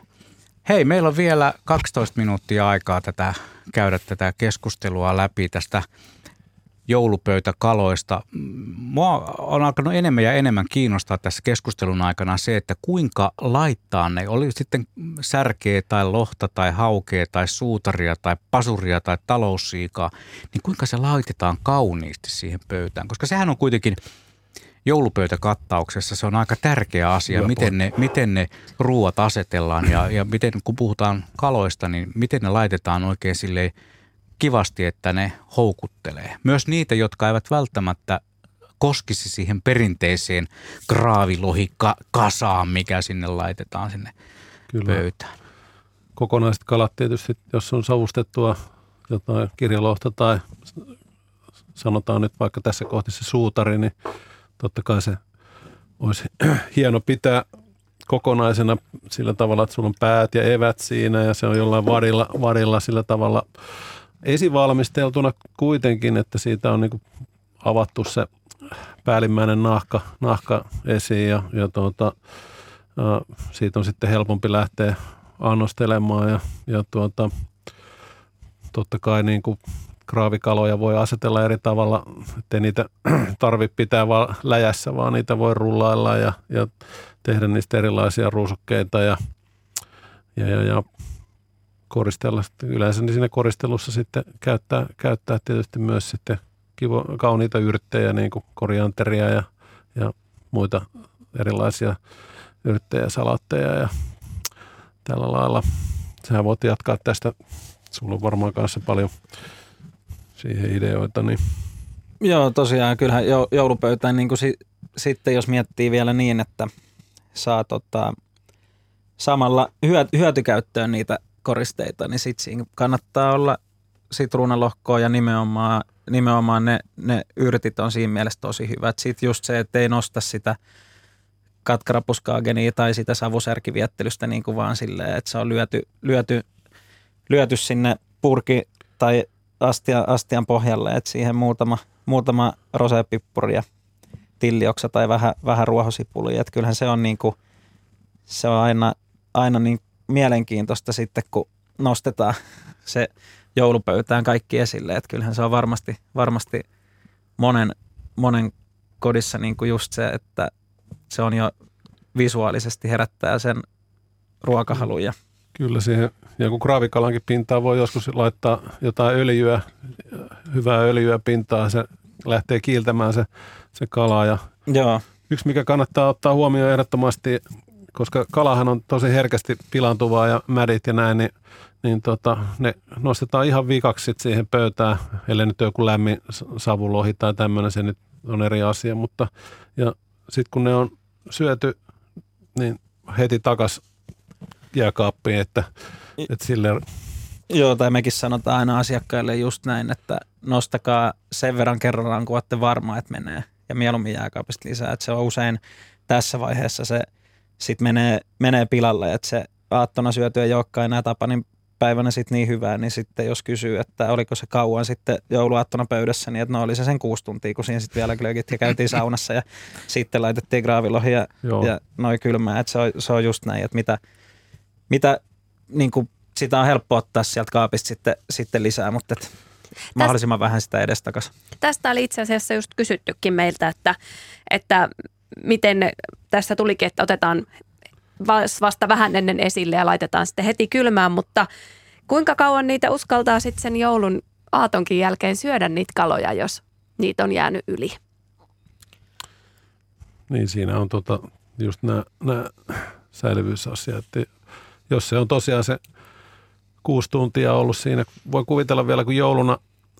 Hei, meillä on vielä 12 minuuttia aikaa tätä, käydä tätä keskustelua läpi tästä joulupöytäkaloista. Mua on alkanut enemmän ja enemmän kiinnostaa tässä keskustelun aikana se, että kuinka laittaa ne, oli sitten särkeä tai lohta tai haukea tai suutaria tai pasuria tai taloussiikaa, niin kuinka se laitetaan kauniisti siihen pöytään. Koska sehän on kuitenkin joulupöytäkattauksessa se on aika tärkeä asia, miten ne, miten ne ruuat asetellaan ja, ja miten kun puhutaan kaloista, niin miten ne laitetaan oikein silleen – kivasti, että ne houkuttelee. Myös niitä, jotka eivät välttämättä koskisi siihen perinteiseen graavilohikasaan, mikä sinne laitetaan sinne Kyllä. pöytään. Kokonaiset kalat tietysti, jos on savustettua jotain kirjalohta tai sanotaan nyt vaikka tässä kohti se suutari, niin totta kai se olisi hieno pitää kokonaisena sillä tavalla, että sulla on päät ja evät siinä ja se on jollain varilla, varilla sillä tavalla – esivalmisteltuna kuitenkin, että siitä on niin avattu se päällimmäinen nahka, nahka esiin ja, ja tuota, siitä on sitten helpompi lähteä annostelemaan ja, ja tuota, totta kai niin kraavikaloja voi asetella eri tavalla, ettei niitä tarvitse pitää vaan läjässä, vaan niitä voi rullailla ja, ja tehdä niistä erilaisia ruusukkeita ja, ja, ja, ja koristella. Yleensä niin siinä koristelussa sitten käyttää, käyttää tietysti myös sitten kivo, kauniita yrttejä, niin kuin korianteria ja, ja muita erilaisia yrttejä, salatteja ja tällä lailla. Sähän voit jatkaa tästä. Sulla on varmaan kanssa paljon siihen ideoita. Niin. Joo, tosiaan kyllähän joulupöytään niin kuin si, sitten jos miettii vielä niin, että saa tota, samalla hyötykäyttöön niitä koristeita, niin sitten siinä kannattaa olla sitruunalohkoa ja nimenomaan, nimenomaan ne, ne yrtit on siinä mielessä tosi hyvät. Sitten just se, että ei nosta sitä katkarapuskaagenia tai sitä savusärkiviettelystä niin kuin vaan silleen, että se on lyöty, lyöty, lyöty sinne purki tai astia, astian pohjalle, että siihen muutama, muutama rosepippuri ja tillioksa tai vähän, vähän ruohosipuli. Että kyllähän se on, niin kuin, se on aina, aina niin mielenkiintoista sitten, kun nostetaan se joulupöytään kaikki esille. Että kyllähän se on varmasti, varmasti monen, monen kodissa niin kuin just se, että se on jo visuaalisesti herättää sen ruokahalun. Kyllä siihen joku kraavikalankin pintaan voi joskus laittaa jotain öljyä, hyvää öljyä pintaan, se lähtee kiiltämään se, se kala. Ja Joo. Yksi, mikä kannattaa ottaa huomioon ehdottomasti koska kalahan on tosi herkästi pilantuvaa ja mädit ja näin, niin, niin tota, ne nostetaan ihan vikaksi siihen pöytään, ellei nyt joku lämmin savulohi tai tämmöinen, se nyt on eri asia, mutta ja sitten kun ne on syöty, niin heti takas jääkaappiin, että, että sille Joo, tai mekin sanotaan aina asiakkaille just näin, että nostakaa sen verran kerrallaan, kun olette varma, että menee. Ja mieluummin jääkaapista lisää. Että se on usein tässä vaiheessa se sitten menee, menee pilalle, että se aattona syöty ei olekaan enää niin päivänä sitten niin hyvää, niin sitten jos kysyy, että oliko se kauan sitten jouluaattona pöydässä, niin että no oli se sen kuusi tuntia, kun siinä sitten vielä glögit ja käytiin saunassa ja sitten laitettiin graavilohi ja, ja noin kylmää, että se on, se on just näin, että mitä, mitä niin kuin sitä on helppo ottaa sieltä kaapista sitten, sitten lisää, mutta että mahdollisimman vähän sitä edestakas. Tästä oli itse asiassa just kysyttykin meiltä, että, että miten tässä tulikin, että otetaan vasta vähän ennen esille ja laitetaan sitten heti kylmään, mutta kuinka kauan niitä uskaltaa sitten sen joulun aatonkin jälkeen syödä niitä kaloja, jos niitä on jäänyt yli? Niin siinä on tota, just nämä säilyvyysasiat. Jos se on tosiaan se kuusi tuntia ollut siinä, voi kuvitella vielä kun jouluna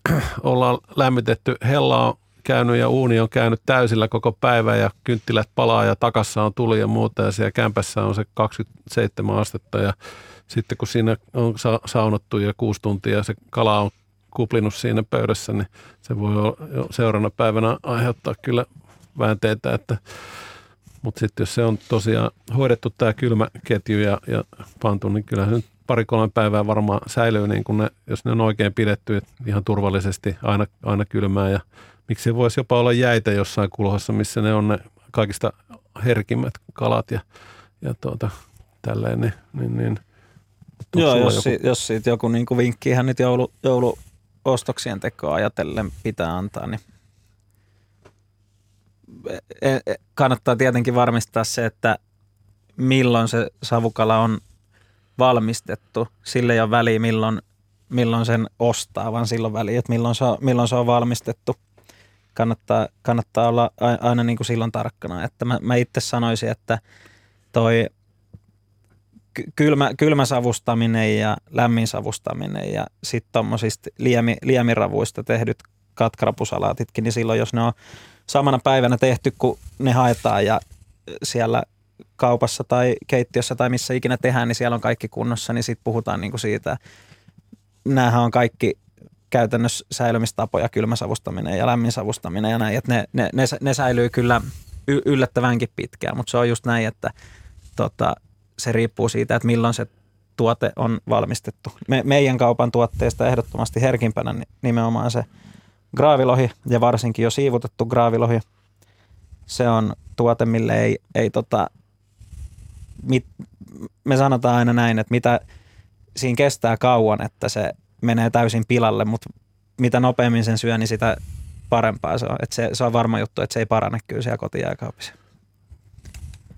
ollaan lämmitetty, hella on käynyt ja uuni on käynyt täysillä koko päivä ja kynttilät palaa ja takassa on tuli ja muuta ja siellä kämpässä on se 27 astetta ja sitten kun siinä on sa- saunottu ja kuusi tuntia ja se kala on kuplinut siinä pöydässä, niin se voi jo seuraavana päivänä aiheuttaa kyllä väänteitä, että mutta sitten jos se on tosiaan hoidettu tämä kylmäketju ja, ja pantu, niin kyllä se nyt pari-kolme päivää varmaan säilyy, niin kun ne, jos ne on oikein pidetty ihan turvallisesti aina, aina kylmää. Ja miksi voisi jopa olla jäitä jossain kulhossa, missä ne on ne kaikista herkimmät kalat ja, ja tuota, tälleen, niin, niin, niin. Joo, jos, joku... si, jos siitä joku niin kuin vinkki ihan nyt joulu, jouluostoksien tekoa ajatellen pitää antaa, niin kannattaa tietenkin varmistaa se, että milloin se savukala on valmistettu. Sille ei ole väliä, milloin, milloin sen ostaa, vaan silloin väliä, että milloin se on, milloin se on valmistettu. Kannattaa, kannattaa olla aina niin kuin silloin tarkkana. Että mä, mä itse sanoisin, että toi kylmä, kylmäsavustaminen ja lämminsavustaminen ja sitten tuommoisista liemi, liemiravuista tehdyt katkrapusalaatitkin, niin silloin jos ne on samana päivänä tehty, kun ne haetaan ja siellä kaupassa tai keittiössä tai missä ikinä tehdään, niin siellä on kaikki kunnossa, niin sitten puhutaan niin kuin siitä. Nämähän on kaikki käytännössä säilymistapoja, kylmäsavustaminen ja lämminsavustaminen ja näin, että ne, ne, ne, ne säilyy kyllä yllättävänkin pitkään, mutta se on just näin, että tota, se riippuu siitä, että milloin se tuote on valmistettu. Me, meidän kaupan tuotteista ehdottomasti herkimpänä nimenomaan se graavilohi ja varsinkin jo siivutettu graavilohi. Se on tuote, mille ei, ei tota, mit, me sanotaan aina näin, että mitä siinä kestää kauan, että se menee täysin pilalle, mutta mitä nopeammin sen syö, niin sitä parempaa se on. Että se, se on varma juttu, että se ei parane kyllä siellä kotijääkaapissa.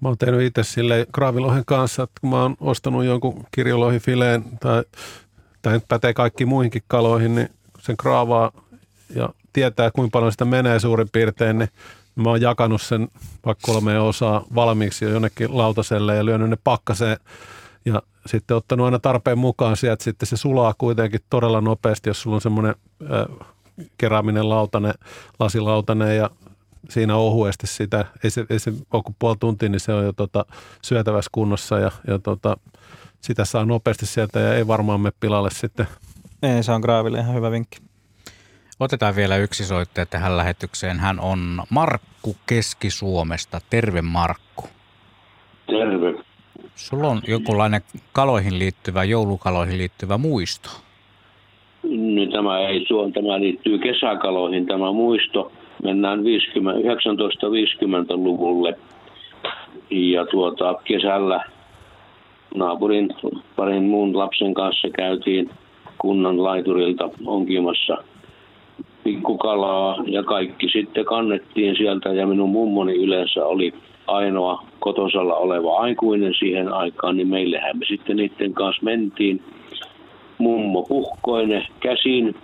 Mä oon tehnyt itse sille graavilohen kanssa, että kun mä oon ostanut jonkun kirjolohifileen tai nyt pätee kaikki muihinkin kaloihin, niin sen graavaa ja tietää, kuinka paljon sitä menee suurin piirtein, niin mä oon jakanut sen vaikka kolme osaa valmiiksi jo jonnekin lautaselle ja lyönyt ne pakkaseen ja sitten ottanut aina tarpeen mukaan sieltä, sitten se sulaa kuitenkin todella nopeasti, jos sulla on semmoinen äh, kerääminen lautane, lasilautane ja siinä ohuesti sitä, ei se, ei se ole kuin puoli tuntia, niin se on jo tota, syötävässä kunnossa ja, ja tota, sitä saa nopeasti sieltä ja ei varmaan mene pilalle sitten. Ei, se on Graaville ihan hyvä vinkki. Otetaan vielä yksi soittaja tähän lähetykseen. Hän on Markku Keski-Suomesta. Terve Markku. Terve. Sulla on jokinlainen kaloihin liittyvä, joulukaloihin liittyvä muisto. Nyt tämä ei suon, tämä liittyy kesäkaloihin tämä muisto mennään 50, 1950-luvulle. Ja tuota, kesällä naapurin parin muun lapsen kanssa käytiin kunnan laiturilta onkimassa pikkukalaa ja kaikki sitten kannettiin sieltä. Ja minun mummoni yleensä oli ainoa kotosalla oleva aikuinen siihen aikaan, niin meillähän me sitten niiden kanssa mentiin. Mummo puhkoine käsin.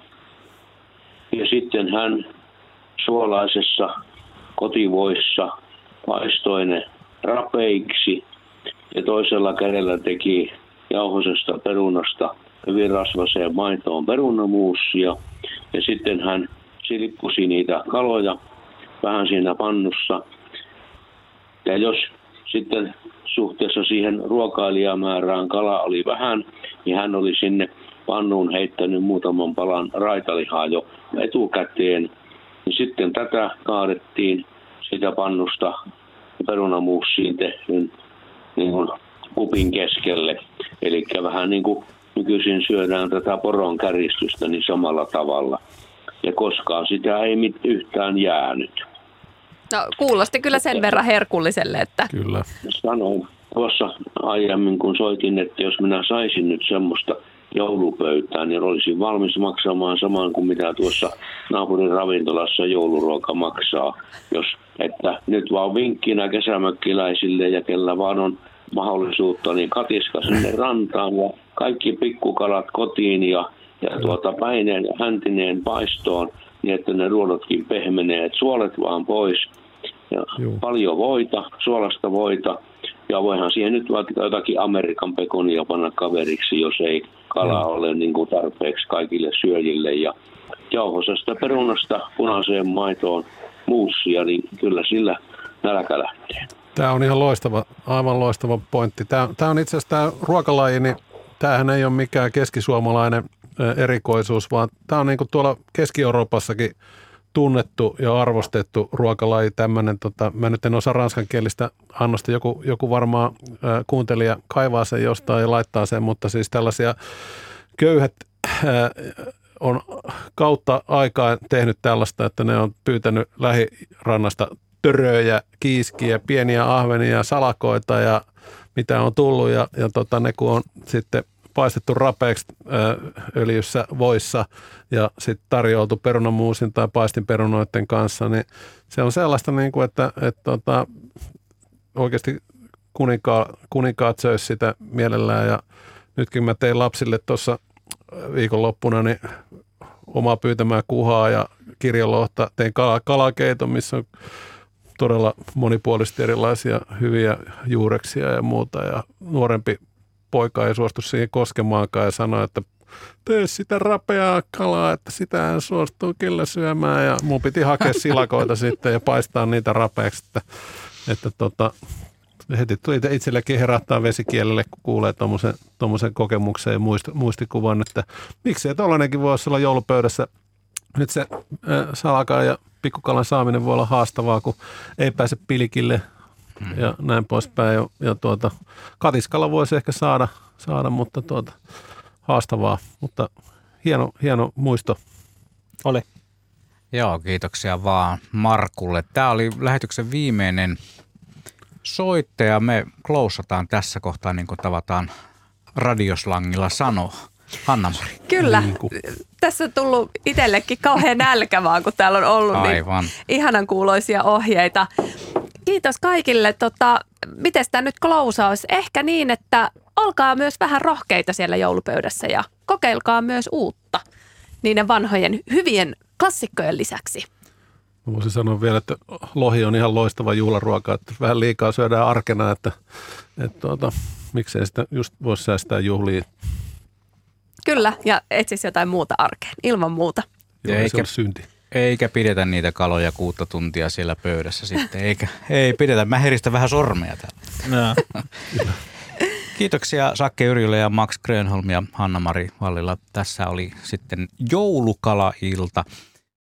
Ja sitten hän suolaisessa kotivoissa paistoi ne rapeiksi. Ja toisella kädellä teki jauhosesta perunasta hyvin rasvaseen maitoon perunamuusia. Ja sitten hän silppusi niitä kaloja vähän siinä pannussa. Ja jos sitten suhteessa siihen ruokailijamäärään kala oli vähän, niin hän oli sinne pannuun heittänyt muutaman palan raitalihaa jo etukäteen – niin sitten tätä kaadettiin sitä pannusta perunamuussiin tehdyn niin kuin kupin keskelle. Eli vähän niin kuin nykyisin syödään tätä poron käristystä niin samalla tavalla. Ja koskaan sitä ei mit yhtään jäänyt. No kuulosti kyllä sen verran herkulliselle, että... Kyllä. Sanoin tuossa aiemmin, kun soitin, että jos minä saisin nyt semmoista – joulupöytään, niin olisin valmis maksamaan saman kuin mitä tuossa naapurin ravintolassa jouluruoka maksaa. Jos, että nyt vaan vinkkinä kesämökkiläisille ja kellä vaan on mahdollisuutta, niin katiska sinne rantaan ja kaikki pikkukalat kotiin ja, ja tuota päineen ja häntineen paistoon, niin että ne ruodotkin pehmenee, että suolet vaan pois. Ja paljon voita, suolasta voita, ja voihan siihen nyt vaikka jotakin Amerikan pekonia panna kaveriksi, jos ei kala no. ole niin kuin tarpeeksi kaikille syöjille. Ja jauhosesta perunasta punaiseen maitoon muussia, niin kyllä sillä nälkä lähtee. Tämä on ihan loistava, aivan loistava pointti. Tämä, tämä on itse asiassa tämä ruokalaji, niin tämähän ei ole mikään keskisuomalainen erikoisuus, vaan tämä on niin kuin tuolla Keski-Euroopassakin – tunnettu ja arvostettu ruokalaji tämmöinen, tota, mä nyt en osaa ranskankielistä annosta, joku, joku varmaan kuuntelija kaivaa sen jostain ja laittaa sen, mutta siis tällaisia köyhät on kautta aikaa tehnyt tällaista, että ne on pyytänyt lähirannasta töröjä, kiiskiä, pieniä ahvenia, salakoita ja mitä on tullut ja, ja tota, ne kun on sitten paistettu rapeeksi öljyssä voissa ja sitten tarjoutu perunamuusin tai paistinperunoiden kanssa, niin se on sellaista, niin kuin, että, että tota, oikeasti kuninkaa, kuninkaat söisi sitä mielellään ja nytkin mä tein lapsille tuossa viikonloppuna niin omaa pyytämää kuhaa ja kirjolohta. Tein kalakeiton, missä on todella monipuolisesti erilaisia hyviä juureksia ja muuta. Ja nuorempi poika ei suostu siihen koskemaankaan ja sanoi, että tee sitä rapeaa kalaa, että sitä suostuu kyllä syömään. Ja mun piti hakea silakoita sitten ja paistaa niitä rapeaksi, että, että tota, heti tuli itsellekin herättää vesikielelle, kun kuulee tuommoisen kokemuksen ja muistikuvan, että miksei tuollainenkin voisi olla joulupöydässä. Nyt se äh, salakaan ja pikkukalan saaminen voi olla haastavaa, kun ei pääse pilikille mm. ja näin poispäin. Ja, ja tuota, katiskalla voisi ehkä saada, saada mutta tuota, haastavaa, mutta hieno, hieno muisto. Oli. Joo, kiitoksia vaan Markulle. Tämä oli lähetyksen viimeinen soittaja. Me klousataan tässä kohtaa, niin kuin tavataan radioslangilla sanoa. Hanna-Mari. Kyllä. Niin Tässä on tullut itsellekin kauhean nälkä vaan, kun täällä on ollut niin Aivan. niin ihanan kuuloisia ohjeita. Kiitos kaikille. Tota, Miten tämä nyt klousaus? Ehkä niin, että olkaa myös vähän rohkeita siellä joulupöydässä ja kokeilkaa myös uutta niiden vanhojen hyvien klassikkojen lisäksi. Mä voisin sanoa vielä, että lohi on ihan loistava juhlaruoka, että vähän liikaa syödään arkena, että, että tuota, miksei sitä just voisi säästää juhliin. Kyllä, ja etsisi jotain muuta arkeen, ilman muuta. Joo, eikä, se on synti. Eikä pidetä niitä kaloja kuutta tuntia siellä pöydässä sitten, eikä, ei pidetä. Mä heristän vähän sormeja täällä. Kiitoksia Sakke Yrjölä ja Max Grönholm ja Hanna-Mari Vallila. Tässä oli sitten joulukalailta.